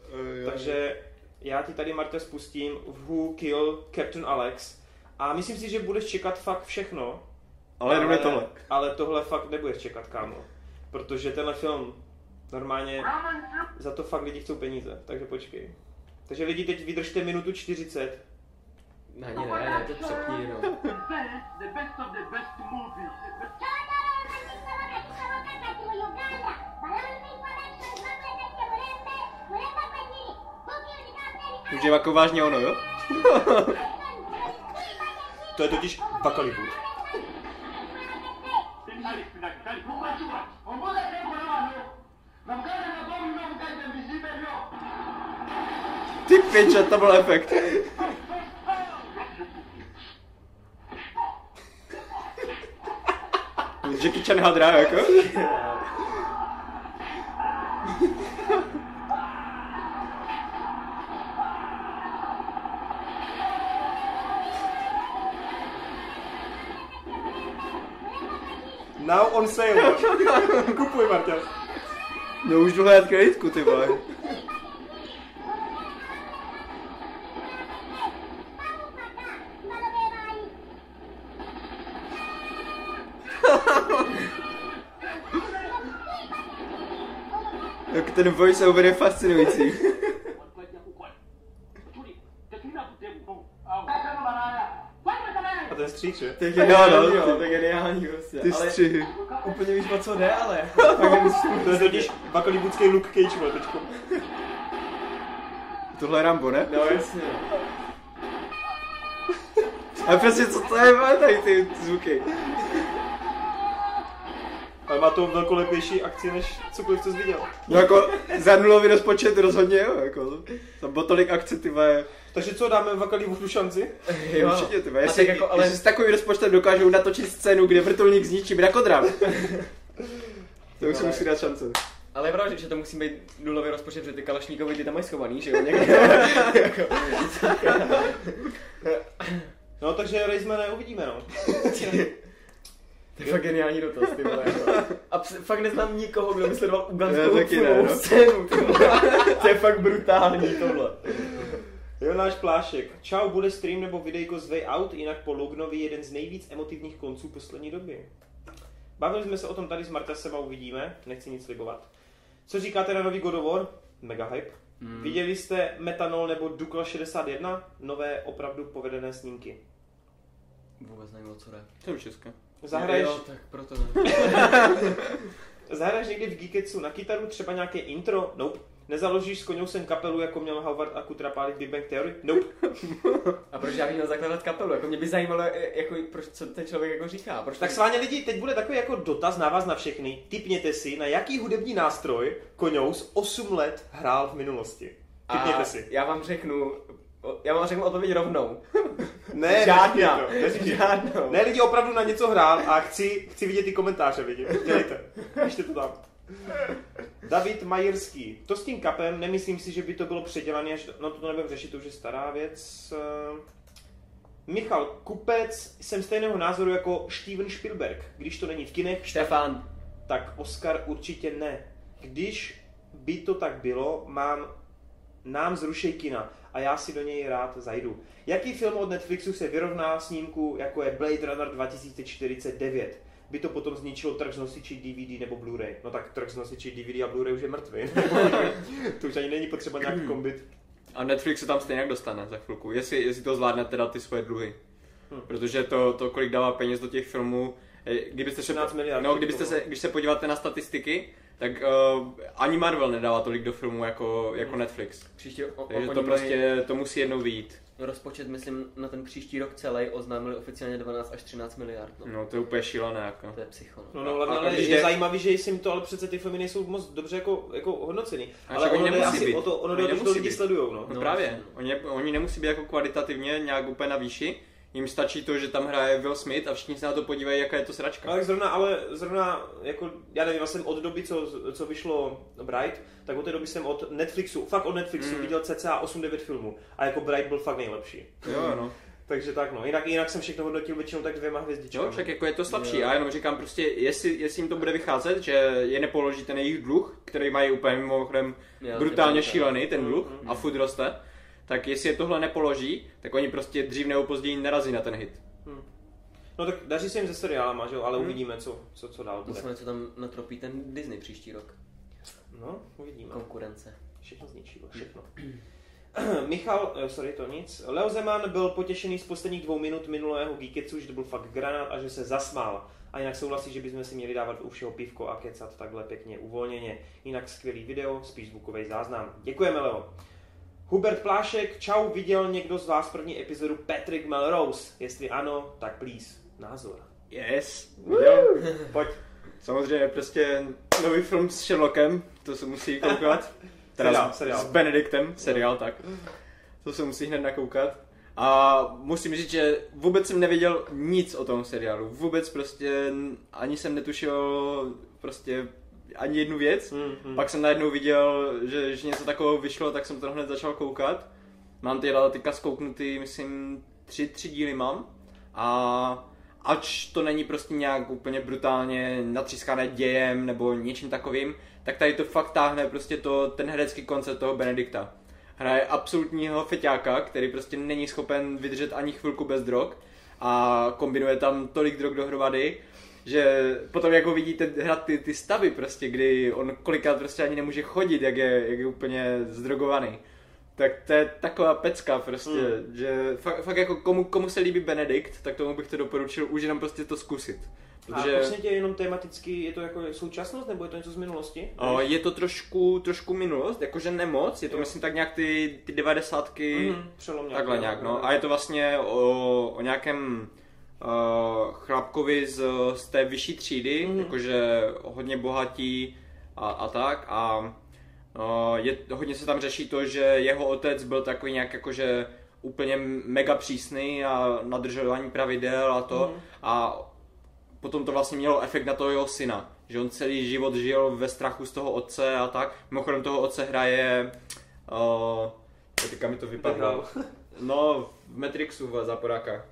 Takže já ti tady, Marťas, pustím Who Killed Captain Alex a myslím si, že budeš čekat fakt všechno, Ale je tohle. ale tohle fakt nebudeš čekat, kámo. Protože tenhle film normálně za to fakt lidi chcou peníze, takže počkej. Takže lidi teď vydržte minutu 40. Ne, ne, ne, ne, to přepni jenom. the best of the best movies. Už je jako vážně ono, jo? [LAUGHS] To je totiž Bakaliwood. Ty piče, to byl efekt. Jackie Chan hadrá, jako? Now on sale. Kupuj, Marta. No už hledat kreditku, ty vole. Ten voice-over je fascinující. Ten střík, že? To je [LAUGHS] Jo, geniální, no, jo, to je geniální prostě. Ty ale střihy. úplně víš, o co jde, ale. [LAUGHS] To je totiž bakalibudský Luke Cage, vole, teďko. [LAUGHS] Tohle je Rambo, ne? No jasně. A prostě co to je, vole, tady ty zvuky. Ale má to velkolepější akci, než cokoliv, co jsi viděl. No jako za nulový rozpočet rozhodně jo, jako. Tam bylo tolik akce, ty vole. Takže co, dáme Vakalibudu šanci? [LAUGHS] Jo. Určitě, ty Jestli, tak jako, ale- jestli s takovým rozpočtem dokážou natočit scénu, kde vrtulník zničí mrakodrap. [LAUGHS] to už se musí dát šance. Ale je pravda, že to musí být nulový rozpočet, protože ty kalašníkovi ty tam mají schovaný, že jo? [LAUGHS] Někde. No, takže Rejzmane uvidíme, no. to je fakt geniální dotaz, ty vole. A ps- fakt neznám nikoho, kdo by sledoval uganskou taky ne, filmovou no. scénu, ty vole. To je fakt brutální tohle. Jo, náš plášek. Čau, bude stream nebo videjko z Way Out, jinak po Lognovi jeden z nejvíc emotivních konců poslední doby. Bavili jsme se o tom tady s Martasem a uvidíme, nechci nic slibovat. Co říkáte na nový God of War? Mega hype. Hmm. Viděli jste Metanol nebo Dukla 61? Nové opravdu povedené snímky. Vůbec nevím, o co jde. To je české. Zahraješ, Jo, tak proto ne. [LAUGHS] [LAUGHS] zahraješ někdy v Geeketsu na kytaru třeba nějaké intro? Nope. Nezaložíš s Koňousem kapelu, jako měl Howard a Kutrapáli v Big Bang Theory? Nope. A proč já bych měl zakládat kapelu? Jako mě by zajímalo, e, jako, proč, co ten člověk jako říká. Proč Tak sváně lidi, teď bude takový jako dotaz na vás na všechny. Typněte si, na jaký hudební nástroj Koňous 8 let hrál v minulosti. Typněte A si. já vám řeknu, já vám řeknu odpověď rovnou. [LAUGHS] Ne, [LAUGHS] Žádná. to, to. Žádnou. Ne, lidi opravdu na něco hrál a chci, chci vidět ty komentáře, lidi. Dělejte. Píšte to tam. David Majerský. To s tím kapem, nemyslím si, že by to bylo předělané, až... No to nebudeme řešit, to už je stará věc. Eh, Michal Kupec, jsem stejného názoru jako Steven Spielberg. Když to není v kinech, Štefan, tak Oscar určitě ne. Když by to tak bylo, mám nám zrušej kina a já si do něj rád zajdu. Jaký film od Netflixu se vyrovná snímku, jako je Blade Runner 2049? By to potom zničilo trh z nosiči DVD nebo Blu-ray. No tak trh z nosiči DVD a Blu-ray už je mrtvý. [LAUGHS] to už ani není potřeba nějak kombit. A Netflix se tam stejně dostane za chvilku, jestli, jestli to zvládne teda ty svoje dluhy. Protože to, to, kolik dává peněz do těch filmů, eh, kdybyste se, 13 miliard. no, kdybyste se, když se podíváte na statistiky, tak uh, ani Marvel nedává tolik do filmů jako, jako Netflix. příští rok, o, Takže to mají prostě, to musí jednou vyjít. rozpočet, myslím, na ten příští rok celý oznámili oficiálně 12 až 13 miliard. No. No to je úplně šílené jako. To je psycho. No, No. no, hlavně, ale když je jde- zajímavý, že jim to, ale přece ty filmy nejsou moc dobře jako, jako hodnocený. A Ale oni nemusí asi být. o to, ono Oni o to, nemusí lidi být. sledujou, no. No, No, právě, jasně. oni, oni nemusí být jako kvalitativně nějak úplně na výši, jim stačí to, že tam hraje Will Smith a všichni se na to podívají, jaká je to sračka. Ale zrovna, ale zrovna, jako, já nevím, já jsem od doby, co, co vyšlo Bright, tak od té doby jsem od Netflixu, fakt od Netflixu, Mm. viděl cca 8-9 filmů. A jako Bright byl fakt nejlepší. Jo, no. [LAUGHS] Takže tak no, jinak, jinak jsem všechno hodnotil většinou tak dvěma hvězdičkami. Jo, však jako je to slabší. Jo. Já jenom říkám prostě, jestli, jestli jim to bude vycházet, že je nepoloží ten jejich dluh, který mají úplně mimochodem brutálně šílený, ten dluh, Mm, a furt roste, tak jestli je tohle nepoloží, tak oni prostě dřív nebo později narazí na ten hit. No tak daří se jim se seriálama, že jo, ale Hmm. uvidíme, co, co, co dál bude. Musíme, co tam natropí ten Disney příští rok. No, uvidíme. Konkurence. Všechno zničilo, všechno. [CLEARS THROAT] Michal, eh, sorry, to nic. Leo Zeman byl potěšený z posledních dvou minut minulého Geeketsu, že to byl fakt granát a že se zasmál. A jinak souhlasí, že bychom si měli dávat u všeho pivko a kecat takhle pěkně uvolněně. Jinak skvělý video, spíš zvukový záznam. Děkujeme, Leo. Hubert Plášek, čau, viděl někdo z vás první epizodu Patrick Melrose? Jestli ano, tak please, názor. Yes. Jo, pojď. Samozřejmě prostě nový film s Sherlockem, to se musí koukat. [LAUGHS] Teda Seriál, s, seriál. s Benediktem, seriál tak. to se musí hned nakoukat. A musím říct, že vůbec jsem nevěděl nic o tom seriálu. Vůbec prostě ani jsem netušil prostě ani jednu věc. Hmm, hmm. Pak jsem najednou viděl, že, že něco takového vyšlo, tak jsem to hned začal koukat. Mám ty teďka zkouknutý, myslím, tři, tři díly mám. A ač to není prostě nějak úplně brutálně natřískané dějem nebo něčím takovým, tak tady to fakt táhne prostě to, ten herecký koncept toho Benedikta. Hraje absolutního feťáka, který prostě není schopen vydržet ani chvilku bez drog a kombinuje tam tolik drog dohromady, že potom jako vidíte hrát ty, ty stavy prostě, kdy on kolikrát prostě ani nemůže chodit, jak je, jak je úplně zdrogovaný. Tak to je taková pecka prostě, mm. že fakt, fakt jako komu, komu se líbí Benedikt, tak tomu bych to doporučil už jenom prostě to zkusit. Protože... A prostě tě jenom tematicky, je to jako současnost, nebo je to něco z minulosti? O, je to trošku, trošku minulost, jakože nemoc, je to jo. myslím tak nějak ty, ty devadesátky, mm, přelom nějak, takhle nějak, no. A je to vlastně o, o nějakém uh, chlapkovi z, z té vyšší třídy, mm. jakože hodně bohatí a, a tak a uh, je, hodně se tam řeší to, že jeho otec byl takový nějak jakože úplně mega přísný a nadržování pravidel a to mm. a potom to vlastně mělo efekt na toho jeho syna, že on celý život žil ve strachu z toho otce a tak. Mimochodem toho otce hraje, uh, teďka mi to vypadlo. No, v Matrixu v Zaporáka.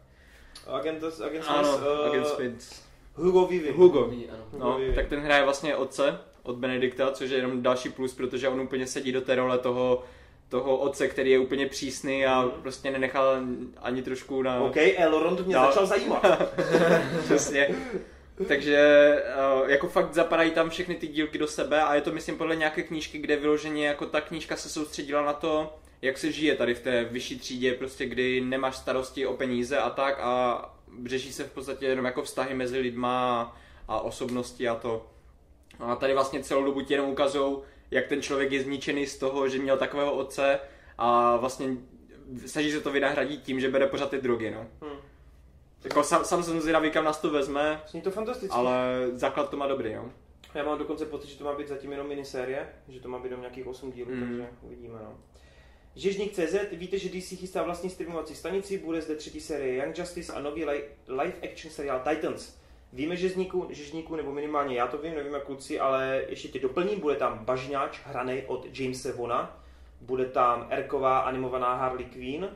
Agent, agent Ano, uh, Agent Smith. Hugo Vivi. Hugo. Ano. No, Hugo Weaving. tak ten hraje vlastně otce od Benedikta, což je jenom další plus, protože on úplně sedí do té role toho, toho otce, který je úplně přísný a Mhm. prostě nenechal ani trošku na... OK, Elrond mě No. začal zajímat. [LAUGHS] Přesně. Takže uh, jako fakt zapadají tam všechny ty dílky do sebe a je to myslím podle nějaké knížky, kde vyloženě jako ta knížka se soustředila na to, jak se žije tady v té vyšší třídě, prostě kdy nemáš starosti o peníze a tak a řeší se v podstatě jenom jako vztahy mezi lidma a, osobnosti a to. A tady vlastně celou dobu ti jenom ukazují, jak ten člověk je zničený z toho, že měl takového otce a vlastně snaží se to vynahradit tím, že bere pořád ty drogy, no. Hmm. Jako sám, sám jsem zvědavý, kam nás to vezme, Zní to fantasticky. ale základ to má dobrý, jo. Já mám dokonce pocit, že to má být zatím jenom minisérie, že to má být do nějakých 8 dílů, Mhm. takže uvidíme. No. Žežník.cz, víte, že DC chystá vlastní streamovací stanici, bude zde třetí série Young Justice a nový li- live action seriál Titans. Víme žezníku, žežníku, nebo minimálně já to vím, nevím jak kluci, ale ještě tě doplním, bude tam Bažňáč, hraný od Jamese Vona, bude tam Erková animovaná Harley Quinn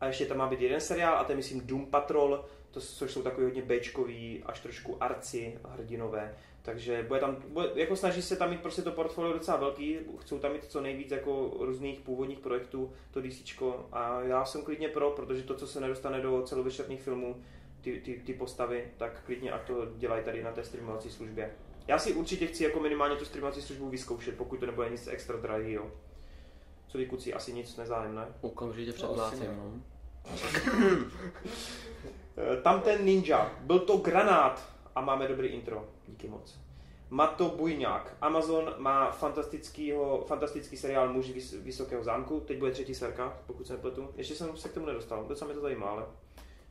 a ještě tam má být jeden seriál a to je myslím Doom Patrol, to, což jsou takový hodně bečkový, až trošku arci hrdinové. Takže bude tam, bude, jako snaží se tam mít prostě to portfolio docela velký, chcou tam mít co nejvíc jako různých původních projektů, to DCčko a já jsem klidně pro, protože to, co se nedostane do celovečerních filmů, ty, ty, ty postavy, tak klidně ať to dělají tady na té streamovací službě. Já si určitě chci jako minimálně tu streamovací službu vyzkoušet, pokud to nebude nic extra drahýho. Co vy kuci, asi nic nezájem, ne? Okamžitě předplácím. Asi no. Eh, Tam ten ninja, byl to granát a máme dobrý intro, díky moc. Mato Bujňák. Amazon má fantastickýho, fantastický seriál Muži vys, Vysokého zámku, teď bude třetí serka, pokud se nepletu. Ještě jsem se k tomu nedostal, docela mě to zajímá, ale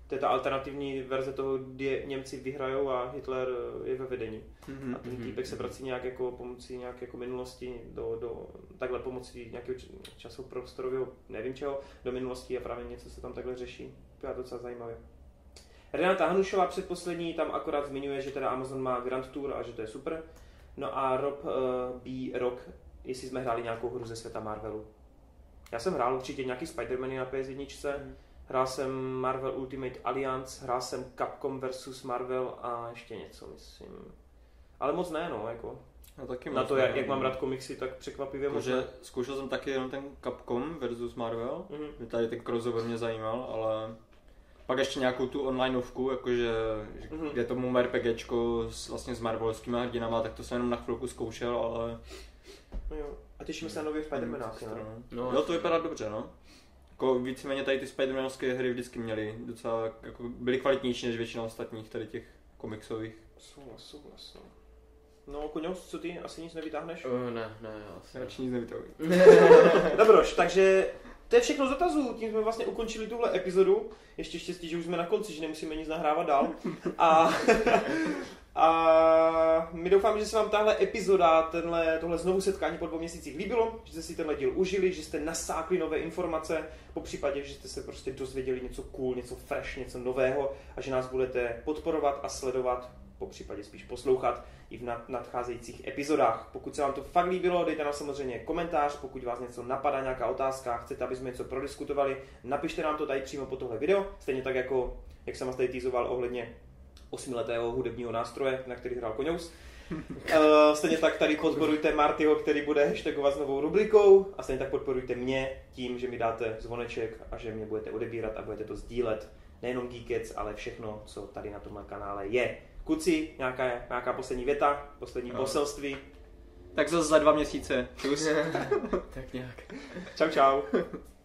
to je ta alternativní verze toho, kdy Němci vyhrajou a Hitler eh, je ve vedení. Mhm. A ten týpek se vrací nějak jako pomocí nějak jako minulosti do, do takhle pomocí nějakého č- časoprostorového, nevím čeho, do minulosti a právě něco se tam takhle řeší. To je docela zajímavé. Renata Hanušová předposlední tam akorát zmiňuje, že teda Amazon má Grand Tour a že to je super. No a Rob uh, B. Rock, jestli jsme hráli nějakou hru ze světa Marvelu. Já jsem hrál určitě nějaký Spider-Many na PS1, hrál jsem Marvel Ultimate Alliance, hrál jsem Capcom vs. Marvel a ještě něco, myslím. Ale moc ne, no, jako. No, taky Na to, ne, jak, jak no. mám rád komiksy, tak překvapivě moc ne. Jakože zkoušel jsem taky jenom ten Capcom versus Marvel. Mhm. Mě tady ten crossover mě zajímal, ale pak ještě nějakou tu onlineovku, jakože, že- Mhm. kde tomu RPGčko s, vlastně s Marvelovskými hrdinama, tak to jsem jenom na chvilku zkoušel, ale... No jo. A těšíme se na nový Spider-Manách, ne? No, jo, to vypadá dobře, no. Jako víceméně tady ty Spider-Manovské hry vždycky měly docela, jako byly kvalitnější než většina ostatních tady těch komiksových. Souhlas, souhlas, no. No, Kuňos, co ty? Asi nic nevytáhneš? Uh, ne, ne, asi. Radši nic nevytahuji. [LAUGHS] Dobroš, takže to je všechno z dotazů. Tím jsme vlastně ukončili tuhle epizodu. Ještě štěstí, že už jsme na konci, že nemusíme nic nahrávat dál. A, A my doufáme, že se vám tahle epizoda, tenhle, tohle znovu setkání po dvou měsících líbilo, že jste si tenhle díl užili, že jste nasákli nové informace, po případě, že jste se prostě dozvěděli něco cool, něco fresh, něco nového a že nás budete podporovat a sledovat, po případě spíš poslouchat i v nad- nadcházejících epizodách. Pokud se vám to fakt líbilo, dejte nám samozřejmě komentář, pokud vás něco napadá, nějaká otázka, chcete, aby jsme něco prodiskutovali, napište nám to tady přímo po tohle video, stejně tak jako, jak jsem vás tady týzoval ohledně osmiletého hudebního nástroje, na který hrál Koňous. Eh, stejně tak tady podporujte Martyho, který bude hashtagovat s novou rubrikou a stejně tak podporujte mě tím, že mi dáte zvoneček a že mě budete odebírat a budete to sdílet. Nejenom Geekets, ale všechno, co tady na tomhle kanále je. Kuci, nějaká, nějaká poslední věta, poslední No. poselství. Tak zase za dva měsíce. Čus. [LAUGHS] Tak nějak. Čau, čau. [LAUGHS]